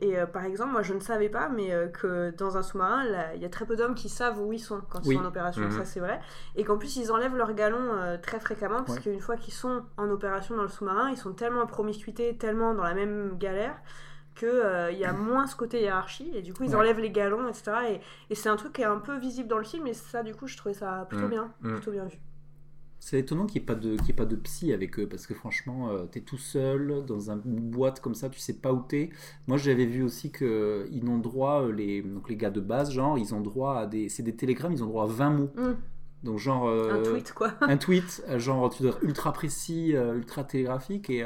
et par exemple, moi, je ne savais pas, mais que dans un sous-marin, il y a très peu d'hommes qui savent où ils sont quand ils Oui. sont en opération, Mhm. ça c'est vrai. Et qu'en plus, ils enlèvent leurs galons très fréquemment, parce Ouais. qu'une fois qu'ils sont en opération dans le sous-marin, ils sont tellement en promiscuité, tellement dans la même galère qu'il il y a moins ce côté hiérarchie et du coup ils Ouais. enlèvent les galons etc et, et c'est un truc qui est un peu visible dans le film et ça du coup je trouvais ça plutôt Mm. bien Mm. plutôt bien vu C'est étonnant qu'il n'y ait, pas de- qu'il y ait pas de psy avec eux, parce que franchement, euh, t'es tout seul dans un- une boîte comme ça, tu sais pas où t'es. Moi, j'avais vu aussi qu'ils n'ont droit, euh, les, donc les gars de base, genre, ils ont droit à des. C'est des télégrammes, ils ont droit à 20 mots. Mm. Donc, genre. euh, un tweet quoi un tweet, euh, genre, tu dois être ultra précis, euh, ultra télégraphique, et.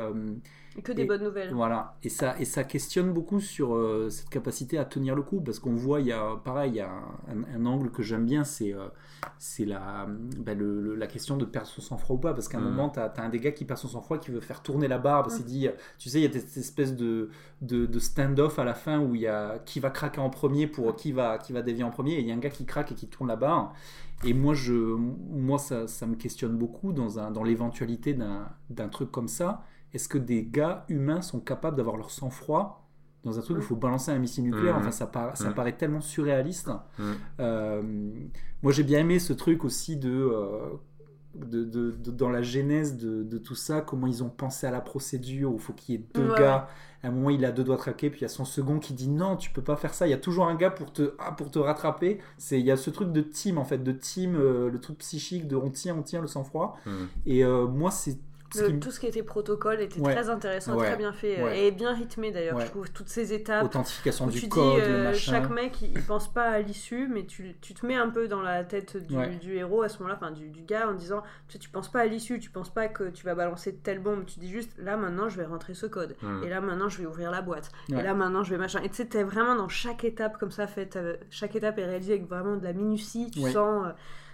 Et que des Et- bonnes nouvelles. Voilà, et ça, et ça questionne beaucoup sur euh, cette capacité à tenir le coup, parce qu'on voit, il y a, pareil, il y a un, un angle que j'aime bien, c'est euh, c'est la, ben, le- le- la question de perdre son sang-froid ou pas, parce qu'à un Mhm. moment, tu as, un des gars qui perd son sang-froid, qui veut faire tourner la barre, parce qu'il dit, tu sais, il y a cette espèce de, de, de stand-off à la fin où il y a qui va craquer en premier pour qui va, qui va dévier en premier, et il y a un gars qui craque et qui tourne la barre. Et moi, je, moi ça, ça me questionne beaucoup dans, un, dans l'éventualité d'un, d'un truc comme ça. Est-ce que des gars humains sont capables d'avoir leur sang-froid dans un truc où il faut balancer un missile nucléaire? Mhm. Enfin, ça, Mhm. paraît tellement surréaliste. Mhm. Euh, moi, j'ai bien aimé ce truc aussi de, euh, de, de- de- dans la genèse de, de tout ça, comment ils ont pensé à la procédure, où il faut qu'il y ait deux Ouais. gars. À un moment, il a deux doigts traqués, puis il y a son second qui dit non, tu peux pas faire ça. Il y a toujours un gars pour te, ah, pour te rattraper. C'est, il y a ce truc de team en fait, de team, euh, le truc psychique de on tient, on tient le sang-froid. Et euh, moi, c'est ce Le- qui me- tout ce qui était protocole était Ouais. très intéressant, Ouais. très bien fait euh, Ouais. et bien rythmé d'ailleurs. Je trouve toutes ces étapes. authentification du tu code, dis, euh, chaque mec il, il pense pas à l'issue, mais tu, tu te mets un peu dans la tête du, héros à ce moment-là, enfin du, du gars en disant tu, sais, tu penses pas à l'issue, tu penses pas que tu vas balancer telle bombe, tu dis juste là maintenant je vais rentrer ce code, Mhm. et là maintenant je vais ouvrir la boîte, et là maintenant je vais machin. Et tu sais, t'es vraiment dans chaque étape comme ça, faite, euh, chaque étape est réalisée avec vraiment de la minutie, tu sens. euh,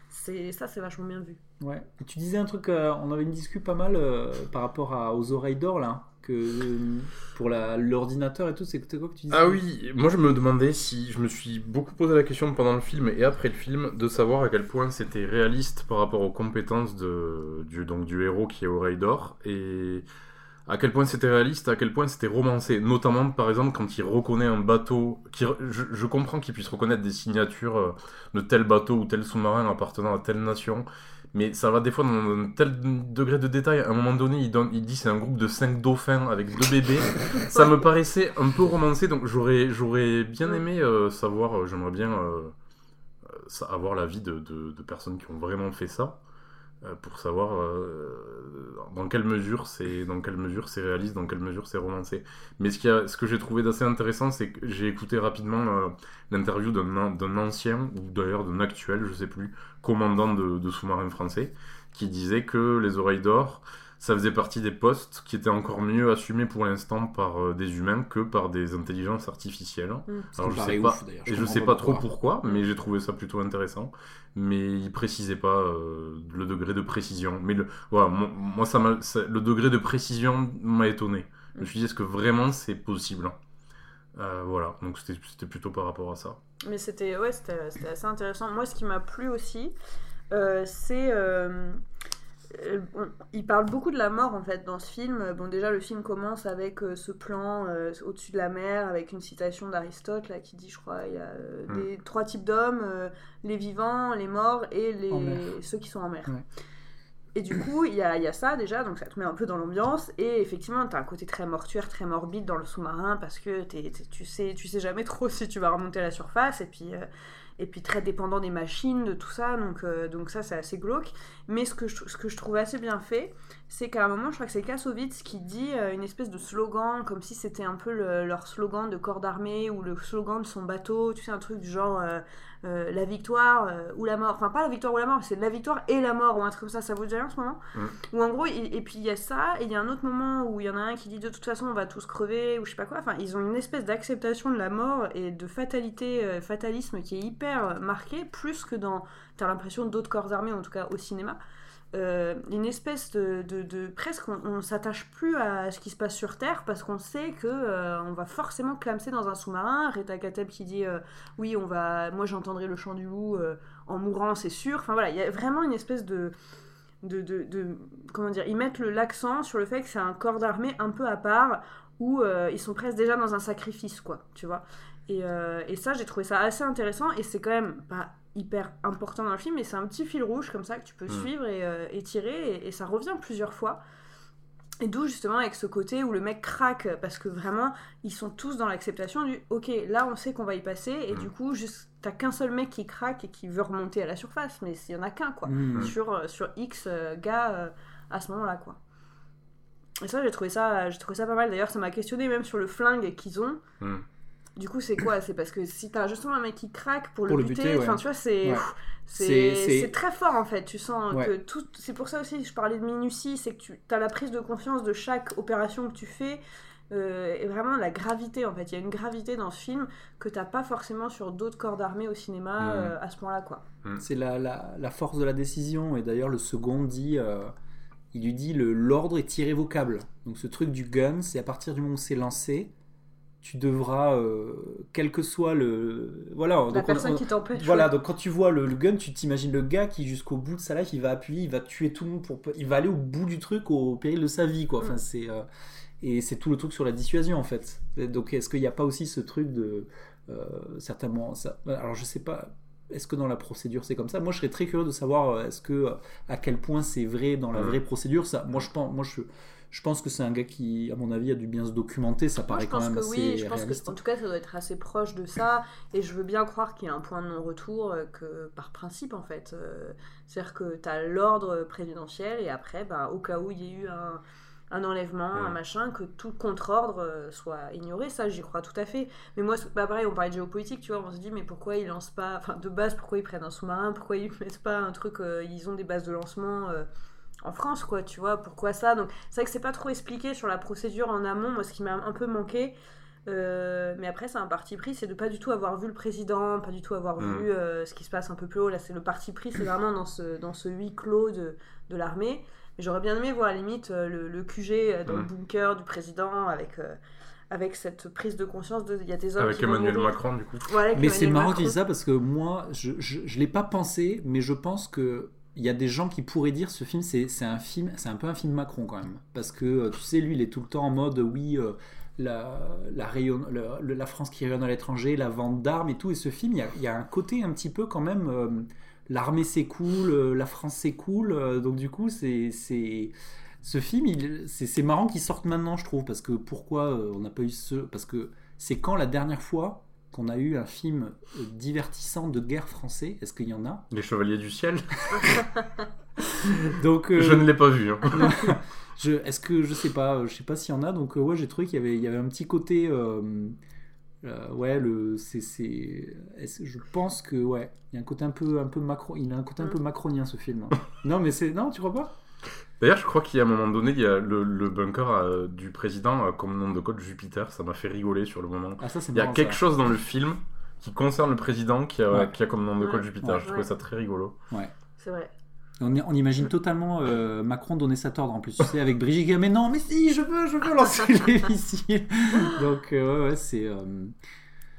c'est ça, c'est vachement bien vu. Ouais. Et tu disais un truc, euh, on avait une discussion pas mal euh, par rapport à, aux oreilles d'or là, que euh, pour la- l'ordinateur et tout, c'est quoi que tu disais? Ah oui, moi je me demandais si je me suis beaucoup posé la question pendant le film et après le film de savoir à quel point c'était réaliste par rapport aux compétences de, du, donc, du héros qui est Oreille d'Or et à quel point c'était réaliste, à quel point c'était romancé. Notamment par exemple quand il reconnaît un bateau, je, comprends qu'il puisse reconnaître des signatures euh, de tel bateau ou tel sous-marin appartenant à telle nation. Mais ça va des fois dans un tel degré de détail. À un moment donné, il, donne, il dit c'est un groupe de 5 dauphins avec deux bébés. ça me paraissait un peu romancé, donc j'aurais, bien aimé euh, savoir, euh, j'aimerais bien avoir l'avis de, de, personnes qui ont vraiment fait ça, pour savoir euh, dans quelle mesure c'est dans quelle mesure c'est réaliste, dans quelle mesure c'est romancé. Mais ce, qui a, ce que j'ai trouvé d'assez intéressant, c'est que j'ai écouté rapidement euh, l'interview d'un ancien, ou d'ailleurs d'un actuel, je sais plus, commandant de, de sous-marin français, qui disait que les oreilles d'or, ça faisait partie des postes qui étaient encore mieux assumés pour l'instant par euh, des humains que par des intelligences artificielles. Ça Alors je sais ouf, pas, d'ailleurs, et je sais pas trop pourquoi. pourquoi, mais j'ai trouvé ça plutôt intéressant. Mais il précisait pas euh, le degré de précision. Mais le, voilà, mo- moi ça m'a, ça- le degré de précision m'a étonné. Je me suis dit est-ce que vraiment c'est possible? Euh, Voilà, donc c'était, c'était plutôt par rapport à ça. Mais c'était ouais, c'était c'était assez intéressant. Moi, ce qui m'a plu aussi, euh, c'est. Il parle beaucoup de la mort en fait dans ce film. Bon, déjà, le film commence avec euh, ce plan euh, au-dessus de la mer, avec une citation d'Aristote là qui dit, je crois, il y a euh, Mm. des trois types d'hommes les vivants, les morts et les, ceux qui sont en mer. Ouais. Et du coup, il y a, y a ça déjà, donc ça te met un peu dans l'ambiance. Et effectivement, t'as un côté très mortuaire, très morbide dans le sous-marin parce que tu, sais, tu sais jamais trop [laughs] si tu vas remonter à la surface. Et puis, et puis très dépendant des machines, de tout ça. Donc, euh, donc ça, c'est assez glauque. Mais ce que je, ce trouve assez bien fait, c'est qu'à un moment, je crois que c'est Kassovitz qui dit euh, une espèce de slogan, comme si c'était un peu le- leur slogan de corps d'armée ou le slogan de son bateau. Tu sais, un truc du genre euh, la victoire euh, ou la mort. Enfin, pas la victoire ou la mort, c'est la victoire et la mort ou un truc comme ça. Ça vous dit rien en ce moment Ou en gros, et, et puis il y a ça, et il y a un autre moment où il y en a un qui dit de toute façon on va tous crever, ou je sais pas quoi. Enfin, ils ont une espèce d'acceptation de la mort et de fatalité, euh, fatalisme qui est hyper marqué, plus que dans, t'as l'impression, d'autres corps armés, en tout cas au cinéma. Euh, une espèce de, presque on, on s'attache plus à ce qui se passe sur Terre parce qu'on sait que euh, on va forcément clamser dans un sous-marin. Reta Kateb qui dit euh, oui on va, moi j'entendrai le chant du loup en mourant c'est sûr. Enfin voilà il y a vraiment une espèce de de, de, comment dire, ils mettent l'accent sur le fait que c'est un corps d'armée un peu à part où ils sont presque déjà dans un sacrifice, quoi, tu vois. Et, et ça, j'ai trouvé ça assez intéressant et c'est quand même pas hyper important dans le film, mais c'est un petit fil rouge comme ça que tu peux Mm. suivre et, euh, et tirer et, et ça revient plusieurs fois. Et d'où justement avec ce côté où le mec craque parce que vraiment ils sont tous dans l'acceptation du ok là on sait qu'on va y passer et Mm. du coup juste t'as qu'un seul mec qui craque et qui veut remonter à la surface mais il y en a qu'un quoi Mmh. sur, euh, sur X euh, gars euh, à ce moment-là, quoi. Et ça, j'ai trouvé ça, j'ai trouvé ça pas mal. D'ailleurs, ça m'a questionné même sur le flingue qu'ils ont. Du coup, c'est quoi? C'est parce que si t'as justement un mec qui craque pour, Pour le le buter, ouais. tu vois, c'est. Ouais. très fort en fait, tu sens Ouais. que tout. C'est pour ça aussi que je parlais de minutie, c'est que tu as la prise de conscience de chaque opération que tu fais euh, et vraiment la gravité en fait. Il y a une gravité dans ce film que t'as pas forcément sur d'autres corps d'armée au cinéma Mhm. euh, à ce point-là quoi. C'est la, la, la force de la décision. Et d'ailleurs, le second dit, euh, il lui dit le l'ordre est irrévocable. Donc ce truc du gun, c'est à partir du moment où c'est lancé, tu devras, euh, quel que soit le, voilà. La donc on- personne on- qui t'empêche. Voilà, ouais. donc quand tu vois le, le gun, tu t'imagines le gars qui jusqu'au bout de sa life, il va appuyer, il va tuer tout le monde pour, il va aller au bout du truc au péril de sa vie, quoi. Enfin, Mm. c'est euh, et c'est tout le truc sur la dissuasion en fait. Donc est-ce qu'il n'y a pas aussi ce truc de euh, certainement ça Alors je sais pas. Est-ce que dans la procédure c'est comme ça? Moi je serais très curieux de savoir est-ce que à quel point c'est vrai dans la Mm. vraie procédure. Ça, moi je pense, moi je, je pense que c'est un gars qui, à mon avis, a dû bien se documenter. Ça paraît je quand pense même que assez oui, je pense réaliste. que en tout cas ça doit être assez proche de ça et je veux bien croire qu'il y a un point de non-retour euh, que par principe en fait. Euh, C'est-à-dire que tu as l'ordre présidentiel et après bah, au cas où il y ait eu un, un enlèvement, un machin, que tout contre-ordre euh, soit ignoré, ça j'y crois tout à fait. Mais moi, bah, pareil, on parlait de géopolitique, tu vois, on se dit mais pourquoi ils lancent pas, enfin de base pourquoi ils prennent un sous-marin, pourquoi ils mettent pas un truc, euh, ils ont des bases de lancement euh, en France quoi, tu vois, pourquoi ça? Donc c'est vrai que c'est pas trop expliqué sur la procédure en amont, moi ce qui m'a un peu manqué. euh, mais après, c'est un parti pris, c'est de pas du tout avoir vu le président, pas du tout avoir Mm. vu euh, ce qui se passe un peu plus haut. Là, c'est le parti pris, c'est vraiment dans ce, dans ce huis clos de, de l'armée. Mais j'aurais bien aimé voir à la limite euh, le, le QG dans le Mm. bunker du président avec, euh, avec cette prise de conscience de il y a des hommes Avec qui Emmanuel. Macron, du coup. Mais c'est marrant dis ça parce que moi, je ne l'ai pas pensé, mais je pense que il y a des gens qui pourraient dire ce film, c'est un film, c'est un peu un film Macron quand même, parce que euh, tu sais, lui, il est tout le temps en mode oui. euh, la, la, rayon- la France qui rayonne à l'étranger, la vente d'armes et tout. Et ce film, il y a, un côté un petit peu quand même. euh, L'armée c'est cool, la France c'est cool. donc du coup, c'est ce film, il- c'est marrant qu'il sorte maintenant, je trouve, parce que pourquoi on n'a pas eu ce Parce que c'est quand la dernière fois qu'on a eu un film euh, divertissant de guerre français Est-ce qu'il y en a? Les Chevaliers du Ciel. [laughs] Donc euh, Je ne l'ai pas vu. hein. [laughs] je, est-ce que je sais pas, euh, je sais pas s'il y en a. Donc ouais, j'ai trouvé qu'il y avait, il y avait un petit côté. euh, euh, ouais, le, c'est, c'est, est-ce- je pense que ouais, il y a un côté un peu, un peu macron, il a un côté un peu macronien ce film. non, mais c'est, non, tu crois pas? D'ailleurs, je crois qu'il y a un moment donné, il y a le, le bunker euh, du président euh, comme nom de code Jupiter. Ça m'a fait rigoler sur le moment. Ah ça Il y a marrant, quelque ça. chose dans le film qui concerne le président qui a, Ouais. qui a comme nom de code Ouais. Jupiter. Ouais. Je trouvais ça très rigolo. C'est vrai. On, on imagine totalement euh, Macron donner sa tordre en plus, tu sais, avec Brigitte. Mais non, mais si, je veux, je veux lancer [laughs] les missiles. Donc euh, ouais, ouais, c'est.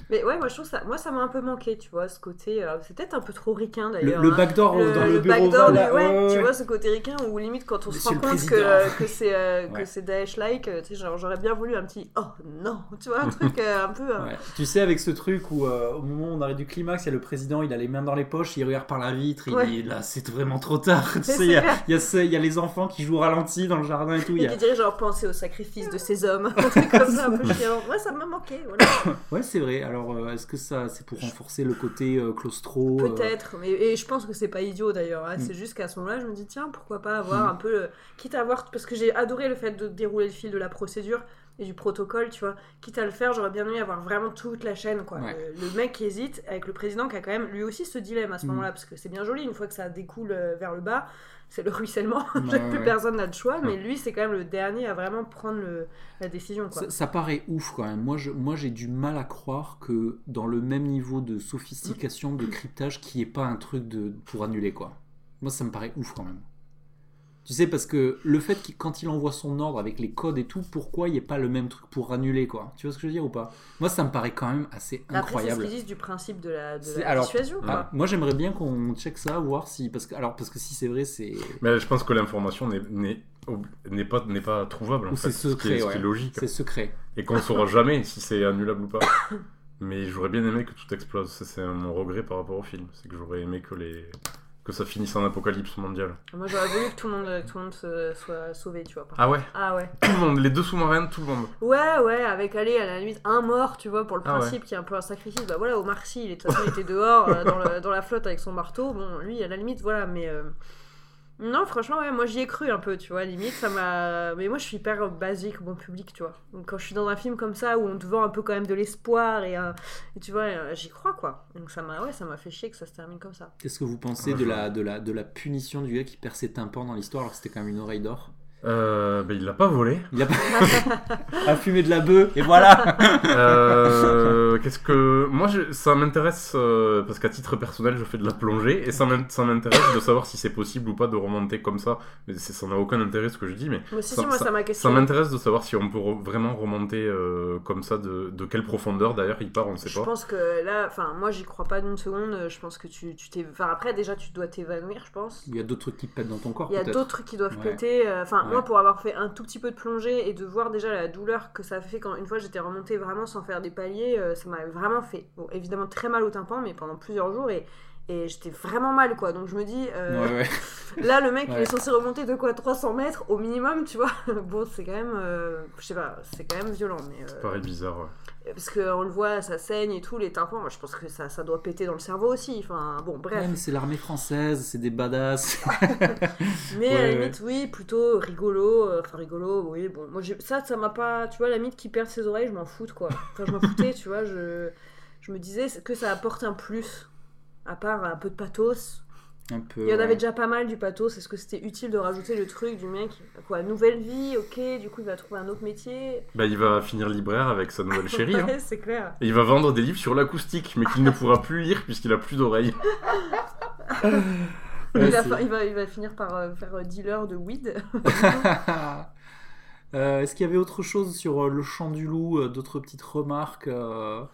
Mais ouais, moi je trouve ça, moi ça m'a un peu manqué, tu vois, ce côté. euh, c'est peut-être un peu trop ricain le, d'ailleurs. le hein. backdoor le, dans le, le bureau backdoor, là, ouais, ouais, tu vois ce côté ricain où limite quand on se rend compte que, euh, que c'est euh, [laughs] Ouais. que c'est Daesh-like, tu sais, genre j'aurais bien voulu un petit oh non, [laughs] tu vois, un truc euh, un peu. euh, Ouais. Tu sais, avec ce truc où euh, au moment où on arrive du climax, il y a le président, il a les mains dans les poches, il regarde par la vitre, il dit là c'est vraiment trop tard. [laughs] tu sais, il y, a, il y a ce- il y a les enfants qui jouent au ralenti dans le jardin et tout. il y Et a- qui dirait genre penser au sacrifice de ces hommes, un truc comme ça un peu chiant. Ouais, ça m'a manqué, voilà. [coughs] Ouais, c'est vrai. Alors, euh, est-ce que ça c'est pour renforcer le côté euh, claustro euh, Peut-être, mais et je pense que c'est pas idiot d'ailleurs. hein. Mm. C'est juste qu'à ce moment-là, je me dis tiens, pourquoi pas avoir Mm. un peu, le- quitte à avoir, parce que j'ai adoré le fait de dérouler le fil de la procédure et du protocole, tu vois. Quitte à le faire, j'aurais bien aimé avoir vraiment toute la chaîne, quoi. Ouais. Le, le mec qui hésite avec le président qui a quand même lui aussi ce dilemme à ce Mm. moment-là, parce que c'est bien joli une fois que ça découle vers le bas. C'est le ruissellement, [laughs] Ouais, plus ouais. personne n'a de choix, mais lui c'est quand même le dernier à vraiment prendre le- la décision. Quoi. Ça, ça paraît ouf quand même. Moi, je, moi, j'ai du mal à croire que dans le même niveau de sophistication de cryptage, qu'il n'y ait pas un truc de, pour annuler quoi. Moi, ça me paraît ouf quand même. Tu sais, parce que le fait qu'il quand il envoie son ordre avec les codes et tout, pourquoi il n'y ait pas le même truc pour annuler quoi? Tu vois ce que je veux dire ou pas? Moi, ça me paraît quand même assez Après, c'est ce incroyable. qu'ils disent du principe de la, de la alors, dissuasion. quoi. Ah, moi, j'aimerais bien qu'on check ça, voir si parce que alors parce que si c'est vrai, c'est Mais je pense que l'information n'est- n'est ob- n'est pas, n'est pas trouvable en Ou fait. c'est ce qui est, secret, ce qui est logique. c'est secret. Et qu'on saura jamais si c'est annulable ou pas. [coughs] Mais j'aurais bien aimé que tout explose. C'est mon regret par rapport au film. C'est que j'aurais aimé que, les... que ça finisse en apocalypse mondial. Moi j'aurais voulu que tout le monde, que tout le monde se- soit sauvé, tu vois. par Ah ouais Ah ouais. Tout le monde, les deux sous-marins, tout le monde. Ouais, ouais, avec aller à la limite un mort, tu vois, pour le Ah ouais. principe qui est un peu un sacrifice. Bah voilà, Omar Sy, il, est- de toute façon, il était dehors euh, dans, le- dans la flotte avec son marteau. Bon, lui, à la limite, voilà, mais. euh, Non, franchement, ouais, moi j'y ai cru un peu, tu vois, limite, ça m'a... Mais moi je suis hyper basique, bon public, tu vois. Donc quand je suis dans un film comme ça, où on te vend un peu quand même de l'espoir, et, euh, et tu vois, euh, j'y crois, quoi. Donc ça m'a ouais, ça m'a fait chier que ça se termine comme ça. Qu'est-ce que vous pensez de la, de, la, de la punition du gars qui perd ses tympans dans l'histoire alors que c'était quand même une oreille d'or? Euh, bah, il l'a pas volé. Il a pas [laughs] a fumé de la bœuf et voilà [laughs] Euh, Qu'est-ce que moi je- ça m'intéresse euh, parce qu'à titre personnel je fais de la plongée et ça m'in- ça m'intéresse de savoir si c'est possible ou pas de remonter comme ça. Mais ça n'a aucun intérêt ce que je dis, mais Mais si, Ça- si, moi ça- ça m'intéresse de savoir si on peut re- vraiment remonter euh, comme ça de, de quelle profondeur d'ailleurs il part, on ne sait Je pas. pense que là, enfin, moi j'y crois pas d'une seconde. Je pense que tu tu t'es. Enfin, après, déjà, tu dois t'évanouir, je pense. Il y a d'autres trucs qui pètent dans ton corps Il y a d'autres trucs qui doivent Ouais. péter. euh, Enfin, Ouais. moi, pour avoir fait un tout petit peu de plongée et de voir déjà la douleur que ça fait quand une fois j'étais remontée vraiment sans faire des paliers, euh, ça m'avait vraiment fait, bon, évidemment très mal au tympan, mais pendant plusieurs jours et, et j'étais vraiment mal quoi. Donc je me dis, euh, Ouais, ouais. [laughs] là le mec il est censé remonter de quoi 300 mètres au minimum, tu vois? [laughs] bon, c'est quand même, euh, je sais pas, c'est quand même violent, mais. euh, Ça paraît bizarre. Parce qu'on le voit, ça saigne et tout, les tympans, moi je pense que ça, ça doit péter dans le cerveau aussi. Enfin, bon, bref. Ouais, mais c'est l'armée française, c'est des badass. [laughs] Mais Ouais, à la ouais. limite, oui, plutôt rigolo. euh, Enfin, rigolo, oui, bon. Moi, ça, ça m'a pas. Tu vois, la mythe qui perd ses oreilles, je m'en fous, quoi. Enfin, je m'en foutais, tu vois. Je, je me disais que ça apporte un plus. À part un peu de pathos. Un peu. Il y en ouais. avait déjà pas mal du pathos. Est-ce que c'était utile de rajouter le truc du mec Quoi, nouvelle vie, ok, du coup, il va trouver un autre métier. Bah, il va finir libraire avec sa nouvelle chérie. [laughs] hein. Ouais, c'est clair. Et il va vendre des livres sur l'acoustique, mais qu'il ne pourra plus lire puisqu'il a plus d'oreilles. [laughs] Ouais, il, va, c'est- fa- il, va, il va finir par euh, faire euh, dealer de weed. [laughs] Euh, Est-ce qu'il y avait autre chose sur euh, le chant du loup, euh, d'autres petites remarques euh,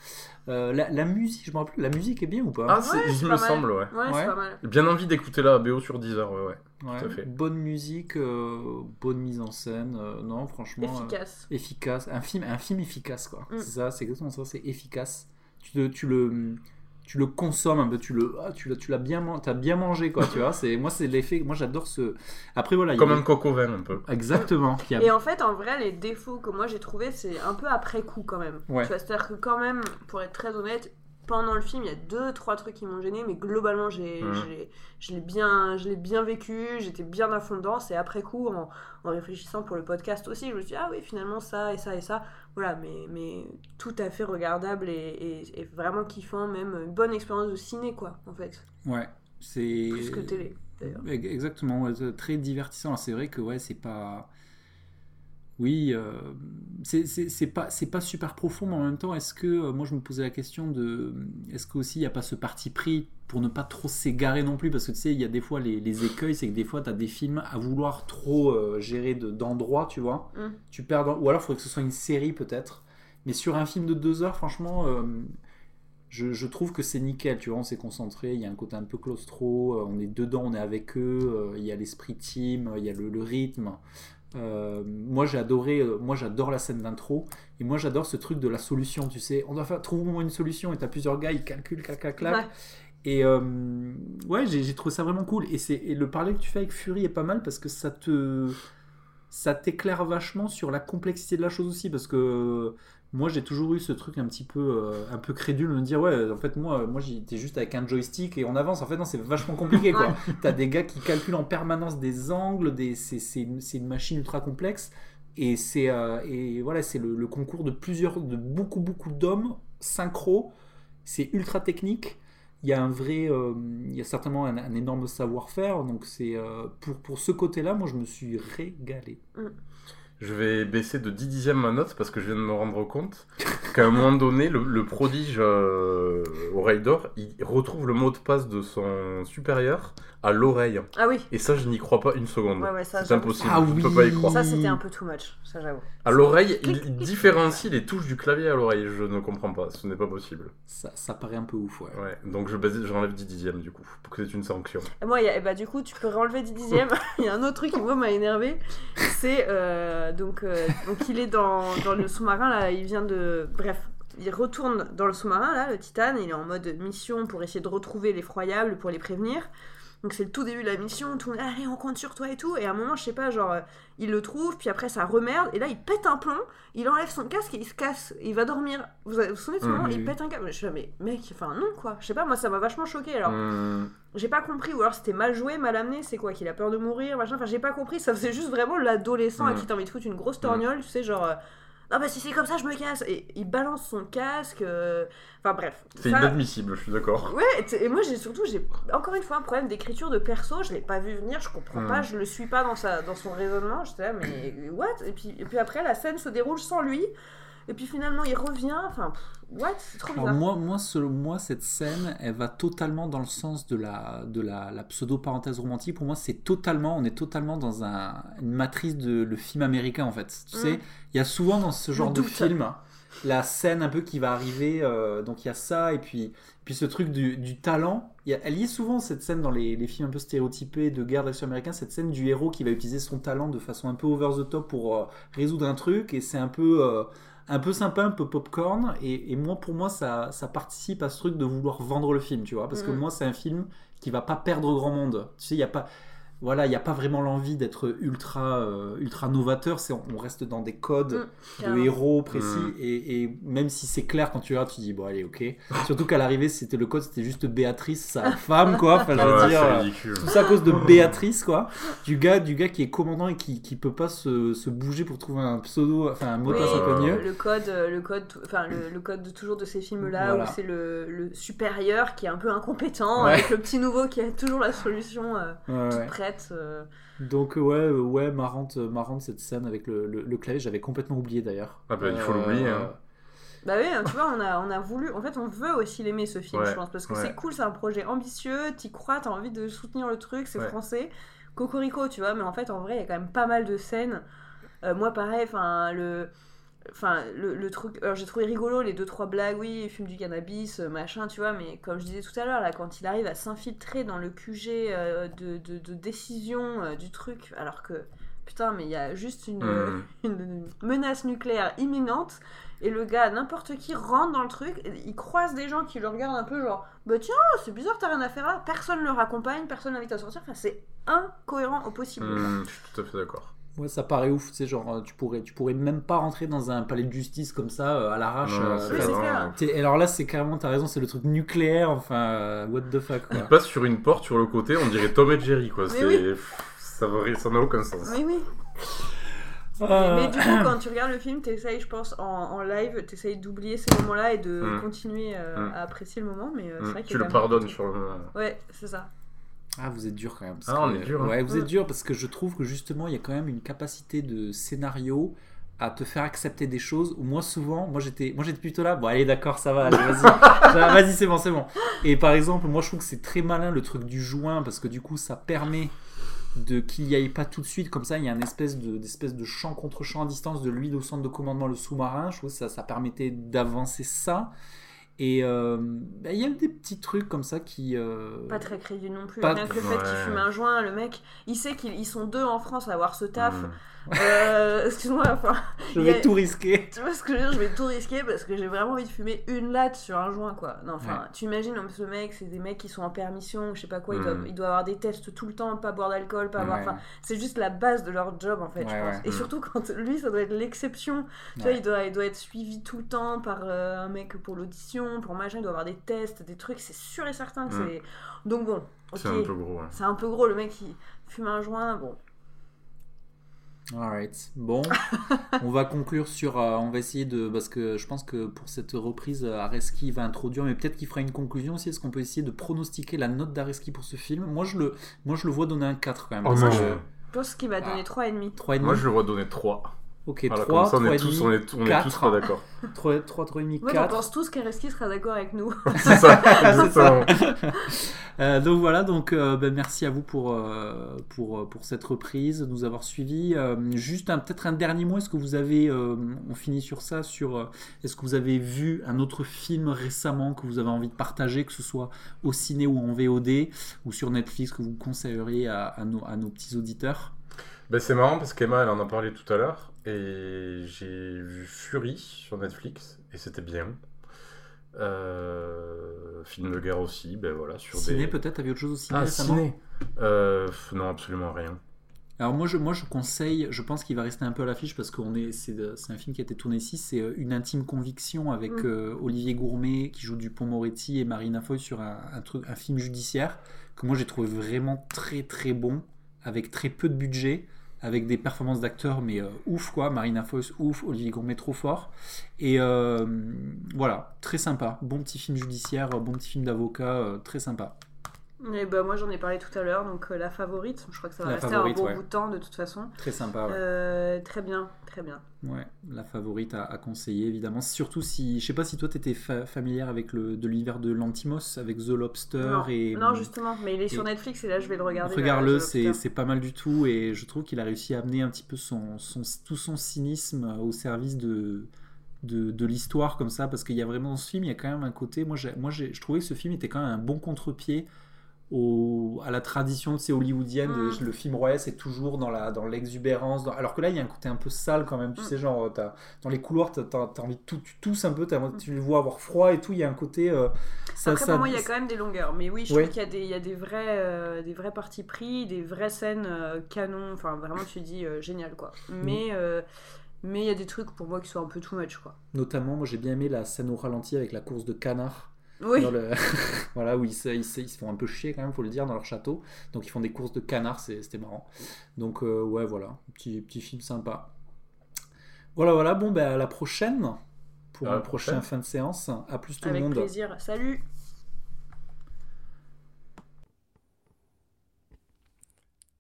euh, la, la musique, je me rappelle, la musique est bien ou pas? Ah, c'est- Ouais, il me mal. semble, ouais. Ouais, pas mal. Bien envie d'écouter la BO sur Deezer, ouais, ouais. Ouais, tout à fait. Bonne musique, euh, bonne mise en scène, euh, non, franchement. euh, Efficace. efficace, un film, un film efficace quoi. Mm. C'est ça, c'est exactement ça, c'est efficace. Tu, te- tu le, tu le consommes un peu, tu le, ah, tu l'as, tu l'as bien, bien mangé quoi, tu vois. [laughs] C'est, moi c'est l'effet, moi j'adore ce. Après voilà, il y a Comme un coco vin, un peu. Exactement. a- Et en fait, en vrai, les défauts que moi j'ai trouvés, c'est un peu après coup quand même. Ouais. Tu vois, C'est-à-dire que quand même, pour être très honnête, pendant le film, il y a deux, trois trucs qui m'ont gêné, mais globalement, j'ai, j'ai- je l'ai bien, je bien vécu, j'étais bien à fond dedans. C'est après coup, en, en réfléchissant pour le podcast aussi, je me suis dit, ah oui, finalement, ça et ça et ça. Voilà, mais, mais tout à fait regardable et, et- et vraiment kiffant, même une bonne expérience de ciné, quoi, en fait. Ouais, c'est. Plus que télé, d'ailleurs. Ex- Exactement, ouais, très divertissant. C'est vrai que ouais, c'est pas. Oui, euh, c'est pas, super profond, mais en même temps, est-ce que, euh, moi je me posais la question de, est-ce qu'aussi il n'y a pas ce parti pris pour ne pas trop s'égarer non plus, parce que tu sais, il y a des fois les, les écueils, c'est que des fois tu as des films à vouloir trop euh, gérer de- d'endroits, tu vois, Mm. tu perds, dans- ou alors il faudrait que ce soit une série peut-être, mais sur un film de deux heures, franchement, euh, je, je trouve que c'est nickel, tu vois, on s'est concentré, il y a un côté un peu claustro, euh, on est dedans, on est avec eux, euh, il y a l'esprit team, euh, il y a le, le rythme. Euh, moi j'ai adoré, euh, moi j'adore la scène d'intro, et moi j'adore ce truc de la solution, tu sais, on doit faire, trouve-moi une solution, et t'as plusieurs gars, ils calculent, clac, clac, clac. Ouais. Et euh, ouais, j'ai trouvé ça vraiment cool. Et, c'est le parler que tu fais avec Fury est pas mal parce que ça te ça t'éclaire vachement sur la complexité de la chose aussi parce que moi j'ai toujours eu ce truc un petit peu euh, un peu crédule de me dire ouais en fait moi moi j'étais juste avec un joystick et on avance. En fait non c'est vachement compliqué quoi. T'as des gars qui calculent en permanence des angles des c'est c'est une, machine ultra complexe et c'est euh, et voilà c'est le, le concours de plusieurs de beaucoup beaucoup d'hommes synchro. C'est ultra technique. Il y a un vrai euh, il y a certainement un, un énorme savoir-faire. Donc c'est pour pour ce côté là moi je me suis régalé Je vais baisser de 10 dixièmes ma note parce que je viens de me rendre compte qu'à un moment donné, le, prodige euh, oreille d'or, il retrouve le mot de passe de son supérieur à l'oreille. Ah oui, Et ça, je n'y crois pas une seconde. Ouais, ouais, ça, c'est impossible, Ah je ne oui. peux pas y croire. ça c'était un peu too much, ça j'avoue. À l'oreille, il, différencie les touches du clavier à l'oreille. Je ne comprends pas, ce n'est pas possible. ça, ça paraît un peu ouf ouais Ouais, donc je j'enlève 10 dixièmes du coup, pour que c'est une sanction. Et moi, il y a- et bah, du coup, tu peux renlever 10 dixièmes. [laughs] il y a un autre truc qui, moi, m'a énervé. C'est. euh, donc, euh, donc, il est dans, dans le sous-marin, là. Il vient de. Bref. Il retourne dans le sous-marin, là, le Titan. Il est en mode mission pour essayer de retrouver l'effroyable, pour les prévenir. Donc c'est le tout début de la mission, tout le monde, allez, on compte sur toi et tout. Et à un moment, je sais pas, genre, euh, il le trouve, puis après ça remerde, et là il pète un plomb, il enlève son casque et il se casse, il va dormir. Vous vous, souvenez de ce moment Il oui. pète un casque? Je suis là, mais mec, enfin non quoi. Je sais pas, moi ça m'a vachement choqué alors. Hmm. J'ai pas compris, ou alors c'était mal joué, mal amené, c'est quoi Qu'il a peur de mourir, machin. Enfin, j'ai pas compris, ça faisait juste vraiment l'adolescent à Mm. qui t'as envie de foutre une grosse torgnole, tu sais, genre. Non, bah si c'est comme ça, je me casse. Et il balance son casque. euh, Enfin, bref. C'est Ça- inadmissible, je suis d'accord. Ouais, et t- et moi j'ai surtout, j'ai encore une fois un problème d'écriture de perso, je l'ai pas vu venir, je comprends pas, je le suis pas dans, sa, dans son raisonnement, j'étais là, mais what? Et puis, et puis après la scène se déroule sans lui, et puis finalement il revient, enfin, what C'est trop Alors bizarre. moi, moi, selon moi, cette scène, elle va totalement dans le sens de la, de la, la pseudo-parenthèse romantique. Pour moi, c'est totalement, on est totalement dans un, une matrice de le film américain, en fait. Tu Mm. sais, il y a souvent dans ce genre de film la scène un peu qui va arriver. euh, donc il y a ça, et puis, puis ce truc du, du talent. Il y a, elle y est souvent, cette scène, dans les, les films un peu stéréotypés de guerre d'action américain, cette scène du héros qui va utiliser son talent de façon un peu over the top pour euh, résoudre un truc, et c'est un peu... euh, un peu sympa, un peu popcorn, et, et moi, pour moi, ça, ça participe à ce truc de vouloir vendre le film, tu vois, parce que Mhm. moi, c'est un film qui va pas perdre grand monde. Tu sais, il y a pas, voilà, il y a pas vraiment l'envie d'être ultra, euh, ultra novateur. C'est, on reste dans des codes Mhm, de héros précis, Mhm. et, et même si c'est clair quand tu regardes, tu dis bon, allez, ok. Surtout qu'à l'arrivée, c'était le code, c'était juste Béatrice, sa femme, quoi. Enfin, je veux Ouais, dire. c'est euh, ridicule. tout ça à cause de Béatrice, quoi. Du gars, du gars qui est commandant et qui, qui peut pas se, se bouger pour trouver un pseudo, enfin un mot de passe un peu mieux. le code, euh, le code, enfin le, le code de toujours de ces films-là Voilà. où c'est le, le supérieur qui est un peu incompétent Ouais. avec le petit nouveau qui a toujours la solution euh, Ouais, toute ouais. prête. Euh. Donc ouais, euh, ouais, marrante, euh, marrante cette scène avec le, le, le clavier. J'avais complètement oublié d'ailleurs. Ah bah, il faut l'oublier, hein. Bah oui, tu vois, on a, on a voulu. En fait, on veut aussi l'aimer ce film, Ouais, je pense, parce que ouais. c'est cool, c'est un projet ambitieux, t'y crois, t'as envie de soutenir le truc, c'est Ouais. français. Cocorico, tu vois, mais en fait, en vrai, il y a quand même pas mal de scènes. Euh, moi, pareil, enfin, le. Enfin, le, le truc. Alors, j'ai trouvé rigolo les deux, trois blagues, oui, il fume du cannabis, euh, machin, tu vois, mais comme je disais tout à l'heure, là, quand il arrive à s'infiltrer dans le QG euh, de, de, de décision euh, du truc, alors que. Putain, mais il y a juste une, Hmm. [laughs] une menace nucléaire imminente et le gars, n'importe qui, rentre dans le truc, il croise des gens qui le regardent un peu genre Bah tiens, c'est bizarre, t'as rien à faire là, personne ne le raccompagne, personne l'invite à sortir, enfin c'est incohérent au possible. Hmm, je suis tout à fait d'accord. Ouais, ça paraît ouf, tu sais, genre, euh, tu pourrais, tu pourrais même pas rentrer dans un palais de justice comme ça, euh, à l'arrache. Non, euh, c'est clair. t'es- alors là, c'est carrément, t'as raison, c'est le truc nucléaire, enfin, euh, what the fuck, quoi. Il passe sur une porte sur le côté, on dirait Tom et Jerry, quoi. Mais C'est... oui. Ça va- ça n'a aucun sens. Oui, oui. Euh, Mais du coup, quand tu regardes le film, t'essayes, je pense, en, en live, t'essayes d'oublier ces moments-là et de Mm. continuer euh, Mm. à apprécier le moment, mais euh, c'est Hmm, vrai qu'il Tu y a le quand même- pardonnes sur le moment. Ouais, c'est ça. Ah, vous êtes dur quand même. Ah, on que- est dur, hein. Ouais, vous êtes dur parce que je trouve que justement, il y a quand même une capacité de scénario à te faire accepter des choses où moi souvent moi j'étais moi j'étais plutôt là bon allez d'accord ça va allez vas-y [laughs] vas-y c'est bon c'est bon et par exemple moi je trouve que c'est très malin le truc du joint parce que du coup ça permet de qu'il n'y aille pas tout de suite comme ça il y a une espèce de d'espèce de champ contre champ à distance de lui au centre de commandement le sous-marin je trouve que ça ça permettait d'avancer ça et euh, bah, il y a des petits trucs comme ça qui euh, Pas très crédible non plus. Pas- Rien que le fait qu'il Ouais. fume un joint, le mec, il sait qu'ils ils sont deux en France à avoir ce taf. Hmm. Euh, [laughs] Excuse-moi, enfin. je il a- vais tout risquer Tu vois ce que je veux dire? Je vais tout risquer parce que j'ai vraiment envie de fumer une latte sur un joint, quoi. Non, enfin, Ouais. tu imagines, le mec, c'est des mecs qui sont en permission, je sais pas quoi, ils, Mm. doivent, ils doivent avoir des tests tout le temps, pas boire d'alcool, pas avoir. Ouais. Enfin, c'est juste la base de leur job, en fait, je pense. ouais. Et Mm. surtout quand lui, ça doit être l'exception. Tu vois, il doit, il doit être suivi tout le temps par euh, un mec pour l'audition, pour machin, il doit avoir des tests, des trucs, c'est sûr et certain que Mm. c'est. Donc bon. C'est un peu gros. C'est un peu gros, le mec, il fume un joint, bon. Alright. Bon, [laughs] on va conclure sur. euh, on va essayer de. Parce que je pense que pour cette reprise, euh, Areski va introduire, mais peut-être qu'il fera une conclusion aussi. Est-ce qu'on peut essayer de pronostiquer la note d'Areski pour ce film? Moi je, le, moi, je le vois donner un 4 quand même. Oh parce non. que- Je pense qu'il va donner Ah. 3,5. 3,5. Moi, je le vois donner 3. Ok, Voilà, 3, comme ça, on est 3,5, tous, on est, on est tous quatre. pas d'accord. 3, 3, 3,5, Moi, j'en 4. pense tous qu'Areski sera d'accord avec nous. [laughs] [laughs] C'est ça, [laughs] exactement. Euh, donc voilà, donc euh, ben, merci à vous pour, euh, pour, pour cette reprise, de nous avoir suivis. Euh, juste un- peut-être un dernier mot, est-ce que vous avez, euh, on finit sur ça, sur euh, est-ce que vous avez vu un autre film récemment que vous avez envie de partager, que ce soit au ciné ou en VOD, ou sur Netflix, que vous conseilleriez à, à nos, à nos petits auditeurs? Ben, c'est marrant parce qu'Emma, elle en a parlé tout à l'heure. Et j'ai vu Fury sur Netflix. Et c'était bien. Euh, film de guerre aussi, ben voilà. Sur Ciné des... peut-être, t'as vu autre chose au ciné Ah, récemment ciné euh, Non, absolument rien. Alors moi je, moi je conseille, je pense qu'il va rester un peu à l'affiche parce que est, c'est, c'est un film qui a été tourné ici, c'est euh, Une intime conviction avec Mm. euh, Olivier Gourmet qui joue Dupont Moretti et Marina Foy sur un, un truc, un film judiciaire que moi j'ai trouvé vraiment très très bon, avec très peu de budget, avec des performances d'acteurs mais euh, ouf quoi, Marina Foy ouf, Olivier Gourmet trop fort, et euh, voilà, très sympa, bon petit film judiciaire, bon petit film d'avocat, euh, très sympa. Et bah, moi j'en ai parlé tout à l'heure, donc euh, la favorite, je crois que ça va La rester favorite, un bon ouais. bout de temps de toute façon. Très sympa, ouais. Euh, très bien, très bien. Ouais, la favorite à, à conseiller évidemment. Surtout si, je sais pas si toi t'étais fa familière avec le de l'univers de Lantimos, avec The Lobster non, et. non, justement, mais il est sur et- Netflix et là je vais le regarder. Regarde-le, là, c'est pas mal du tout et je trouve qu'il a réussi à amener un petit peu son, son tout son cynisme au service de de, de l'histoire comme ça parce qu'il y a vraiment dans ce film il y a quand même un côté moi moi je trouvais que ce film était quand même un bon contre-pied au, à la tradition de ces hollywoodienne de- Mm. le film royal c'est toujours dans la dans l'exubérance dans- alors que là il y a un côté un peu sale quand même tu Mm. sais genre t'as- dans les couloirs t'as as, envie de tout tu tousses un peu t'as- tu les vois avoir froid et tout il y a un côté euh, ça, Après, ça- pour moi, il y a quand même des longueurs. Mais oui, je Ouais. trouve qu'il y a des, il y a des vrais, euh, des vrais partis pris, des vraies scènes euh, canon. Enfin, vraiment, tu dis euh, génial, quoi. Mm. Mais euh, mais il y a des trucs pour moi qui sont un peu too much, quoi. notamment moi j'ai bien aimé la scène au ralenti avec la course de canard Oui. dans le- [laughs] voilà, où ils se, ils, se, ils se font un peu chier quand même, faut le dire, dans leur château. Donc ils font des courses de canards, c'était marrant. Donc euh, ouais, voilà, petit, petit film sympa. Voilà, voilà, bon, ben à la prochaine pour À la un prochain prochaine. fin de séance. À plus tout le Avec monde. plaisir. Salut.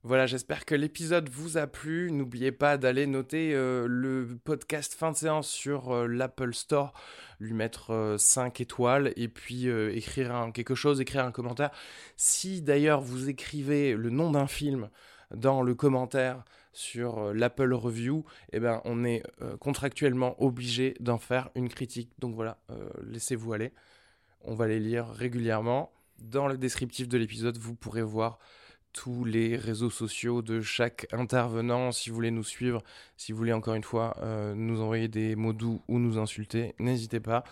Voilà, j'espère que l'épisode vous a plu. N'oubliez pas d'aller noter euh, le podcast fin de séance sur euh, l'Apple Store, lui mettre 5 étoiles et puis euh, écrire quelque chose, écrire un commentaire. Si d'ailleurs vous écrivez le nom d'un film dans le commentaire sur euh, l'Apple Review, eh ben, on est euh, contractuellement obligé d'en faire une critique. Donc voilà, euh, laissez-vous aller. On va les lire régulièrement. Dans le descriptif de l'épisode, vous pourrez voir tous les réseaux sociaux de chaque intervenant. Si vous voulez nous suivre, si vous voulez encore une fois euh, nous envoyer des mots doux ou nous insulter, n'hésitez pas,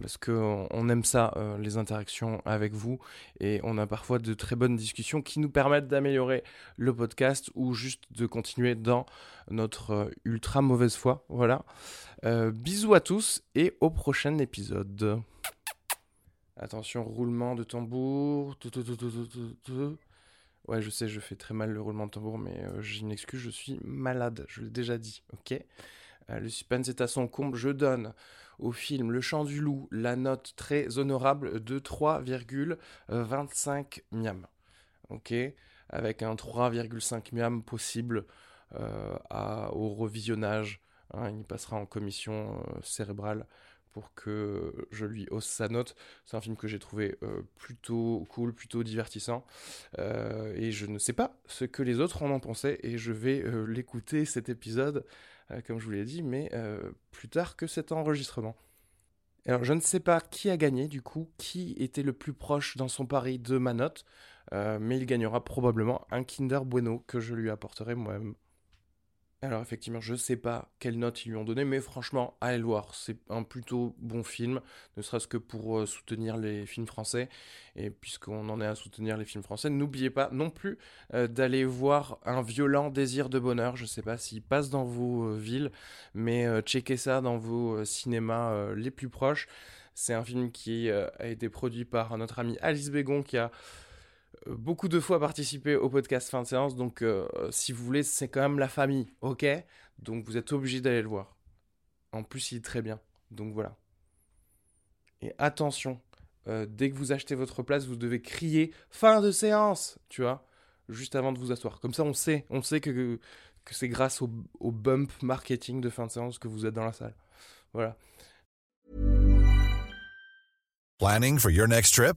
parce qu'on on aime ça, euh, les interactions avec vous, et on a parfois de très bonnes discussions qui nous permettent d'améliorer le podcast ou juste de continuer dans notre euh, ultra mauvaise foi. Voilà. Bisous à tous et au prochain épisode. Attention, roulement de tambour. Tout, tout, tout, Ouais, je sais, je fais très mal le roulement de tambour, mais euh, j'ai une excuse, je suis malade, je l'ai déjà dit, ok? Euh, Le suspense est à son comble, je donne au film Le Chant du Loup la note très honorable de 3,25 miam, ok? Avec un 3,5 miam possible euh, au revisionnage, hein, il passera en commission cérébrale pour que je lui hausse sa note. C'est un film que j'ai trouvé euh, plutôt cool, plutôt divertissant. Euh, et je ne sais pas ce que les autres en ont pensé. Et je vais euh, l'écouter cet épisode, comme je vous l'ai dit, mais plus tard que cet enregistrement. Alors je ne sais pas qui a gagné du coup, qui était le plus proche dans son pari de ma note, mais il gagnera probablement un Kinder Bueno que je lui apporterai moi-même. Alors effectivement, je sais pas quelle note ils lui ont donné, mais franchement, allez le voir. C'est un plutôt bon film, ne serait-ce que pour euh, soutenir les films français. Et puisqu'on en est à soutenir les films français, n'oubliez pas non plus euh, d'aller voir Un violent désir de bonheur. Je sais pas s'il passe dans vos euh, villes, mais checkez ça dans vos cinémas les plus proches. C'est un film qui a été produit par notre amie Alice Bégon qui a beaucoup de fois participé au podcast fin de séance, donc euh, si vous voulez, c'est quand même la famille, ok? Donc vous êtes obligé d'aller le voir. En plus, il est très bien, donc voilà. Et attention, euh, dès que vous achetez votre place, vous devez crier fin de séance, tu vois, juste avant de vous asseoir. Comme ça, on sait, on sait que, c'est grâce au, au bump marketing de fin de séance que vous êtes dans la salle. Voilà. Planning for your next trip?